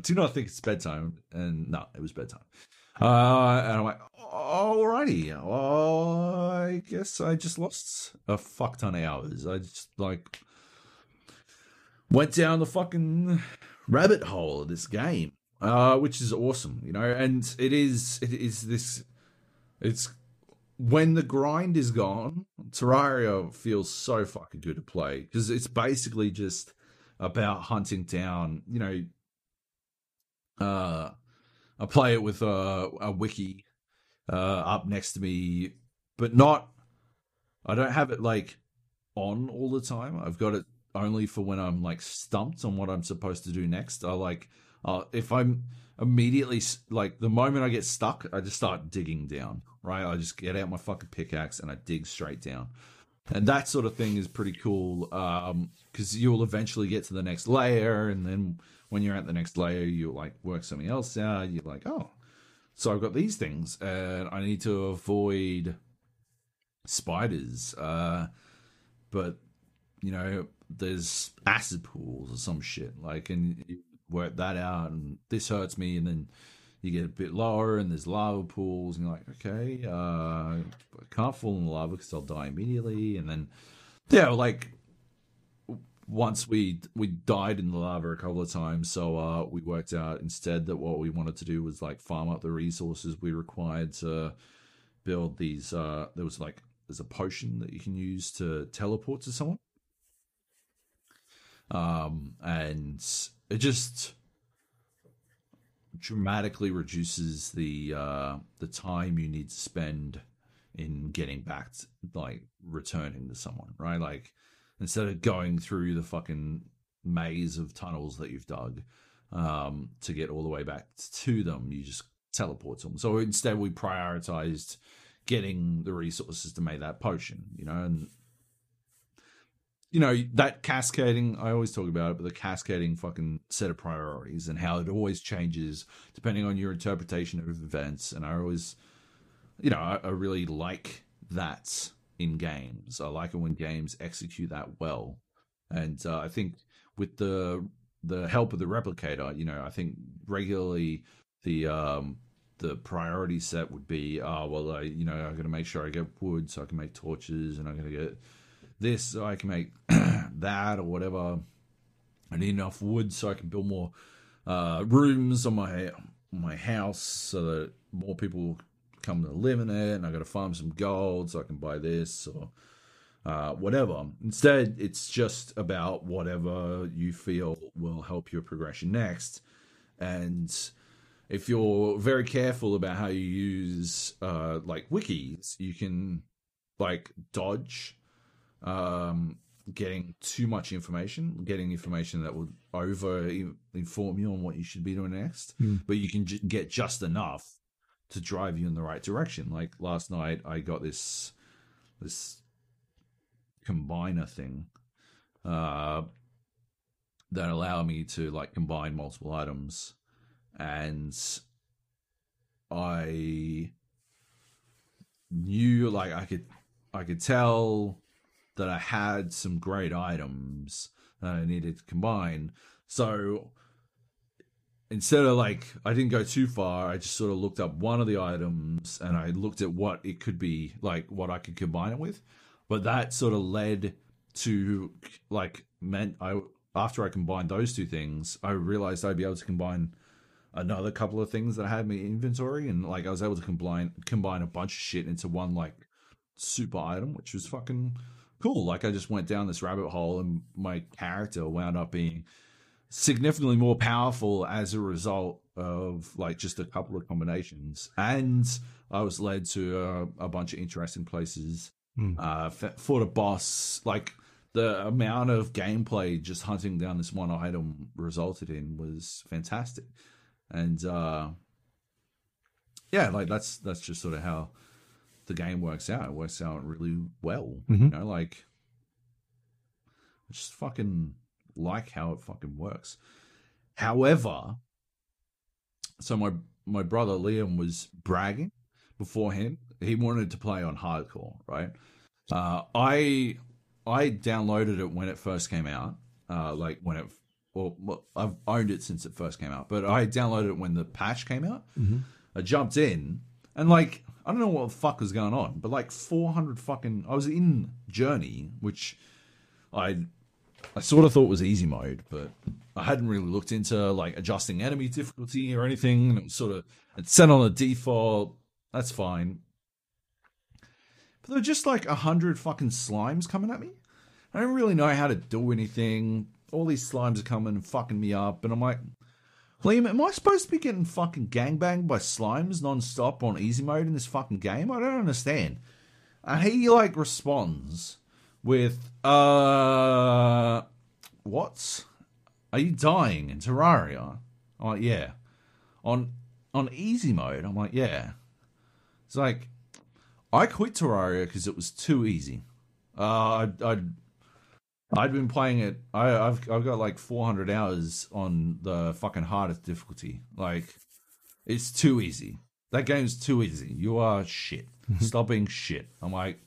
do not think it's bedtime, and no, it was bedtime. Uh, and I'm like, "Alrighty, well, I guess I just lost a fuck ton of hours. I just like went down the fucking rabbit hole of this game, uh, which is awesome, you know. And it is, it is this, it's when the grind is gone, Terraria feels so fucking good to play because it's basically just about hunting down, you know. Uh, I play it with a, a wiki uh, up next to me, but not. I don't have it like on all the time. I've got it only for when I'm like stumped on what I'm supposed to do next. I like uh, if I'm immediately like the moment I get stuck, I just start digging down. Right, I just get out my fucking pickaxe and I dig straight down, and that sort of thing is pretty cool. Because you'll eventually get to the next layer, and then when you're at the next layer, you like work something else out. You're like, oh, so I've got these things, and I need to avoid spiders. Uh, but you know, there's acid pools or some shit. Like, and you work that out, and this hurts me, and then you get a bit lower, and there's lava pools, and you're like, okay, uh, I can't fall in the lava because I'll die immediately, and then yeah, like once we we died in the lava a couple of times, so uh, we worked out instead that what we wanted to do was like farm up the resources we required to build these. Uh, there was like there's a potion that you can use to teleport to someone, um, and it just dramatically reduces the uh, the time you need to spend in getting back, to, like returning to someone, right? Like instead of going through the fucking maze of tunnels that you've dug um, to get all the way back to them, you just teleport to them. So instead, we prioritized getting the resources to make that potion, you know, and you know that cascading i always talk about it but the cascading fucking set of priorities and how it always changes depending on your interpretation of events and i always you know i, I really like that in games i like it when games execute that well and uh, i think with the the help of the replicator you know i think regularly the um the priority set would be oh well i you know i got to make sure i get wood so i can make torches and i'm to get this so I can make (clears throat) that or whatever. I need enough wood so I can build more uh, rooms on my my house so that more people come to live in it. And I got to farm some gold so I can buy this or uh, whatever. Instead, it's just about whatever you feel will help your progression next. And if you're very careful about how you use uh, like wikis, you can like dodge um, getting too much information, getting information that will over inform you on what you should be doing next. Mm. But you can j- get just enough to drive you in the right direction. Like last night, I got this this combiner thing uh, that allowed me to like combine multiple items, and I knew like I could I could tell that I had some great items that I needed to combine. So instead of like, I didn't go too far. I just sort of looked up one of the items and I looked at what it could be, like what I could combine it with. But that sort of led to like meant I after I combined those two things, I realized I'd be able to combine another couple of things that I had in my inventory, and like I was able to combine combine a bunch of shit into one like super item, which was fucking cool. Like I just went down this rabbit hole and my character wound up being significantly more powerful as a result of like just a couple of combinations. And I was led to a, a bunch of interesting places. Hmm. Uh, fought a boss. Like the amount of gameplay just hunting down this one item resulted in was fantastic. And uh, yeah, like that's that's just sort of how the game works out. It works out really well. Mhm. You know, like just fucking like how it fucking works. However, so my my brother Liam was bragging beforehand. He wanted to play on hardcore, right? Uh, I I downloaded it when it first came out. Uh, like when it, well, I've owned it since it first came out, but I downloaded it when the patch came out. Mhm. I jumped in and like I don't know what the fuck was going on, but like 400 fucking. I was in Journey, which I I sort of thought was easy mode, but I hadn't really looked into like adjusting enemy difficulty or anything. And it was sort of it's set on a default. That's fine. But there were just like a hundred fucking slimes coming at me. I don't really know how to do anything. All these slimes are coming and fucking me up, and I'm like, Liam, am I supposed to be getting fucking gangbanged by slimes non-stop on easy mode in this fucking game? I don't understand. And he like responds with, uh, what? Are you dying in Terraria? I'm like, yeah. On on easy mode, I'm like, yeah. It's like, I quit Terraria because it was too easy. Uh, I'd, I'd I'd been playing it. I, I've I've got like 400 hours on the fucking hardest difficulty. Like, it's too easy. That game's too easy. You are shit. Stop being shit. I'm like,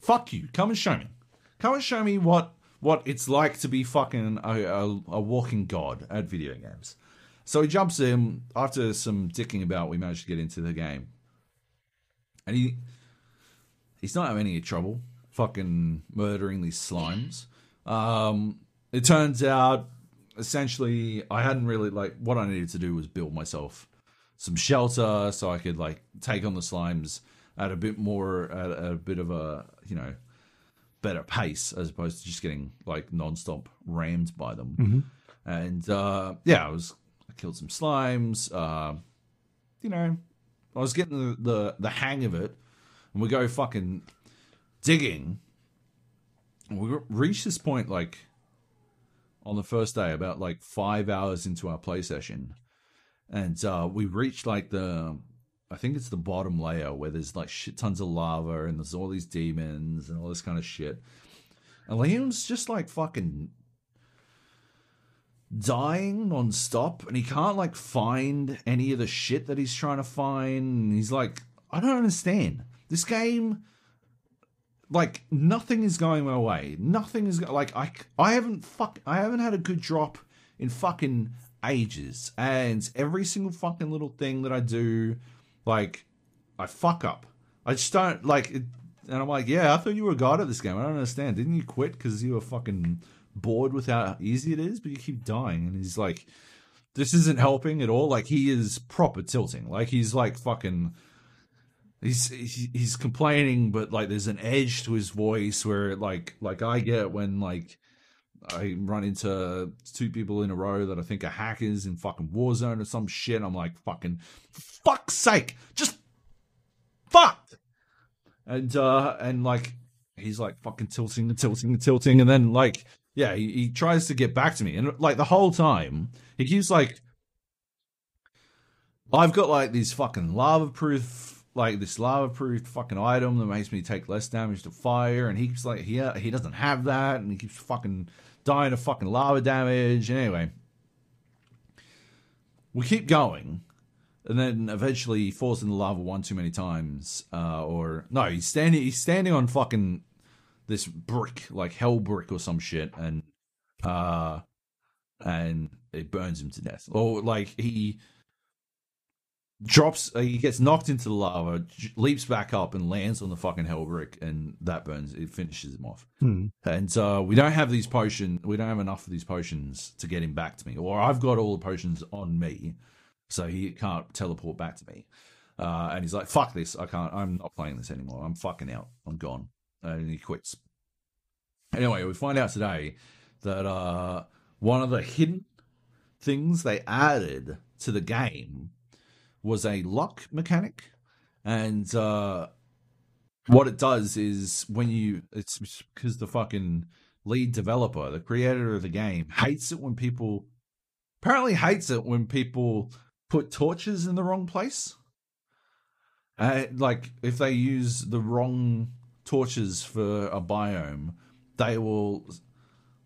fuck you. Come and show me. Come and show me what what it's like to be fucking a, a, a walking god at video games. So he jumps in after some dicking about. We managed to get into the game, and he he's not having any trouble fucking murdering these slimes. Um, it turns out, essentially, I hadn't really like what I needed to do was build myself some shelter so I could like take on the slimes at a bit more at a bit of a you know better pace as opposed to just getting like nonstop rammed by them. And uh, yeah, I was I killed some slimes. Uh, you know, I was getting the, the the hang of it, and we go fucking digging. And we reached this point like on the first day, about like five hours into our play session, and uh, we reached like the I think it's the bottom layer where there's like shit tons of lava and there's all these demons and all this kind of shit. And Liam's just like fucking dying non-stop and he can't like find any of the shit that he's trying to find. He's like, I don't understand. This game like nothing is going my way. Nothing is go- like I I haven't fuck I haven't had a good drop in fucking ages. And every single fucking little thing that I do like I fuck up. I just don't like it, and I'm like, yeah, I thought you were a god at this game. I don't understand. Didn't you quit because you were fucking bored with how easy it is? But you keep dying, and he's like, this isn't helping at all. Like he is proper tilting. Like he's like fucking. He's he's complaining, but like there's an edge to his voice where like like I get when like I run into two people in a row that I think are hackers in fucking Warzone or some shit. I'm like fucking fuck's sake, just fuck. And uh and like he's like fucking tilting and tilting and tilting, and then like yeah, he, he tries to get back to me, and like the whole time he keeps like I've got like these fucking lava proof like this lava proof fucking item that makes me take less damage to fire, and he keeps like he he doesn't have that, and he keeps fucking dying of fucking lava damage. Anyway, we keep going, and then eventually he falls in the lava one too many times. Uh, or no, he's standing he's standing on fucking this brick, like hell brick or some shit, and uh, and it burns him to death. Or like he drops, uh, he gets knocked into the lava, j- leaps back up, and lands on the fucking hell brick, and that burns. It finishes him off. And uh, we don't have these potions. We don't have enough of these potions to get him back to me. Or I've got all the potions on me, so he can't teleport back to me. Uh, and he's like, "Fuck this! I can't. I'm not playing this anymore. I'm fucking out. I'm gone." And he quits. Anyway, we find out today that uh, one of the hidden things they added to the game was a lock mechanic, and uh, what it does is when you it's because the fucking lead developer, the creator of the game, hates it when people apparently hates it when people put torches in the wrong place. Uh, like if they use the wrong torches for a biome, they will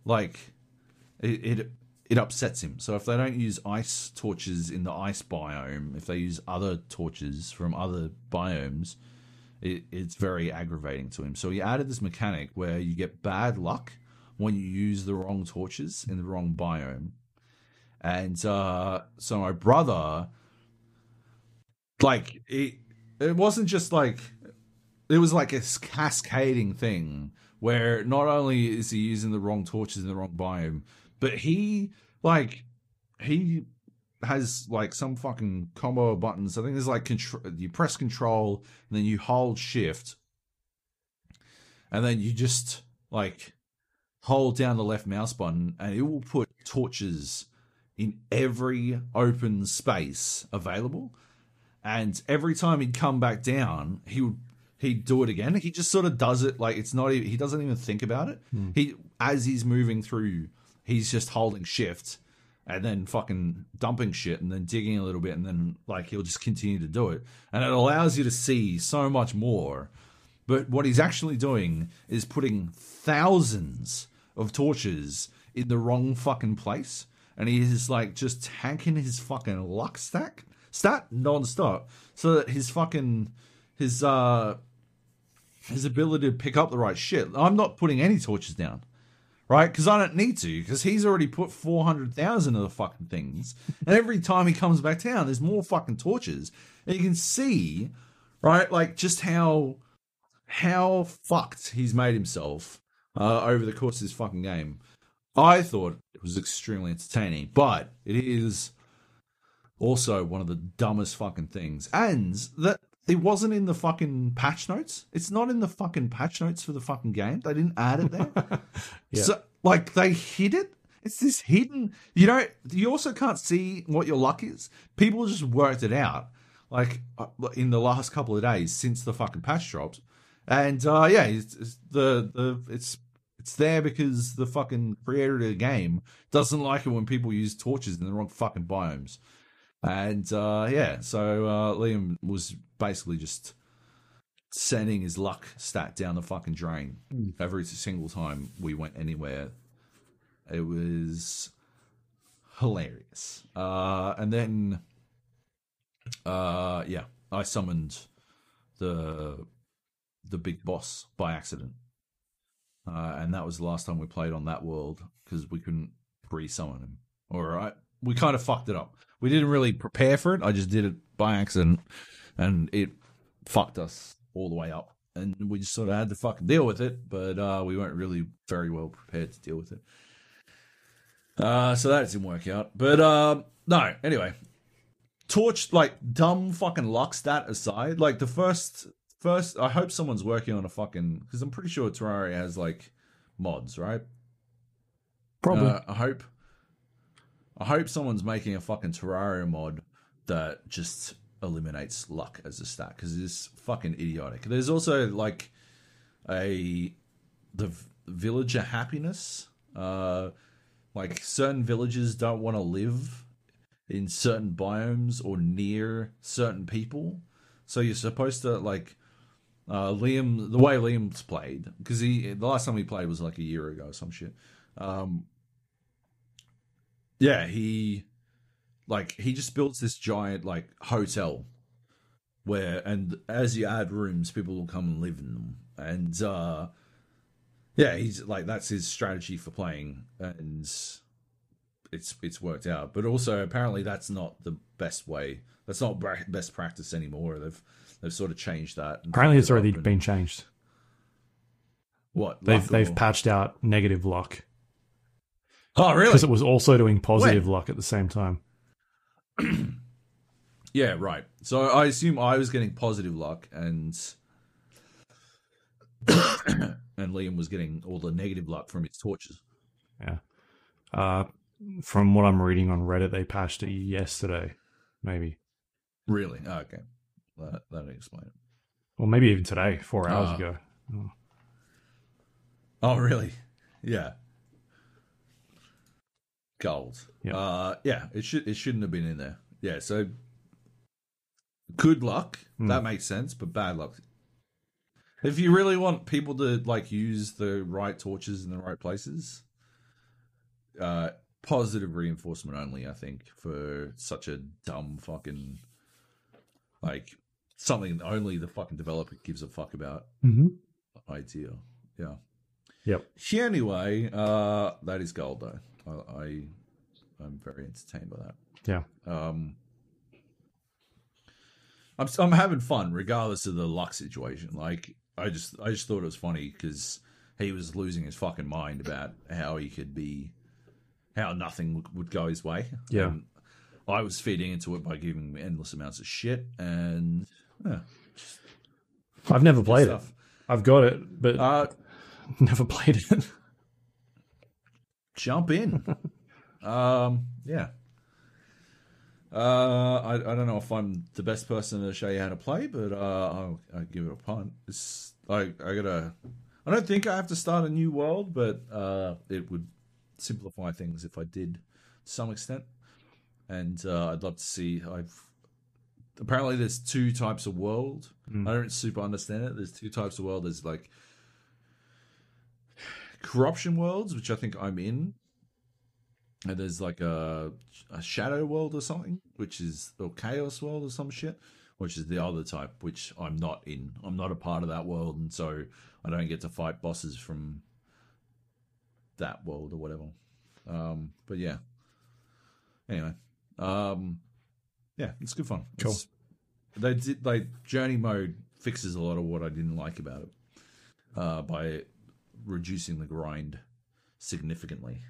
like it, it it upsets him. So if they don't use ice torches in the ice biome, if they use other torches from other biomes, it, it's very aggravating to him. So he added this mechanic where you get bad luck when you use the wrong torches in the wrong biome. And uh, so my brother, like it, it wasn't just like it was like a cascading thing where not only is he using the wrong torches in the wrong biome, but he like he has like some fucking combo of buttons. I think there's like control. You press control and then you hold shift, and then you just like hold down the left mouse button, and it will put torches in every open space available. And every time he'd come back down, he would he'd do it again. He just sort of does it like it's not. He doesn't even think about it. Hmm. He as he's moving through, he's just holding shift and then fucking dumping shit and then digging a little bit and then like he'll just continue to do it. And it allows you to see so much more. But what he's actually doing is putting thousands of torches in the wrong fucking place. And he is like just tanking his fucking luck stack stat non-stop so that his fucking his uh his ability to pick up the right shit. I'm not putting any torches down right? Because I don't need to, because he's already put 400,000 of the fucking things. And every time he comes back down, there's more fucking torches. And you can see, right, like just how how fucked he's made himself uh, over the course of this fucking game. I thought it was extremely entertaining, but it is also one of the dumbest fucking things. And that it wasn't in the fucking patch notes. It's not in the fucking patch notes for the fucking game. They didn't add it there. (laughs) Yeah. So like they hid it. It's this hidden. You know. You also can't see what your luck is. People just worked it out. Like uh, in the last couple of days since the fucking patch drops, and uh, yeah, it's, it's the the it's it's there because the fucking creator of the game doesn't like it when people use torches in the wrong fucking biomes. And uh, yeah, so uh, Liam was basically just sending his luck stat down the fucking drain every single time we went anywhere. It was hilarious. Uh, and then, uh, yeah, I summoned the the big boss by accident, uh, and that was the last time we played on that world because we couldn't pre-summon him. All right, we kind of fucked it up. We didn't really prepare for it. I just did it by accident, and it fucked us all the way up. And we just sort of had to fucking deal with it, but uh, we weren't really very well prepared to deal with it. Uh, so that didn't work out. But um, no, anyway, torch like dumb fucking luck stat aside, like the first first, I hope someone's working on a fucking because I'm pretty sure Terraria has like mods, right? Probably. Uh, I hope. I hope someone's making a fucking Terraria mod that just eliminates luck as a stat because it's fucking idiotic. There's also like a the villager happiness. Uh, like certain villages don't want to live in certain biomes or near certain people, so you're supposed to like uh, Liam. The way Liam's played because he the last time he played was like a year ago, or some shit. Um, yeah, he like he just builds this giant like hotel where and as you add rooms people will come and live in them. And uh yeah he's like that's his strategy for playing and it's it's worked out. But also apparently that's not the best way. That's not bra- best practice anymore. They've they've sort of changed that Apparently, it's already been changed. what They've they've or- patched out negative luck oh really because it was also doing positive luck at the same time. (clears throat) Yeah, right. So I assume I was getting positive luck and (coughs) and Liam was getting all the negative luck from his torches. Yeah. Uh, from what I'm reading on Reddit, they patched it yesterday, maybe, Really? Oh, okay. That that'll explain it. or maybe even today, four hours Ah. ago. Oh, really? Yeah. Gold. Yeah. Uh yeah, it should it shouldn't have been in there. Yeah, so good luck, Hmm. that makes sense, but bad luck. If you really want people to like use the right torches in the right places, uh positive reinforcement only, I think, for such a dumb fucking like something only the fucking developer gives a fuck about Mm-hmm. idea. Yeah. Yep. Anyway, uh, that is gold though. I, I I'm very entertained by that. Yeah. Um, I'm I'm having fun regardless of the luck situation. Like I just I just thought it was funny because he was losing his fucking mind about how he could be how nothing would- go his way. Yeah. And I was feeding into it by giving him endless amounts of shit and yeah, I've never played it. stuff. I've got it, but Uh, (laughs) never played it. Jump in. (laughs) um, yeah. Uh, I, I don't know if I'm the best person to show you how to play, but uh, I'll, I'll give it a punt. It's I I gotta. I don't think I have to start a new world, but uh, it would simplify things if I did, to some extent. And uh, I'd love to see. I've apparently there's two types of world. Mm. I don't super understand it. There's two types of world. There's like corruption worlds, which I think I'm in. And there's like a, a shadow world or something, which is or chaos world or some shit, which is the other type, which I'm not in. I'm not a part of that world, and so I don't get to fight bosses from that world or whatever. Um, but yeah. Anyway, um, yeah, it's good fun. Cool. It's- they did like journey mode fixes a lot of what I didn't like about it uh, by reducing the grind significantly.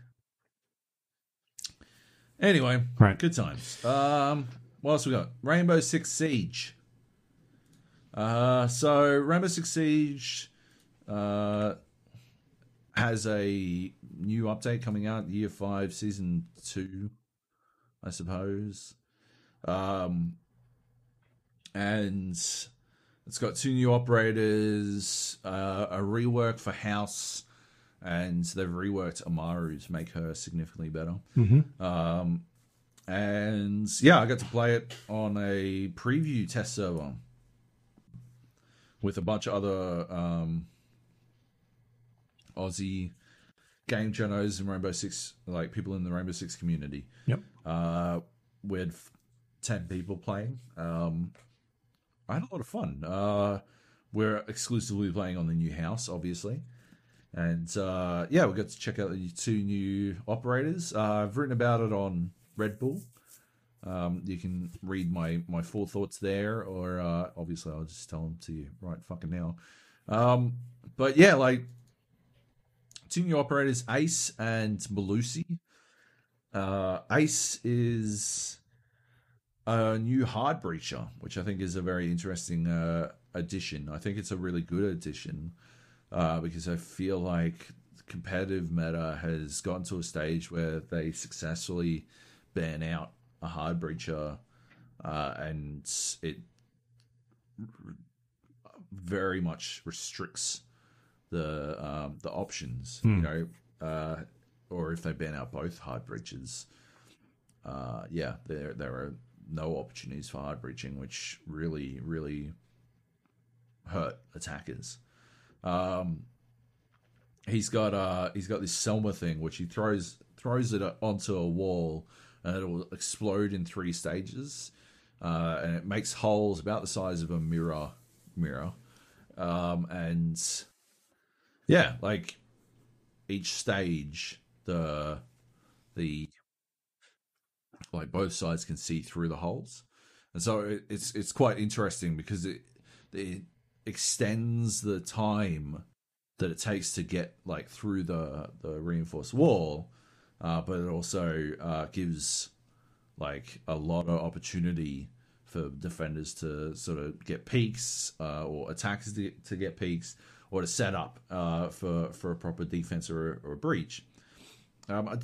Anyway, Right. good times. Um, what else we got? Rainbow Six Siege. Uh, so Rainbow Six Siege uh, has a new update coming out, Year Five, Season Two, I suppose. Um, and it's got two new operators, uh, a rework for House, and they've reworked Amaru to make her significantly better. Mm-hmm. Um, and yeah, I got to play it on a preview test server with a bunch of other um, Aussie game journos and Rainbow Six, like people in the Rainbow Six community. Yep. Uh, we had 10 people playing. Um, I had a lot of fun. Uh, we're exclusively playing on the new house, obviously. And uh, yeah, we got to check out the two new operators. Uh, I've written about it on Red Bull. Um, you can read my, my full thoughts there, or uh, obviously I'll just tell them to you right fucking now. Um, but yeah, like two new operators, Ace and Melusi. Uh, Ace is a new hard breacher, which I think is a very interesting uh, addition. I think it's a really good addition uh, because I feel like competitive meta has gotten to a stage where they successfully ban out a hard breacher, uh, and it very much restricts the um, the options. You know, uh, or if they ban out both hard breaches, uh, yeah, there there are no opportunities for hard breaching, which really really hurt attackers. Um, he's got uh he's got this Selma thing which he throws throws it onto a wall and it will explode in three stages, uh, and it makes holes about the size of a mirror mirror, um, and yeah, like each stage the the like both sides can see through the holes, and so it, it's it's quite interesting because it it extends the time that it takes to get like through the the reinforced wall, uh, but it also uh, gives like a lot of opportunity for defenders to sort of get peeks uh, or attackers to, to get peeks or to set up uh, for for a proper defense or, or a breach. Um, I,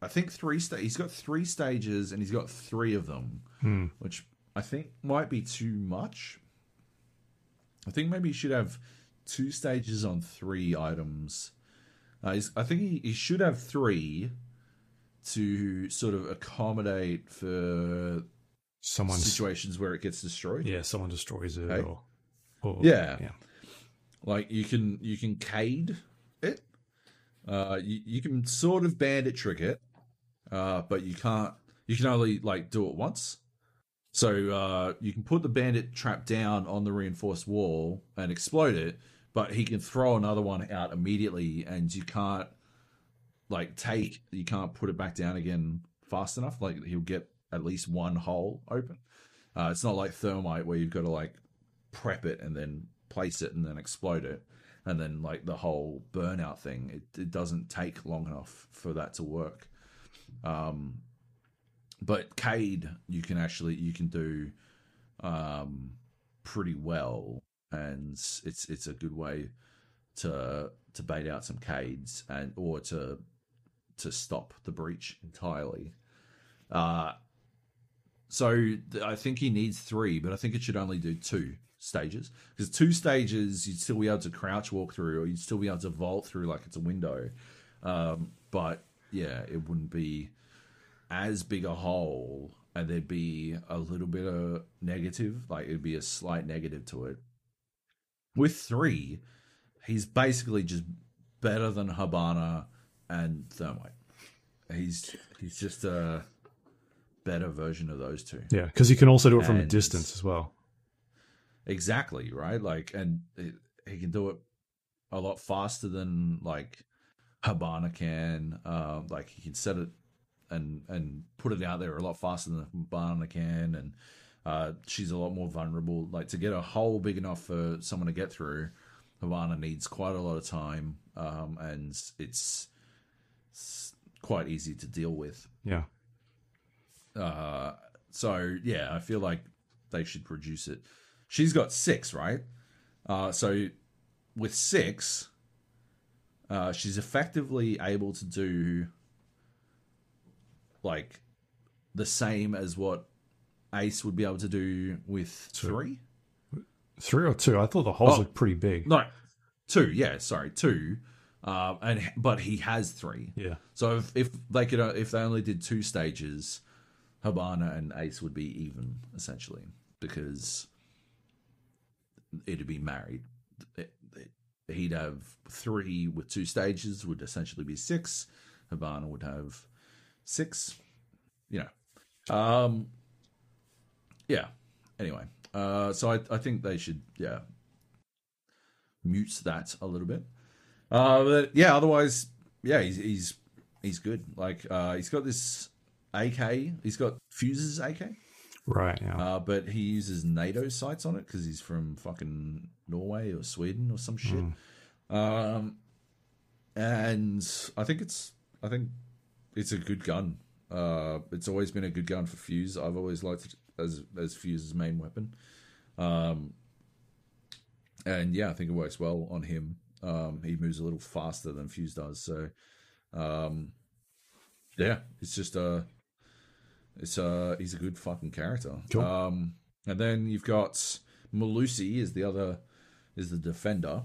I think three sta- he's got three stages and he's got three of them, which I think might be too much. I think maybe he should have two stages on three items. Uh, he's, I think he, he should have three to sort of accommodate for Someone's situations where it gets destroyed. yeah, someone destroys it Hey? or, or Yeah. yeah. Like you can you can cade it. Uh, you, you can sort of bandit trick it, uh, but you can't. You can only like do it once. So uh, you can put the bandit trap down on the reinforced wall and explode it, but he can throw another one out immediately, and you can't like take. You can't put it back down again fast enough. Like he'll get at least one hole open. Uh, it's not like thermite where you've got to like prep it and then place it and then explode it and then like the whole burnout thing it, it doesn't take long enough for that to work um but cade you can actually you can do um pretty well. And it's it's a good way to to bait out some cades and or to to stop the breach entirely. Uh so th- I think he needs three, but I think it should only do two stages. Because two stages you'd still be able to crouch walk through, or you'd still be able to vault through like it's a window. Um, but yeah, it wouldn't be as big a hole, and there'd be a little bit of negative, like it'd be a slight negative to it. With three, he's basically just better than Hibana and Thermite. He's he's just a better version of those two. Yeah, because you can also do it from a distance as well. Exactly, right? Like, and it, he can do it a lot faster than like Hibana can. Um, like he can set it and and put it out there a lot faster than Hibana can, and uh, she's a lot more vulnerable. Like to get a hole big enough for someone to get through, Hibana needs quite a lot of time, um, and it's, it's quite easy to deal with. Yeah. Uh, so yeah, I feel like they should reduce it she's got six, right? Uh, so with six, uh, she's effectively able to do like the same as what Ace would be able to do with three. Three or two? I thought the holes Oh. looked pretty big. No, two. Yeah, sorry, two. Uh, and but he has three. Yeah. So if, if they could, uh, if they only did two stages, Hibana and Ace would be even essentially because it'd be married. It- He'd have three with two stages would essentially be six. Hibana would have six. You know, um, yeah. Anyway, uh, so I, I think they should yeah mute that a little bit. Uh, but yeah, otherwise, yeah, he's he's he's good. Like uh, he's got this AK. He's got Fuze's AK, Right. Yeah. uh, but he uses NATO sights on it because he's from fucking Norway or Sweden or some shit. Um, and I think it's I think it's a good gun. Uh, it's always been a good gun for Fuze. I've always liked it as as Fuze's main weapon. Um, and yeah, I think it works well on him. Um, he moves a little faster than Fuze does, so um, yeah, it's just a it's a he's a good fucking character. Cool. Um, and then you've got Malusi is the other is the defender,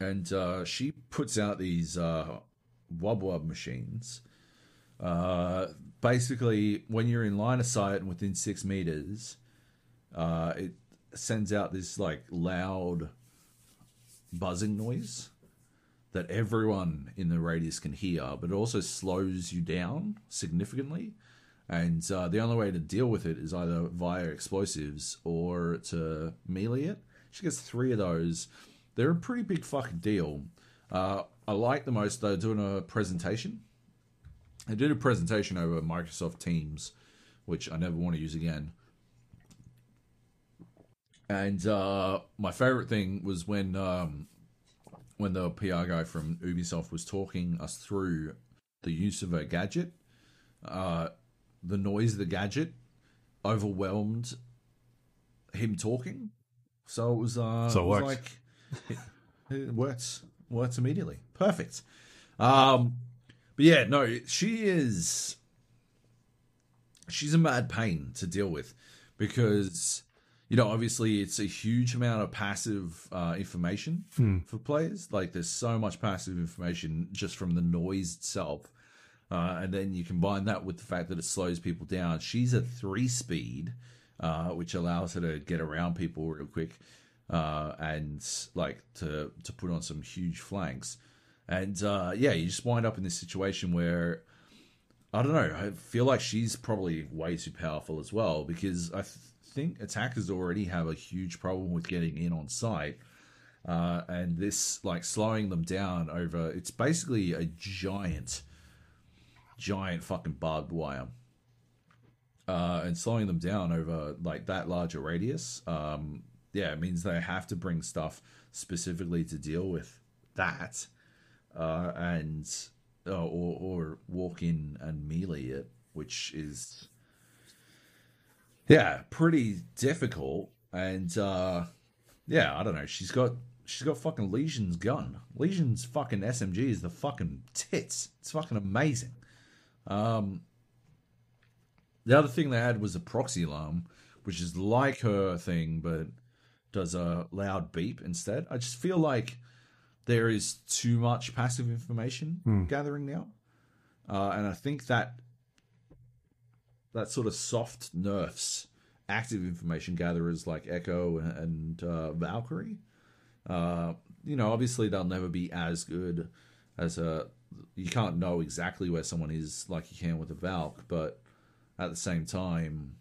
and uh, she puts out these uh, wub wub machines. Uh, basically, when you're in line of sight and within six meters, uh, it sends out this like loud buzzing noise that everyone in the radius can hear, but it also slows you down significantly. And uh, the only way to deal with it is either via explosives or to melee it. She gets three of those. They're a pretty big fucking deal. Uh, I like the most though doing a presentation. I did a presentation over Microsoft Teams, which I never want to use again. And uh, my favorite thing was when um, when the PR guy from Ubisoft was talking us through the use of a gadget. Uh, the noise of the gadget overwhelmed him talking, so it was uh, So it was like it, (laughs) it works works immediately, perfect. Um, but yeah, no, she is she's a mad pain to deal with because you know obviously it's a huge amount of passive uh, information for players. Like there's so much passive information just from the noise itself. Uh, and then you combine that with the fact that it slows people down. She's a three speed uh, which allows her to get around people real quick uh, and like to to put on some huge flanks and uh, yeah you just wind up in this situation where I don't know. I feel like she's probably way too powerful as well because I th- think attackers already have a huge problem with getting in on site. Uh, and this, like, slowing them down over it's basically a giant, giant fucking barbed wire. Uh, and slowing them down over like that larger radius, um, yeah, it means they have to bring stuff specifically to deal with that uh, and uh, or or walk in and melee it, which is yeah, pretty difficult. And uh, yeah, I don't know. She's got she's got fucking Lesion's gun. Lesion's fucking SMG is the fucking tits. It's fucking amazing. Um, the other thing they had was a proxy alarm, which is like her thing, but does a loud beep instead. I just feel like there is too much passive information gathering now, uh, and I think that that sort of soft nerfs active information gatherers like Echo and, and uh, Valkyrie. Uh, you know, obviously they'll never be as good as a. You can't know exactly where someone is like you can with a Valk, but at the same time,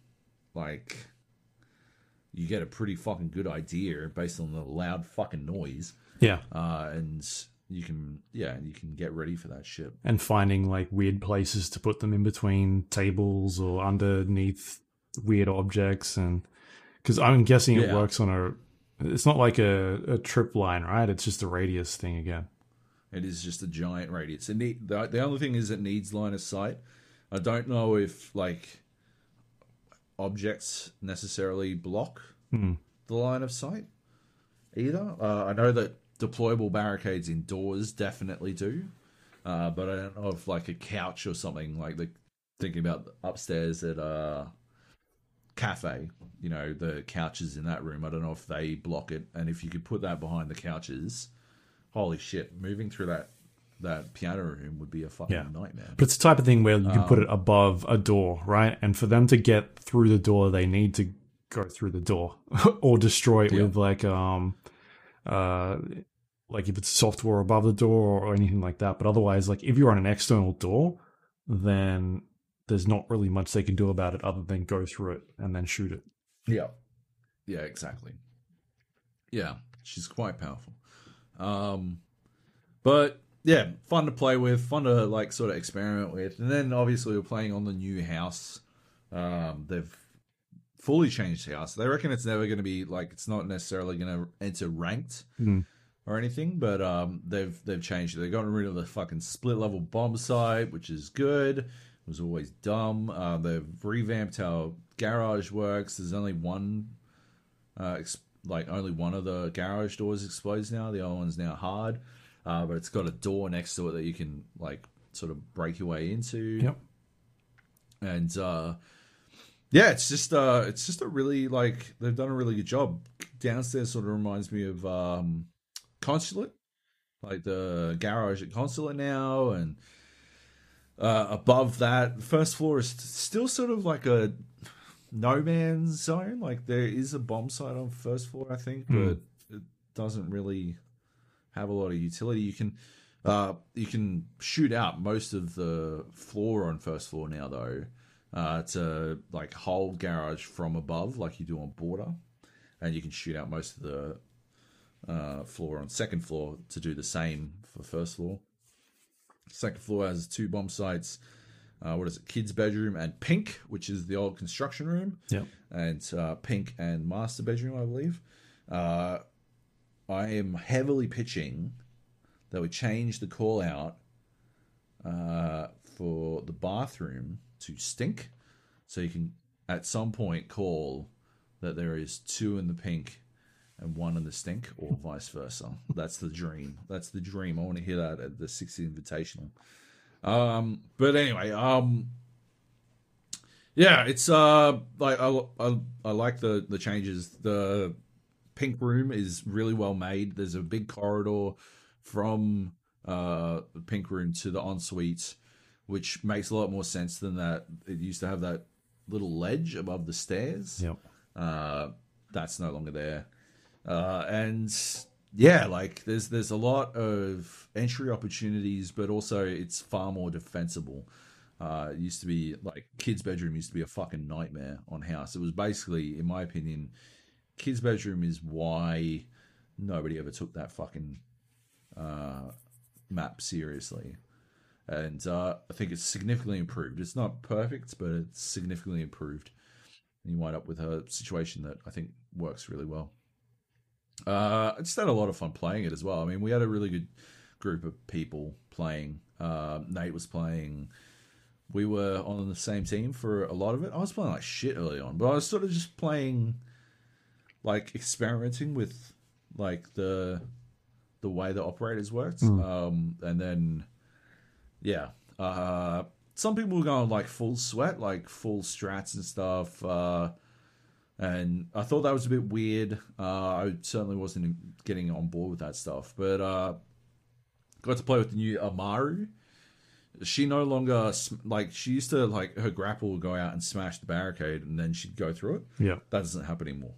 like you get a pretty fucking good idea based on the loud fucking noise Yeah. uh, and you can yeah you can get ready for that shit And finding like weird places to put them in between tables or underneath weird objects. And because I'm guessing it Yeah. works on a. It's not like a, a trip line, right? It's just a radius thing again. it is just a giant radius it need, the, the only thing is it needs line of sight i don't know if like objects necessarily block Hmm. the line of sight either. Uh, I know that deployable barricades indoors definitely do, uh, but I don't know if like a couch or something like the thinking about upstairs at a cafe. You know the couches in that room. I don't know if they block it, and if you could put that behind the couches, holy shit! Moving through that that piano room would be a fucking Yeah. nightmare. But it's the type of thing where you can Um, put it above a door, right? And for them to get through the door, they need to go through the door (laughs) or destroy it Yeah. with like um uh like if it's software above the door or anything like that. But otherwise, like if you're on an external door, then there's not really much they can do about it other than go through it and then shoot it. Yeah. Yeah, exactly. Yeah, she's quite powerful. Um but yeah, fun to play with, fun to like sort of experiment with. And then obviously we're playing on the new house. Um they've fully changed the house. They reckon it's never going to be like it's not necessarily going to enter ranked Hmm. or anything, but um they've they've changed it. They've gotten rid of the fucking split level bomb site, which is good. It was always dumb. Uh, they've revamped how garage works. There's only one, uh, ex- like only one of the garage doors explodes now. The other one's now hard, uh, but it's got a door next to it that you can like sort of break your way into. Yep. And uh, yeah, it's just uh, it's just a really like they've done a really good job. Downstairs sort of reminds me of um, Consulate, like the garage at Consulate now, and uh, above that, the first floor is still sort of like a no man's zone. Like there is a bomb site on first floor, I think, Hmm. but it doesn't really have a lot of utility. You can uh, you can shoot out most of the floor on first floor now, though. Uh, to like hold garage from above, like you do on border, and you can shoot out most of the uh, floor on second floor to do the same for first floor. Second floor has two bomb sites. Uh, what is it? Kids' bedroom and pink, which is the old construction room, Yep. and uh, pink and master bedroom, I believe. I am heavily pitching that we change the call out uh, for the bathroom to stink, so you can at some point call that there is two in the pink and one in the stink, or vice versa. That's the dream. That's the dream. I want to hear that at the 60th Invitational. Um, but anyway, um, yeah, it's uh, like I, I, I like the the changes. The pink room is really well made. There's a big corridor from uh the pink room to the ensuite, which makes a lot more sense than that. It used to have that little ledge above the stairs. Yep. Uh, that's no longer there. Uh, and yeah, like there's there's a lot of entry opportunities, but also it's far more defensible. Uh, it used to be like kids' bedroom used to be a fucking nightmare on house. It was basically, in my opinion, kids' bedroom is why nobody ever took that fucking uh, map seriously. And uh, I think it's significantly improved. It's not perfect, but it's significantly improved. And you wind up with a situation that I think works really well. Uh, I just had a lot of fun playing it as well. I mean, we had a really good group of people playing. Uh, Nate was playing. We were on the same team for a lot of it. I was playing like shit early on, but I was sort of just playing, like experimenting with like the the way the operators worked. Um, and then, yeah, uh, some people were going like full sweat, like full strats and stuff. Uh, and I thought that was a bit weird. Uh, I certainly wasn't getting on board with that stuff, but uh, got to play with the new Amaru. She no longer like she used to like her grapple would go out and smash the barricade, and then she'd go through it. Yeah, That doesn't happen anymore.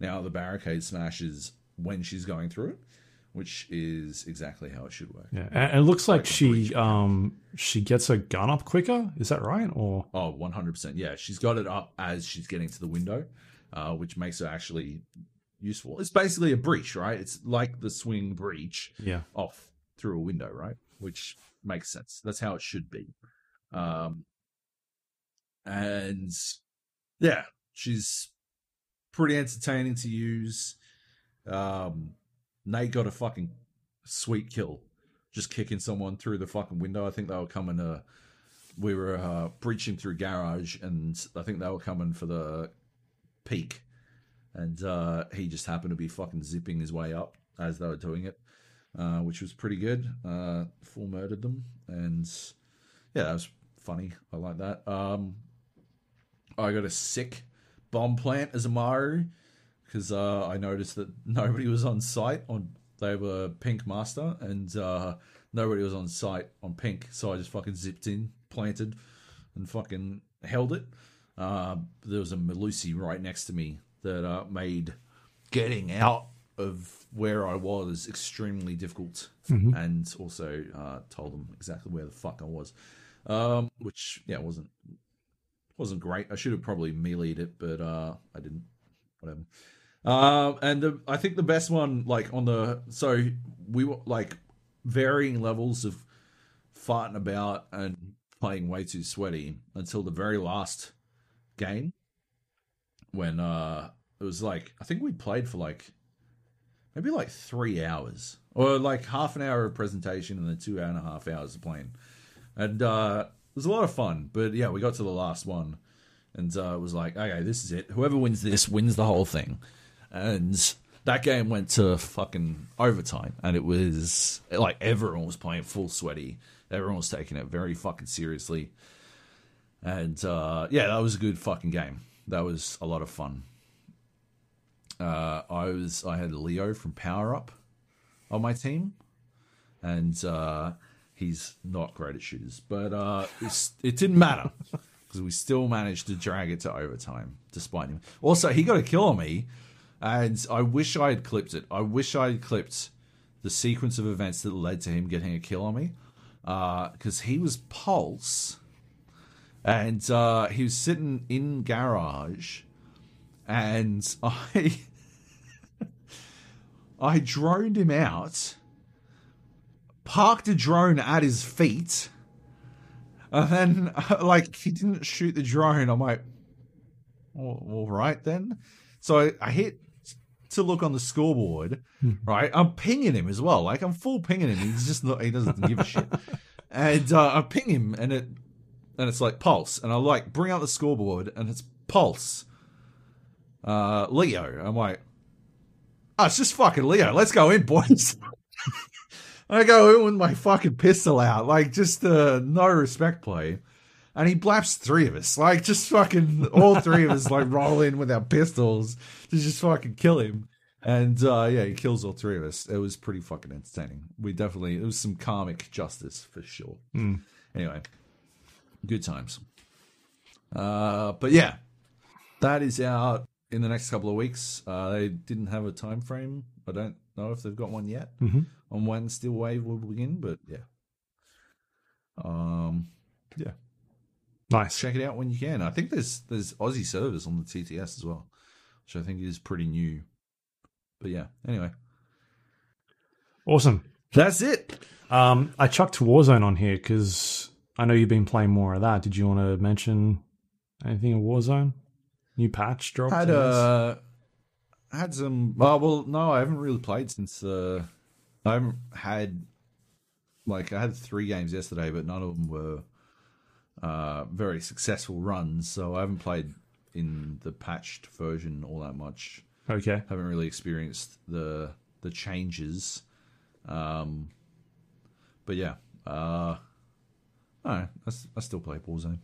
Now the barricade smashes when she's going through it, which is exactly how it should work. Yeah. And it looks like Like she um she gets her gun up quicker. Is that right? Or Oh, 100%. Yeah, she's got it up as she's getting to the window, uh, which makes her actually useful. It's basically a breach, right? It's like the swing breach yeah. off through a window, right? Which makes sense. That's how it should be. Um, and yeah, she's pretty entertaining to use. Um, Nate got a fucking sweet kill, just kicking someone through the fucking window. I think they were coming to. We were uh, breaching through garage, and I think they were coming for the peek. and uh, he just happened to be fucking zipping his way up as they were doing it, uh, which was pretty good. Uh, full murdered them, and yeah, that was funny. I like that. Um, I got a sick bomb plant as Amaru because uh, I noticed that (laughs) nobody was on site on they were pink master and uh, nobody was on site on pink, so I just fucking zipped in, planted, and fucking held it. Uh, there was a Melusi right next to me that uh, made getting out of where I was extremely difficult, and also uh, told them exactly where the fuck I was, um, which yeah wasn't wasn't great. I should have probably meleeed it, but uh, I didn't. Whatever. Um, and the, I think the best one, like on the so we were like varying levels of farting about and playing way too sweaty until the very last game when uh it was like I think we played for like maybe like three hours or like half an hour of presentation and then two and a half hours of playing and uh was a lot of fun but yeah we got to the last one and uh, was like okay this is it. Whoever wins this wins the whole thing. And that game went to fucking overtime and it was like everyone was playing full sweaty. Everyone was taking it very fucking seriously. And uh, yeah that was a good fucking game. That was a lot of fun. Uh, i was i had leo from power up on my team. And uh, he's not great at shooters but uh, it didn't matter because we still managed to drag it to overtime despite him also he got a kill on me and I wish I had clipped it. I wish I had clipped the sequence of events that led to him getting a kill on me, because he was pulse, and uh, he was sitting in garage, and (laughs) I (laughs) I droned him out, parked a drone at his feet, and then (laughs) like he didn't shoot the drone. I'm like, all all right then. So I, I hit to look on the scoreboard, right? I'm pinging him as well. Like I'm full pinging him. He's just not. He doesn't give a shit. (laughs) And uh, I ping him, and it and it's like pulse, and I like bring out the scoreboard, and it's pulse. Uh, Leo. I'm like, oh, it's just fucking Leo. Let's go in, boys. (laughs) I go in with my fucking pistol out, like just uh, no respect play. And he blaps three of us, like just fucking all three of us, like (laughs) roll in with our pistols to just fucking kill him. And uh, yeah, he kills all three of us. It was pretty fucking entertaining. We definitely, it was some karmic justice for sure. Anyway, good times. Uh, but yeah, that is out in the next couple of weeks. Uh, they didn't have a time frame. I don't know if they've got one yet Mhm. on when Steel Wave will begin, but yeah. Um, yeah, Nice. check it out when you can. I think there's there's Aussie servers on the TTS as well, which I think is pretty new. But yeah, anyway, Awesome. that's it. Um, I chucked Warzone on here because I know you've been playing more of that. Did you want to mention anything in Warzone? New patch dropped. Had I had some. Oh, well, no, I haven't really played since. Uh, I haven't had like I had three games yesterday, but none of them were uh, very successful runs. So I haven't played in the patched version all that much. okay. haven't really experienced the the changes. Um, but yeah, uh, I, know, I, I still play Warzone.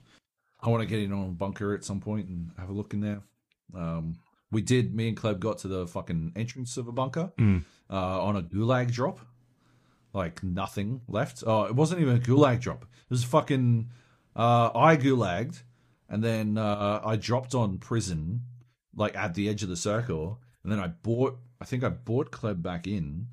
I want to get in on Bunker at some point and have a look in there. Um, we did. Me and Kleb got to the fucking entrance of a bunker Mm. uh, on a gulag drop. Like nothing left. Oh, it wasn't even a gulag drop. It was fucking. Uh, I gulagged, and then uh, I dropped on prison, like at the edge of the circle, and then I bought. I think I bought Kleb back in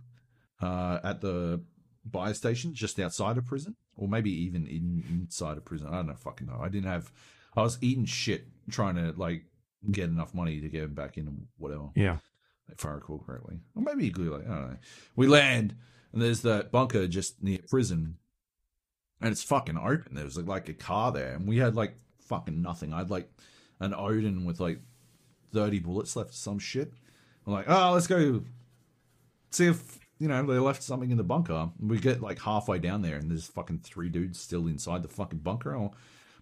uh, at the buy station just outside of prison, or maybe even in, inside of prison. I don't know. Fucking know. I didn't have. I was eating shit trying to like get enough money to get him back in whatever Yeah. if I recall correctly. Or maybe like, I don't know. We land, and there's that bunker just near prison, and it's fucking open. There was like, like a car there, and we had like fucking nothing. I had like an Odin with like 30 bullets left, or some shit. I'm like, oh, let's go see if, you know, they left something in the bunker. We get like halfway down there, and there's fucking three dudes still inside the fucking bunker. I'm-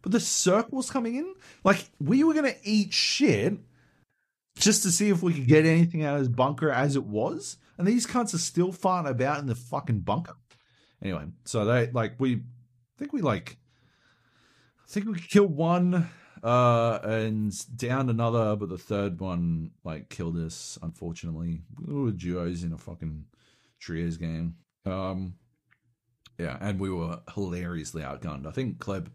But the circle's coming in. Like, we were to eat shit just to see if we could get anything out of his bunker as it was. And these cunts are still farting about in the fucking bunker. Anyway, so they like we I think we like I think we killed one uh and downed another, but the third one like killed us, unfortunately. We were duos in a fucking trios game. Um yeah, and we were hilariously outgunned. I think Kleb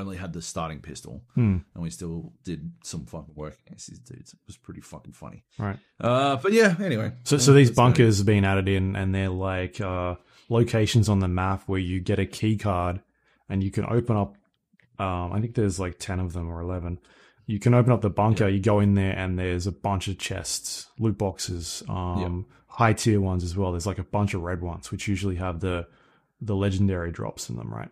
only had the starting pistol, Hmm. and we still did some fucking work against these dudes. It was pretty fucking funny. Right. Uh, but yeah, anyway. So, so these bunkers have been added in, and they're like uh, locations on the map where you get a key card, and you can open up. Um, I think there's like ten of them or eleven. You can open up the bunker. You go in there, and there's a bunch of chests, loot boxes, um, high tier ones as well. There's like a bunch of red ones, which usually have the the legendary drops in them, right?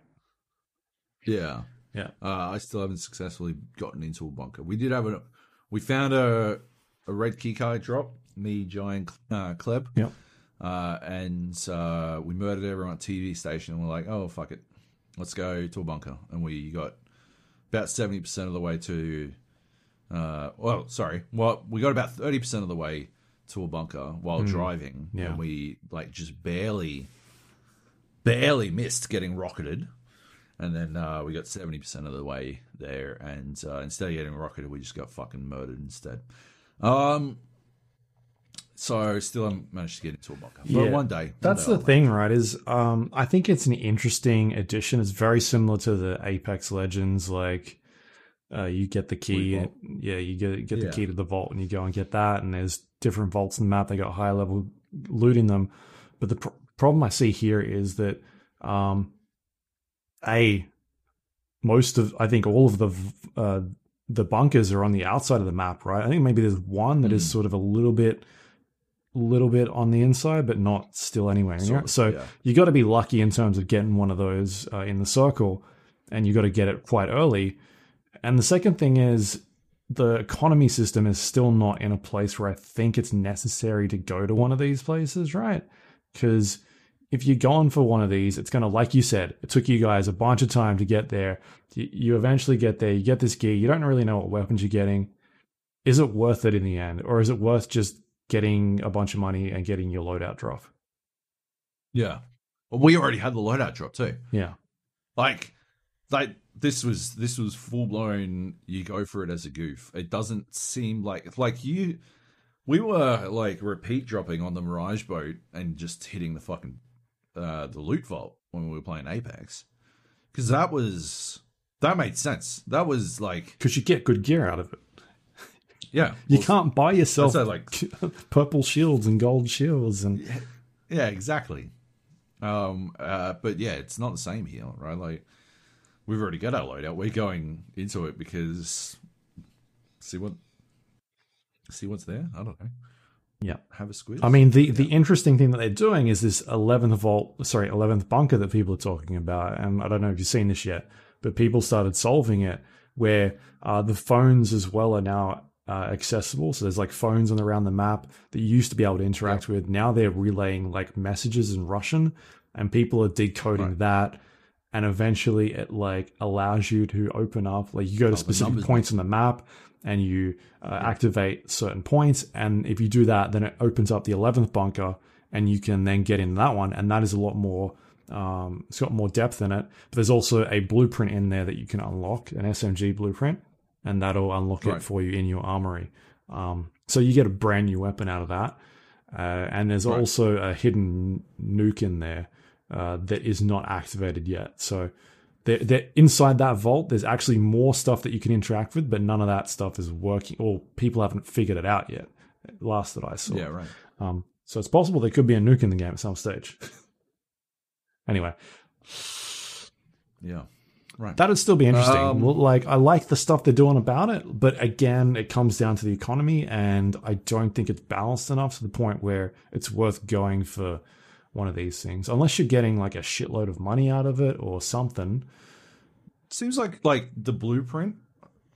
Yeah. Yeah. Uh, I still haven't successfully gotten into a bunker. We did have a, we found a a red keycard drop. Me, Giant, uh, Kleb. Yep. Uh, and uh, we murdered everyone at TV station. And we're like, oh fuck it, let's go to a bunker. And we got about seventy percent of the way to. Uh, well, sorry. Well, we got about thirty percent of the way to a bunker while driving, Yeah. and we like just barely, barely missed getting rocketed. And then uh, we got seventy percent of the way there, and uh, instead of getting rocketed, we just got fucking murdered instead. Um, so still haven't managed to get into a bunker. But Yeah. one day, one That's day the I'll thing, right? Is um, I think it's an interesting addition. It's very similar to the Apex Legends. Like, uh, you get the key, vault. yeah, you get get Yeah. the key to the vault, and you go and get that. And there's different vaults in the map. They got high level loot in them. But the pr- problem I see here is that, um, a most of I think all of the uh, the bunkers are on the outside of the map, right? I think maybe there's one that is Mm. sort of a little bit little bit on the inside, but not still anywhere near. Sort of, So yeah. you got to be lucky in terms of getting one of those uh, in the circle, and you got to get it quite early. And the second thing is the economy system is still not in a place where I think it's necessary to go to one of these places, right? Because if you're going for one of these, it's going to, like you said, it took you guys a bunch of time to get there. You, you eventually get there, you get this gear, you don't really know what weapons you're getting. Is it worth it in the end? Or is it worth just getting a bunch of money and getting your loadout drop? Yeah. Well, we already had the loadout drop too. Yeah. Like, like this was this was full blown. You go for it as a goof. It doesn't seem like like you. We were like repeat dropping on the Mirage boat and just hitting the fucking uh, the loot vault when we were playing Apex because that was that made sense. That was like Because you get good gear out of it. yeah. (laughs) You well, can't buy yourself like (laughs) purple shields and gold shields and Yeah, exactly. Um, uh, but yeah, it's not the same here, right? Like we've already got our loadout. We're going into it because see what see what's there. I don't know. Yeah. Have a squid. I mean, the the interesting thing that they're doing is this eleventh vault, sorry, eleventh bunker that people are talking about, and I don't know if you've seen this yet, but people started solving it where uh, the phones as well are now uh, accessible. So there's like phones on around the map that you used to be able to interact with. Now they're relaying like messages in Russian, and people are decoding Right. that. And eventually, it like allows you to open up. Like you go to the specific points on the map, and you uh, activate certain points. And if you do that, then it opens up the eleventh bunker, and you can then get in that one. And that is a lot more. Um, it's got more depth in it. But there's also a blueprint in there that you can unlock, an SMG blueprint, and that'll unlock Right. it for you in your armory. Um, so you get a brand new weapon out of that. Uh, and there's Right. also a hidden nuke in there uh, that is not activated yet. So they're, they're inside that vault. There's actually more stuff that you can interact with, but none of that stuff is working, or people haven't figured it out yet. Last that I saw. yeah, right. Um, so it's possible there could be a nuke in the game at some stage. (laughs) anyway, Yeah, right. that'd still be interesting. Um, like I like the stuff they're doing about it, but again, it comes down to the economy, and I don't think it's balanced enough to the point where it's worth going for one of these things, unless you're getting like a shitload of money out of it or something. Seems like like the blueprint.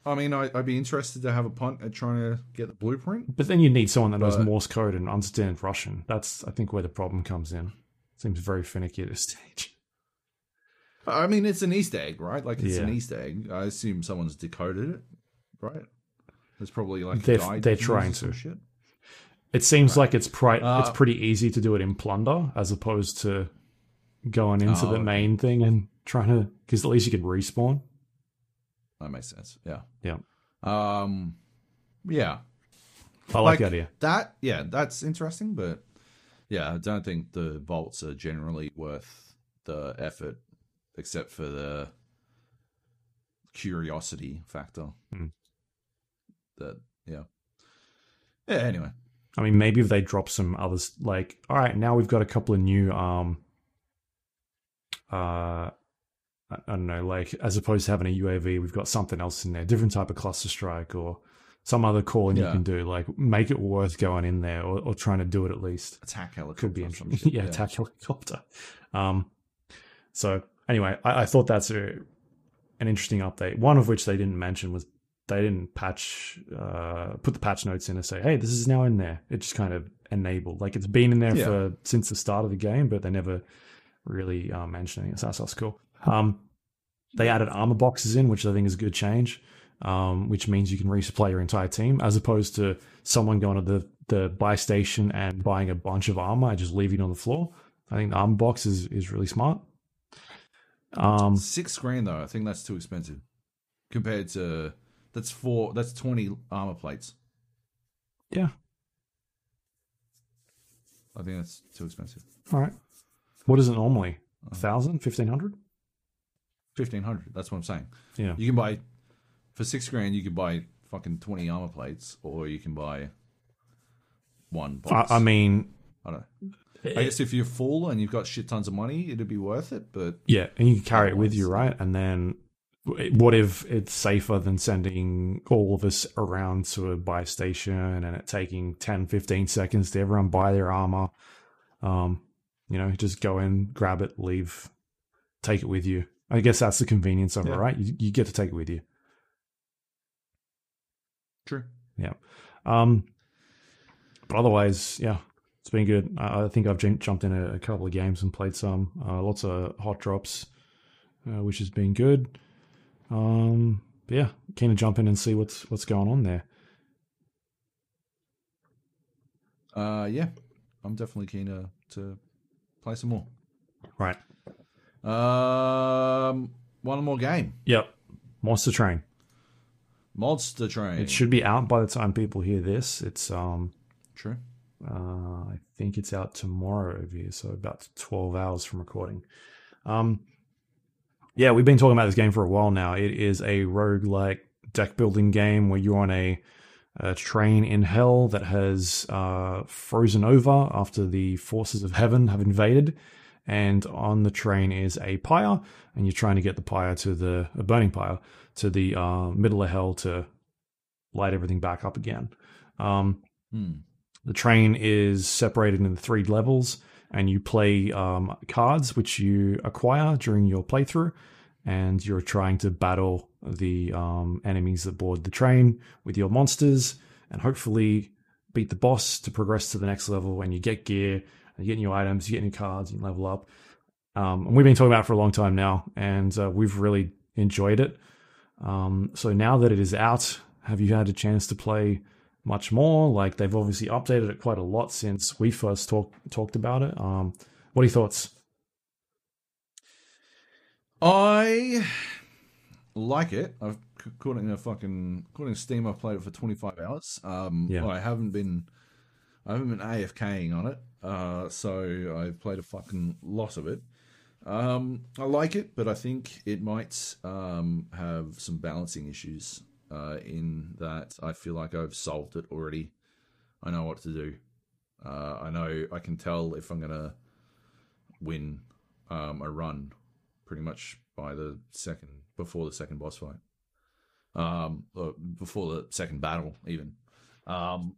I mean, I, I'd be interested to have a punt at trying to get the blueprint. But then you need someone that knows But- Morse code and understands Russian. That's I think where the problem comes in. Seems very finicky at this (laughs) stage. I mean, it's an Easter egg, right? Like it's an Yeah. Easter egg. I assume someone's decoded it, right? There's probably like a They're- they're you can use trying to. Shit. It seems like it's pri- Uh, it's pretty easy to do it in plunder as opposed to going into Oh, the okay. main thing and trying to because at least you can respawn. That makes sense. Yeah. Yeah, Um. Yeah. I like, the idea. That. Yeah, that's interesting, but yeah, I don't think the vaults are generally worth the effort, except for the curiosity factor. Hmm. That. Yeah. Yeah. Anyway. I mean, maybe if they drop some others, like, all right, now we've got a couple of new, um, uh, I don't know, like, as opposed to having a UAV, we've got something else in there, different type of cluster strike or some other calling you can do, like, make it worth going in there or, or trying to do it at least. Attack helicopter. Could be interesting. shit. (laughs) yeah, attack helicopter. Um, so anyway, I, I thought that's a, an interesting update. One of which they didn't mention was they didn't patch, uh, put the patch notes in and say, "Hey, this is now in there." It just kind of enabled, like it's been in there Yeah. for since the start of the game, but they never really uh, mentioned it. So that's, that's cool. Um, they added armor boxes in, which I think is a good change. Um, which means you can resupply your entire team, as opposed to someone going to the the buy station and buying a bunch of armor and just leaving it on the floor. I think the armor box is is really smart. Um, Six grand though. I think that's too expensive compared to that's four. That's twenty armor plates. yeah, I think that's too expensive. all right. What is it normally? A thousand, fifteen hundred? Fifteen hundred. That's what I'm saying. Yeah, You can buy for six grand. You can buy fucking twenty armor plates, or you can buy one I, box. I mean, I don't know. I guess if you're full and you've got shit tons of money, it'd be worth it. But Yeah, and you can carry it with you, right? And then what if it's safer than sending all of us around to a buy station and it taking 10, 15 seconds to everyone buy their armor? Um, you know, just go in, grab it, leave, take it with you. I guess that's the convenience of Yeah. it, right? You, you get to take it with you. true. Yeah. Um, but otherwise, yeah, it's been good. I, I think I've jum- jumped in a, a couple of games and played some. Uh, lots of hot drops, uh, which has been good. Um, yeah, keen to jump in and see what's what's going on there. Uh, yeah, I'm definitely keen to, to play some more. Right. Um, one more game. Yep. Monster Train. Monster Train. It should be out by the time people hear this. It's um, true. Uh, I think it's out tomorrow over here, so about 12 hours from recording. Um, yeah, we've been talking about this game for a while now. It is a roguelike deck building game where you're on a, a train in hell that has uh, frozen over after the forces of heaven have invaded. And on the train is a pyre, and you're trying to get the pyre to the a burning pyre to the uh, middle of hell to light everything back up again. Um, Hmm. the train is separated into three levels, and you play um, cards which you acquire during your playthrough, and you're trying to battle the um, enemies that board the train with your monsters, and hopefully beat the boss to progress to the next level. And you get gear, and you get new items, you get new cards, you level up. Um, and we've been talking about it for a long time now, and uh, we've really enjoyed it. Um, so now that it is out, have you had a chance to play much more? Like they've obviously updated it quite a lot since we first talked talked about it. Um, what are your thoughts? I like it. I've according to fucking according to Steam, I've played it for 25 hours. Um, Yeah. I haven't been I haven't been AFKing on it, uh, so I've played a fucking lot of it. Um, I like it, but I think it might um, have some balancing issues uh, in that I feel like I've solved it already. I know what to do. Uh, I know I can tell if I'm gonna win um, a run pretty much by the second before the second boss fight, um, or before the second battle even. Um,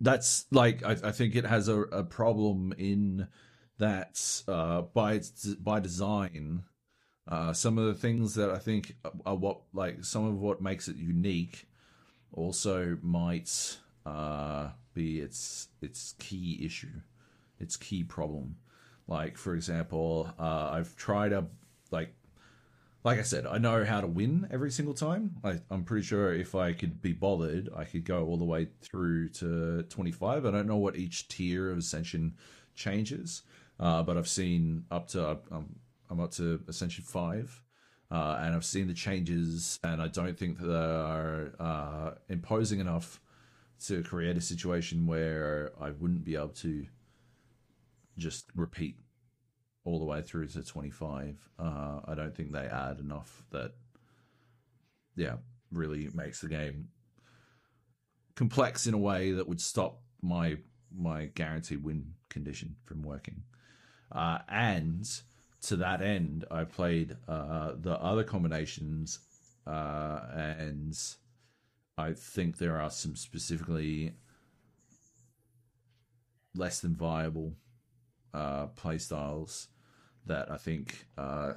that's like I, I think it has a, a problem in that uh, by by design, uh, some of the things that I think are what like some of what makes it unique also might uh, be its its key issue, its key problem. Like for example, uh, I've tried a like like I said, I know how to win every single time. I, I'm pretty sure if I could be bothered, I could go all the way through to 25. I don't know what each tier of Ascension changes, uh, but I've seen up to um, I'm up to Ascension five, uh, and I've seen the changes, and I don't think that they are uh, imposing enough to create a situation where I wouldn't be able to just repeat all the way through to 25. Uh, I don't think they add enough that, yeah, really makes the game complex in a way that would stop my my guaranteed win condition from working. Uh, and to that end, I played uh, the other combinations, uh, and I think there are some specifically less than viable uh, play styles that I think uh,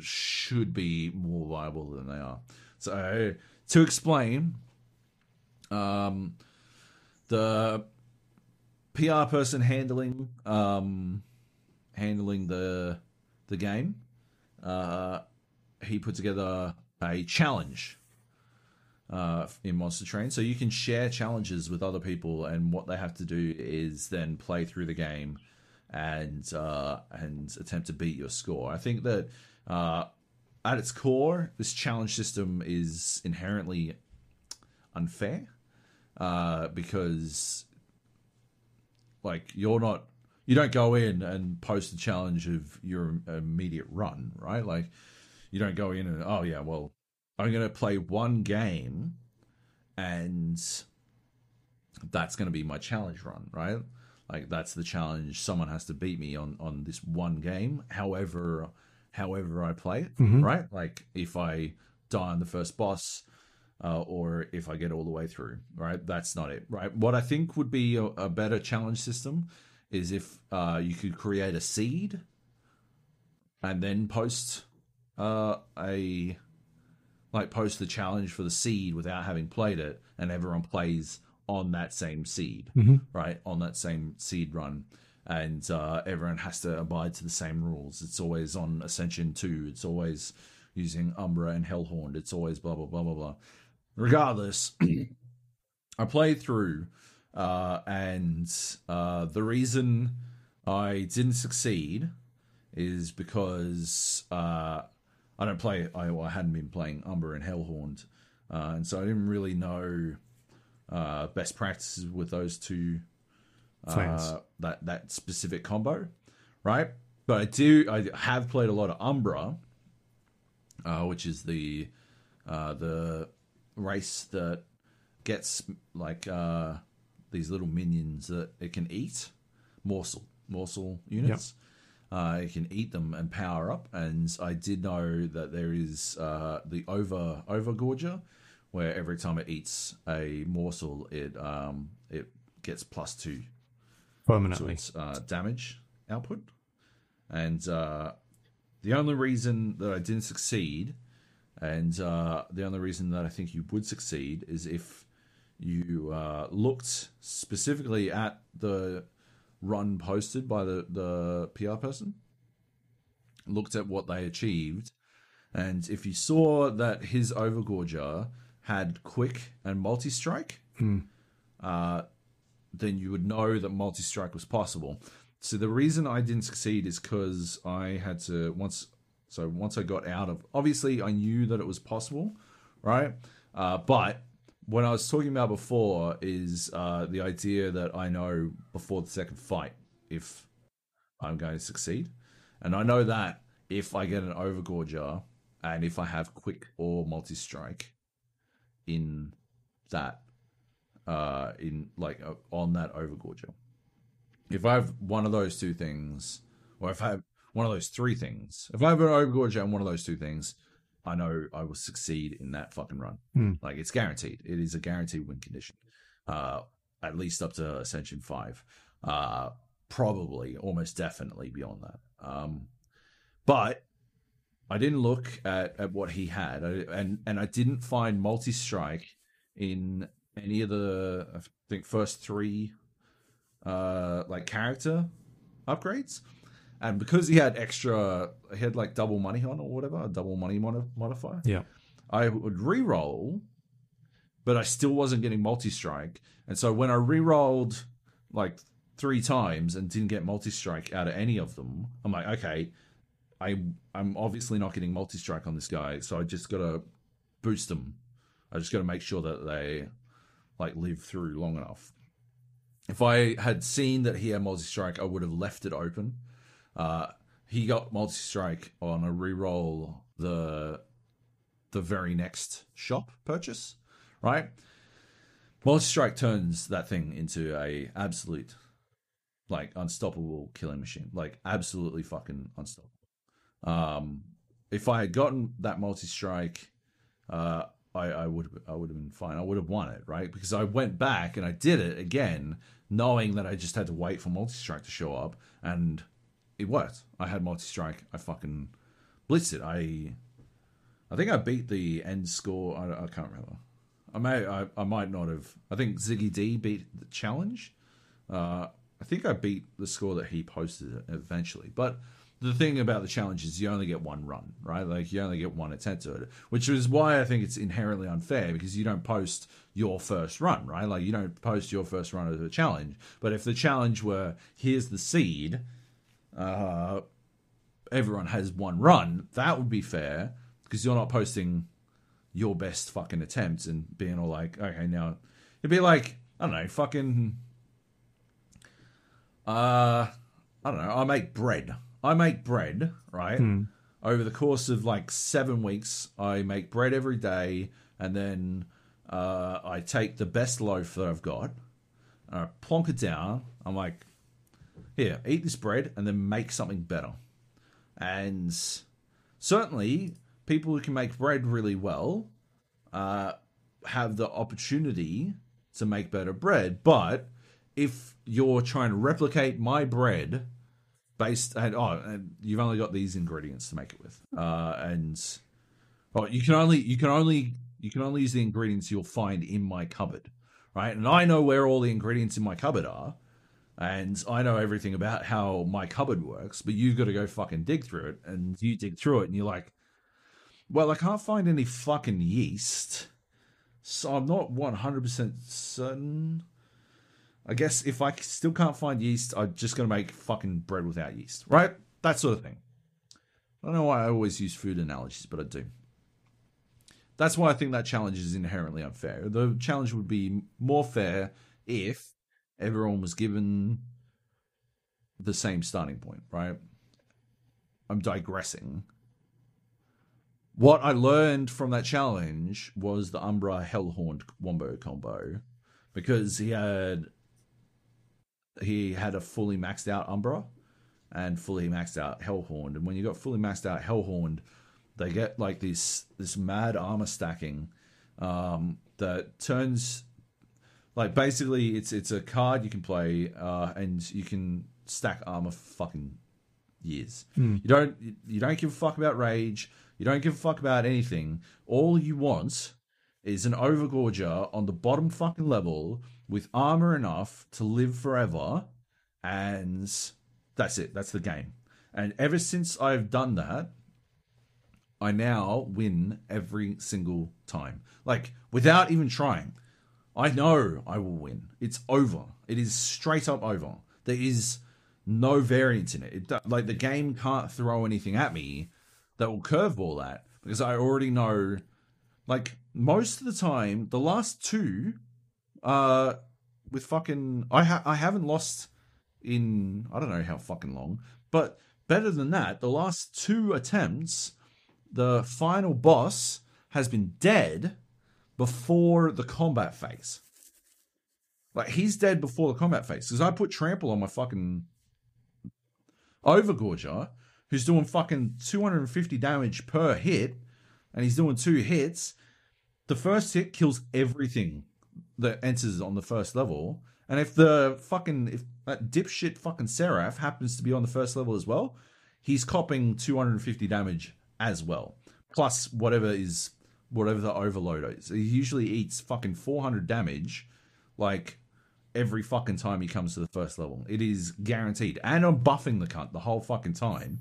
should be more viable than they are. So to explain, um, the PR person handling um, handling the the game, uh, he put together a challenge uh, in Monster Train. So you can share challenges with other people, and what they have to do is then play through the game and uh, and attempt to beat your score. I think that uh, at its core, this challenge system is inherently unfair uh, because like you're not you don't go in and post the challenge of your immediate run, right? Like you don't go in and oh yeah, well I'm going to play one game and that's going to be my challenge run, right? Like that's the challenge. Someone has to beat me on on this one game. However, however I play it, right? Like if I die on the first boss, uh, or if I get all the way through, right? That's not it, right? What I think would be a, a better challenge system is if uh, you could create a seed and then post uh, a like post the challenge for the seed without having played it, and everyone plays on that same seed, right? On that same seed run. And uh, everyone has to abide to the same rules. It's always on Ascension 2. It's always using Umbra and Hellhorn. It's always blah, blah, blah, blah, blah. Regardless, (clears throat) I played through, uh, and uh, the reason I didn't succeed is because uh, I don't play. I, I hadn't been playing Umbra and Hellhorn, uh, and so I didn't really know uh, best practices with those two. Uh, that that specific combo, right? But I do. I have played a lot of Umbra, uh, which is the uh, the race that gets like uh, these little minions that it can eat morsel morsel units. Uh, it can eat them and power up. And I did know that there is uh, the over overgorger, where every time it eats a morsel, it um, it gets plus two permanently to its uh, damage output. And uh, the only reason that I didn't succeed, and uh, the only reason that I think you would succeed, is if you uh, looked specifically at the run posted by the, the PR person, looked at what they achieved, and if you saw that his Overgorger had quick and multi strike, uh, then you would know that multi strike was possible. So the reason I didn't succeed is because I had to once. So once I got out of, obviously I knew that it was possible, right? Uh, but what I was talking about before is uh, the idea that I know before the second fight if I'm going to succeed, and I know that if I get an overgorger and if I have quick or multi strike in that uh in like uh, on that overgorger. If i have one of those two things or if i have one of those three things if i have an overgorger and one of those two things i know i will succeed in that fucking run. Hmm. like it's guaranteed. It is a guaranteed win condition uh at least up to ascension 5 uh probably almost definitely beyond that. Um but I didn't look at, at what he had, I, and and I didn't find multi strike in any of the I think first three uh like character upgrades, and because he had extra, he had like double money on or whatever, a double money mod- modifier. Yeah. I would re-roll, but I still wasn't getting multi-strike. And so when I re-rolled like three times and didn't get multi-strike out of any of them, I'm like, okay, I I'm obviously not getting multi-strike on this guy, so I just gotta boost them. I just gotta make sure that they like live through long enough. If I had seen that he had multi-strike, I would have left it open. Uh, he got multi-strike on a re-roll the the very next shop purchase, right? Multi strike turns that thing into a absolute, like unstoppable killing machine, like absolutely fucking unstoppable. Um, if I had gotten that multi strike, uh, I, I would I would have been fine. I would have won it, right? Because I went back and I did it again, knowing that I just had to wait for multi strike to show up, and it worked. I had multi strike. I fucking blitzed it. I I think I beat the end score. I, I can't remember. I may, I, I might not have. I think Ziggy D beat the challenge. Uh, I think I beat the score that he posted eventually. But the thing about the challenge is you only get one run, right? Like you only get one attempt at it, which is why I think it's inherently unfair because you don't post your first run, right? Like you don't post your first run of the challenge. But if the challenge were here's the seed, uh, everyone has one run, that would be fair because you're not posting your best fucking attempts and being all like, okay, now it'd be like I don't know, fucking. Uh, I don't know. I make bread. I make bread, right? Over the course of like seven weeks, I make bread every day, and then uh, I take the best loaf that I've got, and I plonk it down. I'm like, here, eat this bread, and then make something better. And certainly, people who can make bread really well uh, have the opportunity to make better bread. But if you're trying to replicate my bread based and oh, and you've only got these ingredients to make it with, uh, and oh, you can only you can only you can only use the ingredients you'll find in my cupboard, right? And I know where all the ingredients in my cupboard are. And I know everything about how my cupboard works, but you've got to go fucking dig through it. And you dig through it, and you're like, well, I can't find any fucking yeast. So I'm not 100% certain. I guess if I still can't find yeast, I'm just going to make fucking bread without yeast, right? That sort of thing. I don't know why I always use food analogies, but I do. That's why I think that challenge is inherently unfair. The challenge would be more fair if everyone was given the same starting point, right? I'm digressing. What I learned from that challenge was the Umbra Hellhorn Wombo combo because he had he had a fully maxed out Umbra and fully maxed out Hellhorn. And when you got fully maxed out Hellhorn, they get like this this mad armor stacking um, that turns like basically it's it's a card you can play uh, and you can stack armor fucking years. You don't you don't give a fuck about rage. You don't give a fuck about anything. All you want is an overgorger on the bottom fucking level with armor enough to live forever, and that's it. That's the game. And ever since I've done that, I now win every single time. Like without even trying. I know I will win. It's over. It is straight up over. There is no variance in it. it like the game can't throw anything at me that will curveball that because I already know. Like most of the time, the last two, uh, with fucking I ha- I haven't lost in I don't know how fucking long, but better than that, the last two attempts, the final boss has been dead before the combat phase. Like he's dead before the combat phase because I put trample on my fucking overgorger, who's doing fucking 250 damage per hit, and he's doing two hits. The first hit kills everything that enters on the first level. And if the fucking if that dipshit fucking Seraph happens to be on the first level as well, he's copping 250 damage as well. Plus whatever is whatever the overload is. He usually eats fucking 400 damage like every fucking time he comes to the first level. It is guaranteed. And I'm buffing the cunt the whole fucking time.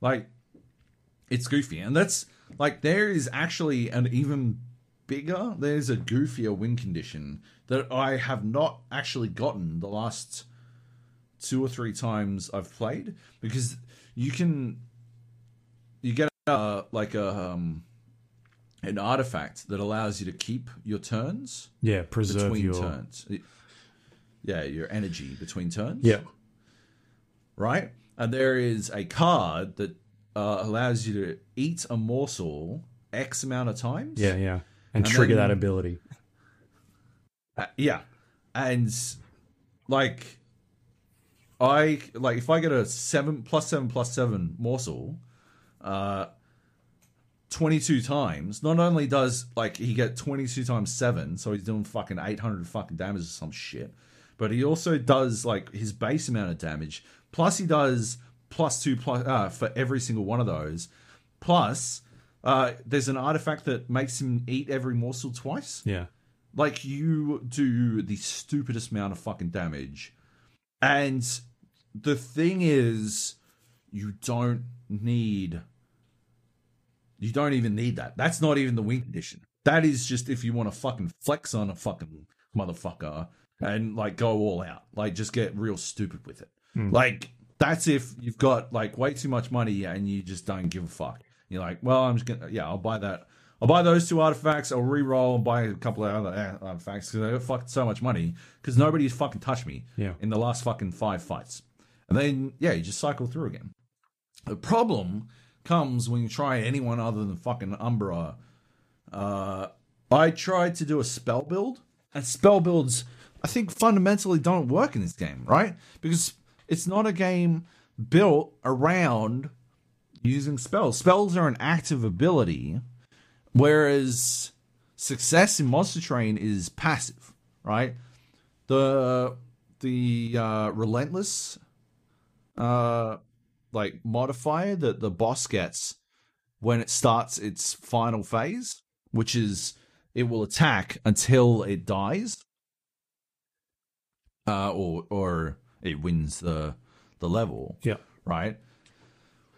Like, it's goofy. And that's like there is actually an even bigger, there's a goofier win condition that I have not actually gotten the last two or three times I've played because you can you get uh, like a um, an artifact that allows you to keep your turns Yeah, preserve between your. turns. Yeah, your energy between turns. Yeah, right? And there is a card that uh, allows you to eat a morsel X amount of times. yeah, yeah, and, And trigger then- that ability. Uh, yeah, and like I like if I get a seven plus seven plus seven morsel, uh, twenty two times. Not only does like he get twenty two times seven, so he's doing fucking eight hundred fucking damage or some shit, but he also does like his base amount of damage. Plus he does plus two plus uh, for every single one of those. Plus, uh, there's an artifact that makes him eat every morsel twice Yeah, like you do the stupidest amount of fucking damage and the thing is you don't need you don't even need that that's not even the win condition that is just if you want to fucking flex on a fucking motherfucker and like go all out like just get real stupid with it like that's if you've got like way too much money and you just don't give a fuck you're like well i'm just gonna yeah i'll buy that I'll buy those two artifacts. I'll re-roll and buy a couple of other eh, artifacts because I got fucking so much money because nobody's fucking touched me Yeah. in the last fucking five fights. And then yeah, you just cycle through again. The problem comes when you try anyone other than fucking Umbra. Uh, I tried to do a spell build, and spell builds I think fundamentally don't work in this game, right? Because it's not a game built around using spells. Spells are an active ability Whereas success in Monster Train is passive, right? The the uh, relentless uh like modifier that the boss gets when it starts its final phase, which is it will attack until it dies. Uh or or it wins the the level yeah, right?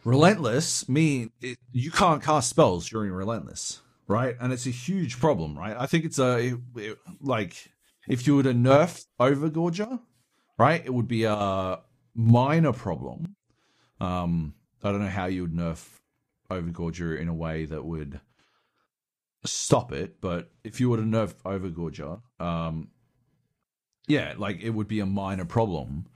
Relentless mean it, you can't cast spells during relentless, right? And it's a huge problem, right? I think it's a it- it- like if you were to nerf Overgorger, right? It would be a minor problem. Um, I don't know how you would nerf Overgorger in a way that would stop it, but if you were to nerf Overgorger, um, yeah, like it would be a minor problem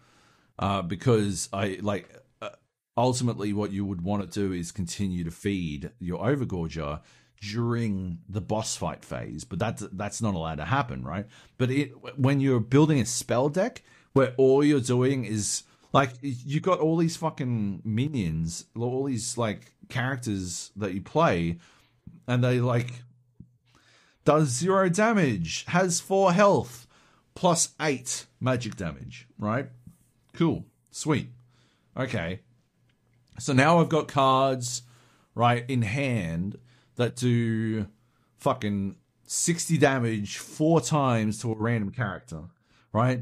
uh, because I like uh, ultimately what you would want to do is continue to feed your overgorger during the boss fight phase, but that's that's not allowed to happen, right? But it when you're building a spell deck where all you're doing is like you got all these fucking minions, all these like characters that you play, and they like does zero damage, has four health, plus eight magic damage, right? Cool. Sweet. Okay. So now I've got cards, right, in hand that do fucking 60 damage four times to a random character, right?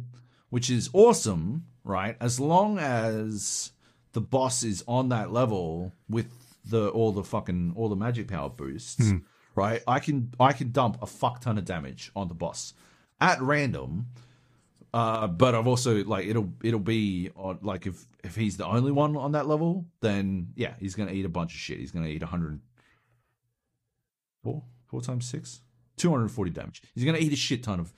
Which is awesome, right? As long as the boss is on that level with the all the fucking all the magic power boosts, right? I can I can dump a fuck ton of damage on the boss at random uh, but I've also like it'll it'll be on like if if he's the only one on that level, then yeah, he's gonna eat a bunch of shit. He's gonna eat 104 four four times six, 240 damage. He's gonna eat a shit ton of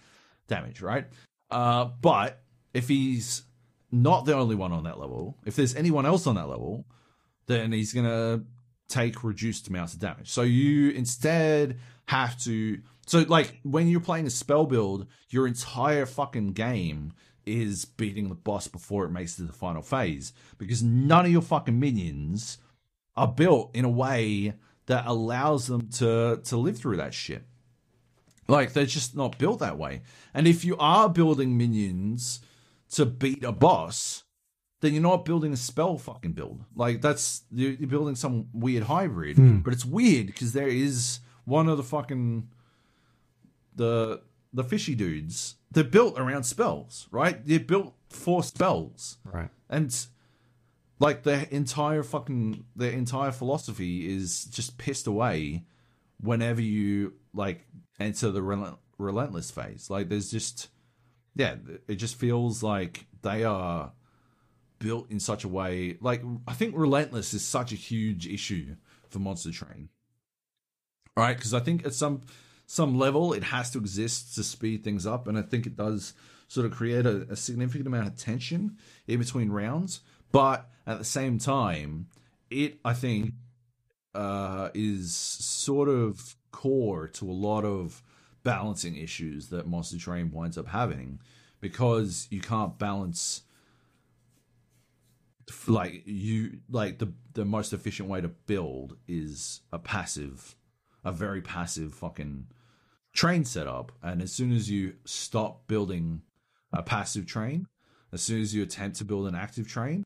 damage, right? Uh, but if he's not the only one on that level, if there's anyone else on that level, then he's gonna take reduced amounts of damage. So you instead have to so like when you're playing a spell build, your entire fucking game is beating the boss before it makes it to the final phase because none of your fucking minions are built in a way that allows them to to live through that shit. Like they're just not built that way. And if you are building minions to beat a boss, then you're not building a spell fucking build. Like that's you're, building some weird hybrid. Hmm. But it's weird because there is one of the fucking the the fishy dudes, they're built around spells, right? They're built for spells. Right. And like their entire fucking their entire philosophy is just pissed away whenever you like enter the relent- relentless phase. Like there's just yeah, it just feels like they are built in such a way like I think relentless is such a huge issue for Monster Train. Right? Because I think at some some level it has to exist to speed things up and I think it does sort of create a, a significant amount of tension in between rounds. But at the same time, it I think uh, is sort of core to a lot of balancing issues that Monster Train winds up having because you can't balance like you like the the most efficient way to build is a passive a very passive fucking train setup. And as soon as you stop building a passive train as soon as you attempt to build an active train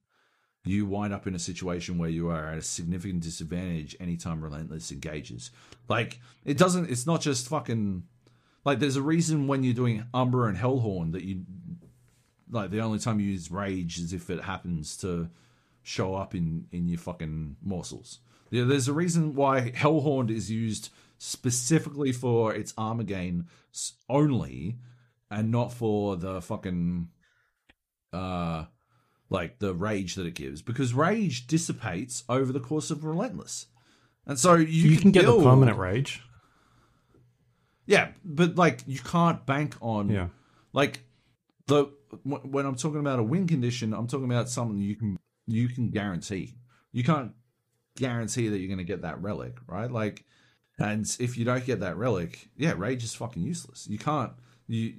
you wind up in a situation where you are at a significant disadvantage anytime relentless engages. Like it doesn't it's not just fucking like there's a reason when you're doing umbra and hellhorn that you like the only time you use rage is if it happens to show up in in your fucking morsels yeah, there's a reason why hellhorn is used specifically for its armor gain only and not for the fucking uh like the rage that it gives because rage dissipates over the course of relentless and so you, You, can get build- the permanent rage. Yeah but like you can't bank on Yeah. like the wh- when i'm talking about a win condition i'm talking about something you can you can guarantee. You can't guarantee that you're going to get that relic right? Like and if you don't get that relic yeah rage is fucking useless. You can't you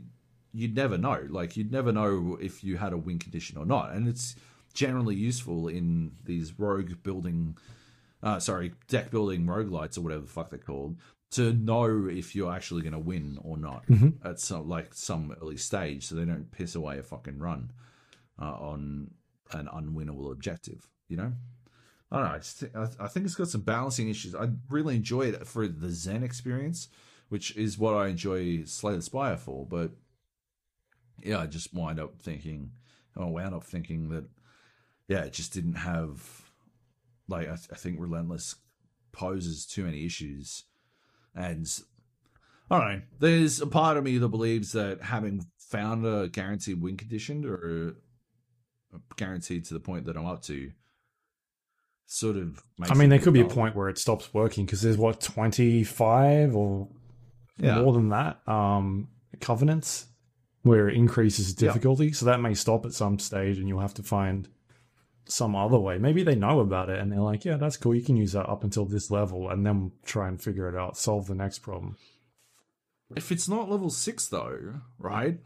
you'd never know. Like you'd never know if you had a win condition or not. And it's generally useful in these rogue building uh sorry deck building roguelites or whatever the fuck they're called to know if you're actually going to win or not at some like some early stage so they don't piss away a fucking run uh, on an unwinnable objective you know I don't know. I, just thi- I- I think it's got some balancing issues. I really enjoy it for the Zen experience, which is what I enjoy Slay the Spire for. But yeah, I just wind up thinking, I wound up thinking that, yeah, it just didn't have, like, I, I think Relentless poses too many issues. And I don't know. There's a part of me that believes that having found a guaranteed win condition or guaranteed to the point that I'm up to, sort of. Makes I mean, there could be a point where it stops working because there's what 25 or Yeah. more than that um, covenants where it increases difficulty. So that may stop at some stage and you'll have to find some other way. Maybe they know about it and they're like, yeah, that's cool. You can use that up until this level and then try and figure it out, solve the next problem. If it's not level six though, right?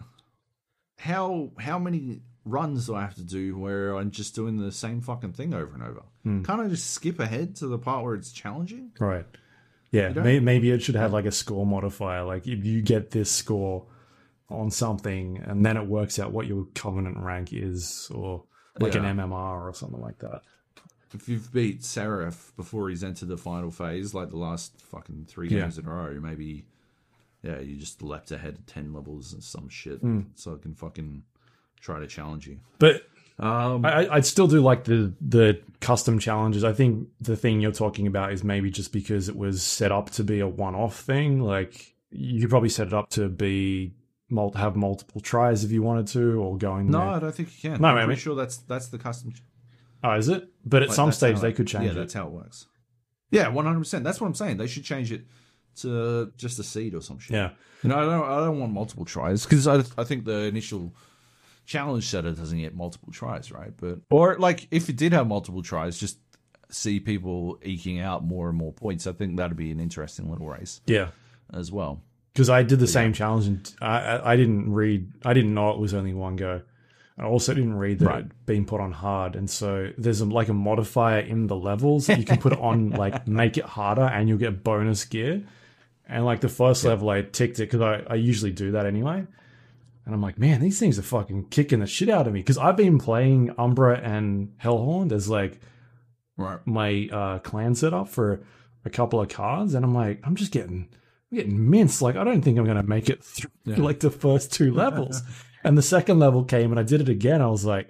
How how many runs do I have to do where I'm just doing the same fucking thing over and over? Hmm. Can't I just skip ahead to the part where it's challenging? Right. Yeah, don't- may, maybe it should have like a score modifier. Like if you get this score on something, and then it works out what your covenant rank is, or like Yeah. an MMR or something like that. If you've beat Seraph before he's entered the final phase, like the last fucking three Yeah. games in a row, maybe yeah, you just leapt ahead ten levels and some shit, Hmm. so I can fucking try to challenge you. But Um, I, I- I'd still do like the the custom challenges. I think the thing you're talking about is maybe just because it was set up to be a one off thing. Like you could probably set it up to be have multiple tries if you wanted to, or going no, there. I don't think you can. No, I'm I pretty sure that's that's the custom. Oh, is it? But at Like, some stage they it- could change Yeah, it. that's how it works. Yeah, one hundred percent. That's what I'm saying. They should change it to just a seed or some shit. Yeah. You know, I don't. I don't want multiple tries because I, I think the initial challenge setter doesn't get multiple tries, right? But or like if it did have multiple tries, just see people eking out more and more points. I think that'd be an interesting little race Yeah. as well. Because I did the same challenge and I, I, didn't read, I didn't know it was only one go. I also didn't read that Right. it'd been put on hard, and so there's a, like a modifier in the levels that you can put on, (laughs) like make it harder, and you'll get bonus gear. And like the first level, I ticked it because I, I usually do that anyway. And I'm like, man, these things are fucking kicking the shit out of me because I've been playing Umbra and Hellhorn as like Right. my uh, clan setup for a couple of cards, and I'm like, I'm just getting I'm getting minced. Like I don't think I'm going to make it through Yeah. like the first two levels. (laughs) and the second level came, and I did it again. I was like,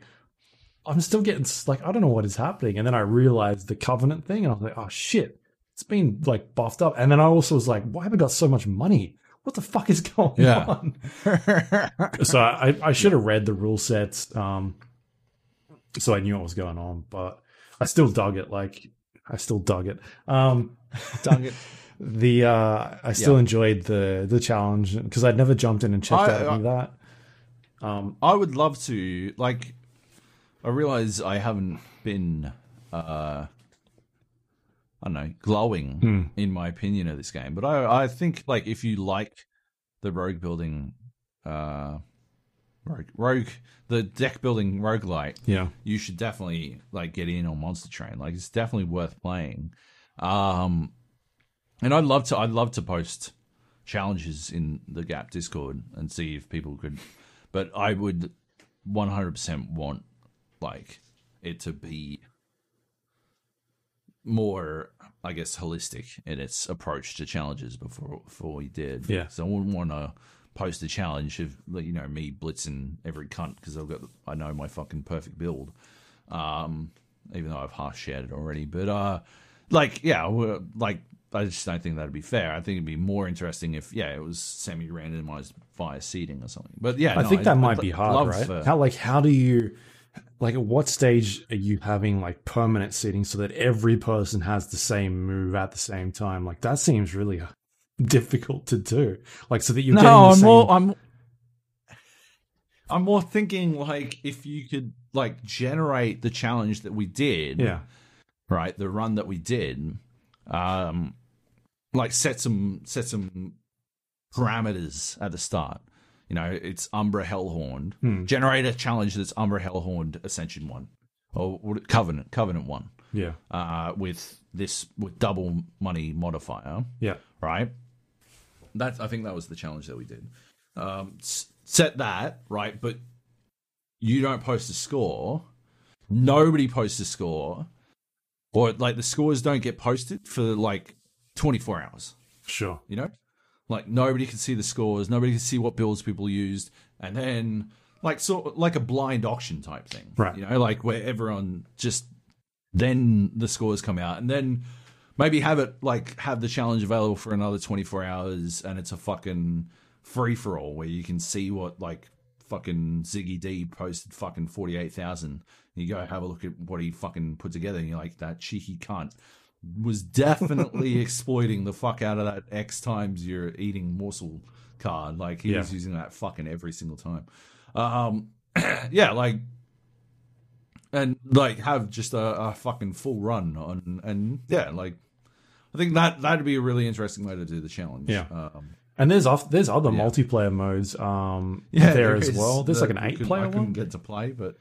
I'm still getting like I don't know what is happening. And then I realized the covenant thing, and I was like, oh shit, it's been like buffed up. And then I also was like, why have I got so much money? What the fuck is (laughs) going Yeah. on? (laughs) so I, I should have read the rule sets, um, so I knew what was going on. But I still dug it. Like I still dug it. Um, Dug it. The uh, I still Yeah. enjoyed the the challenge because I'd never jumped in and checked I- out any I- of that. Um, I would love to like. I realize I haven't been, uh, I don't know, glowing Hmm. in my opinion of this game, but I I think like if you like the rogue building, uh, rogue rogue the deck building rogue roguelite, yeah, you should definitely like get in on Monster Train. Like it's definitely worth playing. Um, and I'd love to. I'd love to post challenges in the Gap Discord and see if people could. But I would 100% want like it to be more, I guess, holistic in its approach to challenges before before we did. Yeah. So I wouldn't want to post a challenge of you know me blitzing every cunt because I've got I know my fucking perfect build. Um, even though I've half shared it already, but uh, like yeah, we're- like I just don't think that'd be fair. I think it'd be more interesting if yeah, it was semi randomized via seeding or something. But yeah, I no, think that might I'd be hard, right? for- How like how do you like at what stage are you having like permanent seeding so that every person has the same move at the same time? Like that seems really difficult to do. Like so that you're getting no, the I'm same. more. I'm. I'm more thinking like if you could like generate the challenge that we did, yeah, right, the run that we did, um, like set some set some parameters at the start. You know, it's Umbra Hellhorned. Hmm. Generate a challenge that's Umbra Hellhorned Ascension one, or Covenant Covenant one, yeah, uh, with this with double money modifier yeah, right? That I think that was the challenge that we did. Um, set that right, but you don't post a score. Nobody posts a score, or like the scores don't get posted for like twenty four hours. sure. You know, like nobody can see the scores, nobody can see what builds people used, and then like sort like a blind auction type thing, Right. You know, like where everyone just then the scores come out, and then maybe have it like have the challenge available for another twenty four hours, and it's a fucking free for all where you can see what like fucking Ziggy D posted fucking forty eight thousand. You go have a look at what he fucking put together, and you're like that cheeky cunt was definitely (laughs) exploiting the fuck out of that X times your eating morsel card. Like he Yeah. was using that fucking every single time. Um, (clears throat) yeah, like and like have just a, a fucking full run on and yeah, like I think that that'd be a really interesting way to do the challenge. Yeah. um, And there's off there's other Yeah. multiplayer modes um yeah, there as well. There's the- like an eight couldn't- player I couldn't one. get to play, but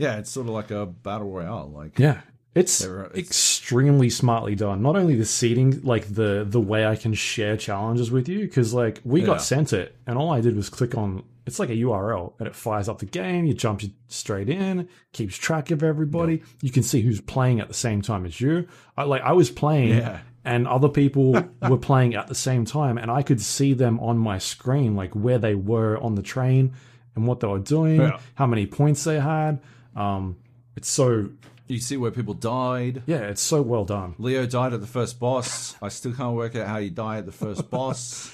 yeah, it's sort of like a battle royale. Like Yeah. It's it's- extremely smartly done. Not only the seeding, like the the way I can share challenges with you, because like we Yeah. got sent it, and all I did was click on. It's like a URL, and it fires up the game. You jump straight in, keeps track of everybody. You can see who's playing at the same time as you. I like I was playing, Yeah. and other people (laughs) were playing at the same time, and I could see them on my screen, like where they were on the train and what they were doing, Yeah. how many points they had. Um, it's so you see where people died. yeah, it's so well done. Leo died at the first boss. I still can't work out how you die at the first (laughs) boss.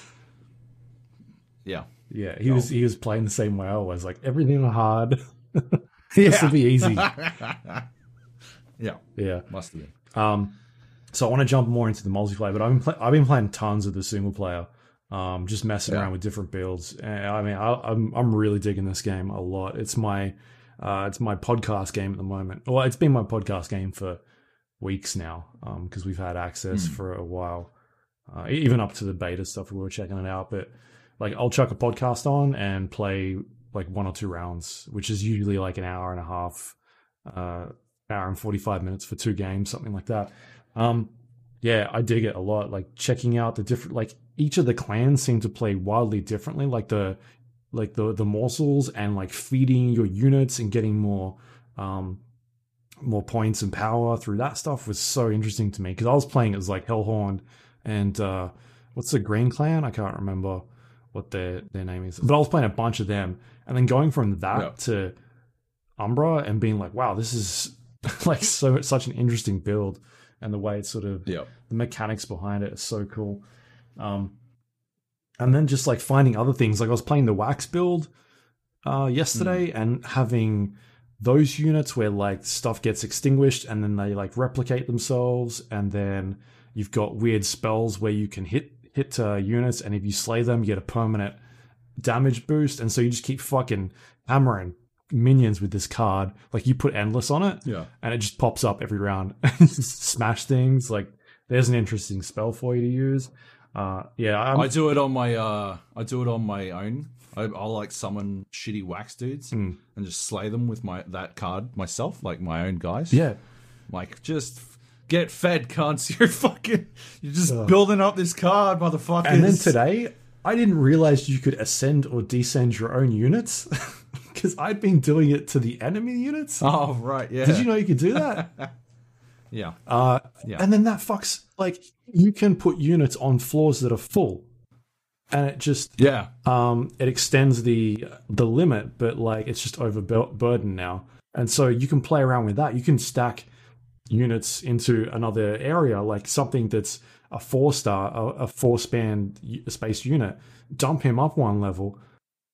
Yeah. Yeah, he was he was playing the same way I was. Like everything hard. (laughs) this will be easy. (laughs) Yeah. Yeah. Must have been. Um, so I want to jump more into the multiplayer, but I've been play- I've been playing tons of the single player. Um, just messing Yeah. around with different builds. And, I mean, I, I'm I'm really digging this game a lot. It's my uh, it's my podcast game at the moment. Well, it's been my podcast game for weeks now because we've had access Hmm. for a while, uh, even up to the beta stuff. We were checking it out, but like I'll chuck a podcast on and play like one or two rounds, which is usually like an hour and a half, uh, hour and forty five minutes for two games, something like that. Um, yeah, I dig it a lot. Like checking out the different, like each of the clans seem to play wildly differently. Like the, like the the morsels and like feeding your units and getting more, um, more points and power through that stuff was so interesting to me because I was playing as like Hellhorn and uh, what's the Green Clan? I can't remember what their their name is. But I was playing a bunch of them, and then going from that Yeah. to Umbra and being like, wow, this is (laughs) like so such an interesting build, and the way it's sort of Yeah. the mechanics behind it is so cool. Um, and then just like finding other things, like I was playing the wax build uh, yesterday and having those units where like stuff gets extinguished and then they like replicate themselves, and then you've got weird spells where you can hit hit uh, units, and if you slay them, you get a permanent damage boost, and so you just keep fucking hammering minions with this card. Like you put endless on it, Yeah. and it just pops up every round (laughs) and smash things. Like there's an interesting spell for you to use. Uh, yeah, I'm, I do it on my uh I do it on my own. I, I'll like summon shitty wax dudes Hmm. and just slay them with my that card myself, like my own guys. yeah, Like just get fed, cunts. (laughs) You're fucking you're just building up this card, motherfuckers. and then today I didn't realize you could ascend or descend your own units (laughs) because I'd been doing it to the enemy units. Oh right, yeah. Did you know you could do that? (laughs) Yeah. Uh, Yeah. And then that fucks like you can put units on floors that are full, and it just Yeah. um, it extends the the limit, but like it's just overburdened now. And so you can play around with that. You can stack units into another area, like something that's a four star, a, a four span space unit. Dump him up one level,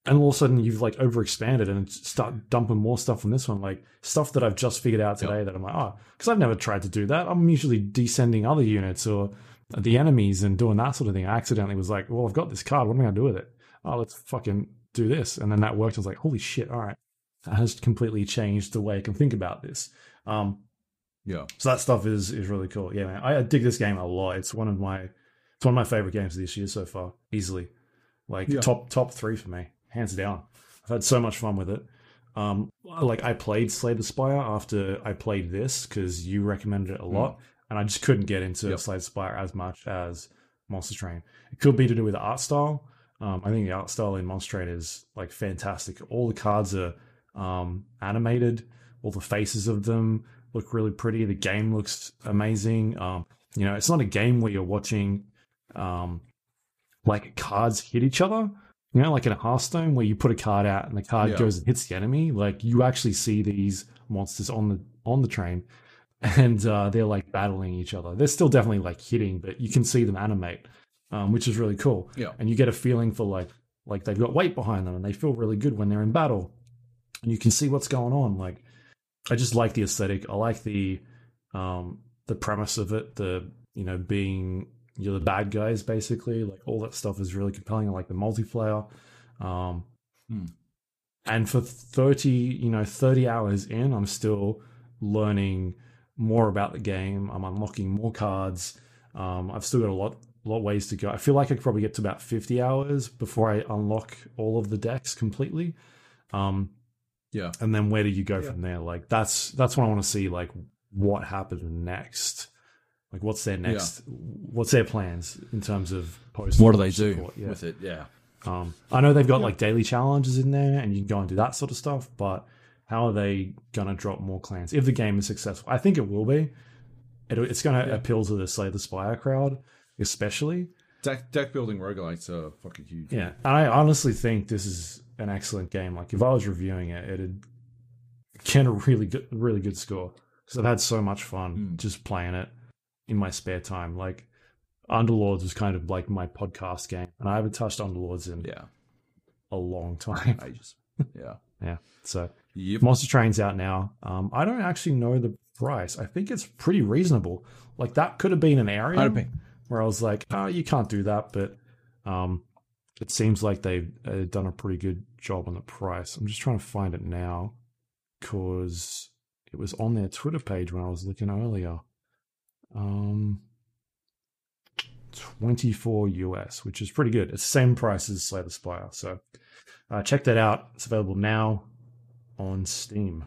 and all of a sudden you've like overexpanded and start dumping more stuff on this one, like stuff that I've just figured out today that I'm like, oh, because I've never tried to do that. I'm usually descending other units or the enemies and doing that sort of thing. I accidentally was like, well, I've got this card. What am I going to do with it? Oh, let's fucking do this. And then that worked. I was like, holy shit, all right. That has completely changed the way I can think about this. Um, Yeah. so that stuff is is really cool. Yeah, man. I dig this game a lot. It's one of my it's one of my favorite games this year so far, easily. Like Yeah. top top three for me, hands down. I've had so much fun with it. Um, like I played Slay the Spire after I played this because you recommended it a lot, and I just couldn't get into Yep. Slay the Spire as much as Monster Train. It could be to do with the art style. Um, I think the art style in Monster Train is like fantastic. All the cards are um, animated. All the faces of them look really pretty. The game looks amazing. Um, you know, it's not a game where you're watching um, like cards hit each other. You know, like in a Hearthstone where you put a card out and the card Yeah. goes and hits the enemy. Like you actually see these monsters on the on the train, (laughs) and uh, they're like battling each other. They're still definitely like hitting, but you can see them animate, um, which is really cool. Yeah. and you get a feeling for like like they've got weight behind them and they feel really good when they're in battle, and you can see what's going on. Like I just like the aesthetic. I like the um the premise of it. The you know being you're the bad guys basically. Like all that stuff is really compelling. I like the multiplayer. Um, Hmm. and for thirty you know thirty hours in, I'm still learning more about the game. I'm unlocking more cards. Um, I've still got a lot a lot ways to go. I feel like I could probably get to about fifty hours before I unlock all of the decks completely. Um, Yeah. and then where do you go Yeah. from there like that's that's what i want to see like what happens next like what's their next what's their plans in terms of post What do they do yeah with it? Yeah. um i know they've got like daily challenges in there and you can go and do that sort of stuff but how are they gonna drop more clans if the game is successful i think it will be it, it's gonna Yeah. appeal to the slay the spire crowd especially Deck deck building roguelites are fucking huge. yeah, and I honestly think this is an excellent game. Like if I was reviewing it, it'd get a really good, really good score because I've had so much fun Mm. just playing it in my spare time. Like Underlords was kind of like my podcast game, and I haven't touched Underlords in Yeah. a long time. Ages. (laughs) Yeah. yeah, so Yep. Monster Train's out now. Um, I don't actually know the price. I think it's pretty reasonable. Like that could have been an area where I was like, oh, you can't do that. But um, it seems like they've uh, done a pretty good job on the price. I'm just trying to find it now because it was on their Twitter page when I was looking earlier. Um, 24 US, which is pretty good. It's the same price as Slay the Spire. So uh, check that out. It's available now on Steam.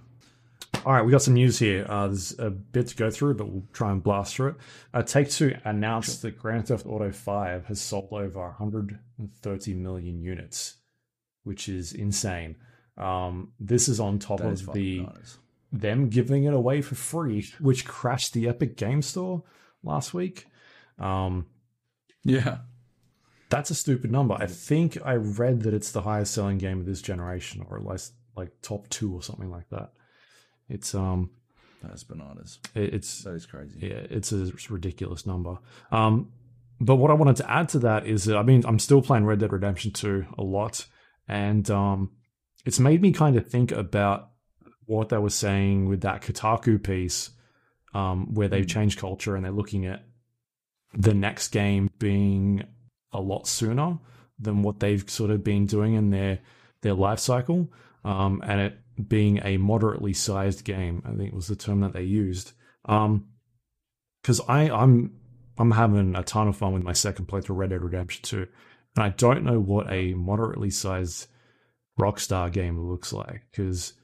All right, we got some news here. Uh, there's a bit to go through, but we'll try and blast through it. Uh, Take Two announced that Grand Theft Auto 5 has sold over 130 million units, which is insane. Um, this is on top That of the bananas. Them giving it away for free, which crashed the Epic Game Store last week. Um, Yeah. That's a stupid number. I think I read that it's the highest selling game of this generation, or at least like top two or something like that. It's um, That's bananas. it's That is crazy. yeah, it's a ridiculous number. Um, but what I wanted to add to that is that I mean I'm still playing Red Dead Redemption 2 a lot, and um, it's made me kind of think about what they were saying with that Kotaku piece, um, where they've Mm. changed culture and they're looking at the next game being a lot sooner than what they've sort of been doing in their their life cycle, um, and it being a moderately sized game. I think was the term that they used. Um, because I I'm I'm having a ton of fun with my second playthrough Red Dead Redemption 2, and I don't know what a moderately sized Rockstar game looks like. Because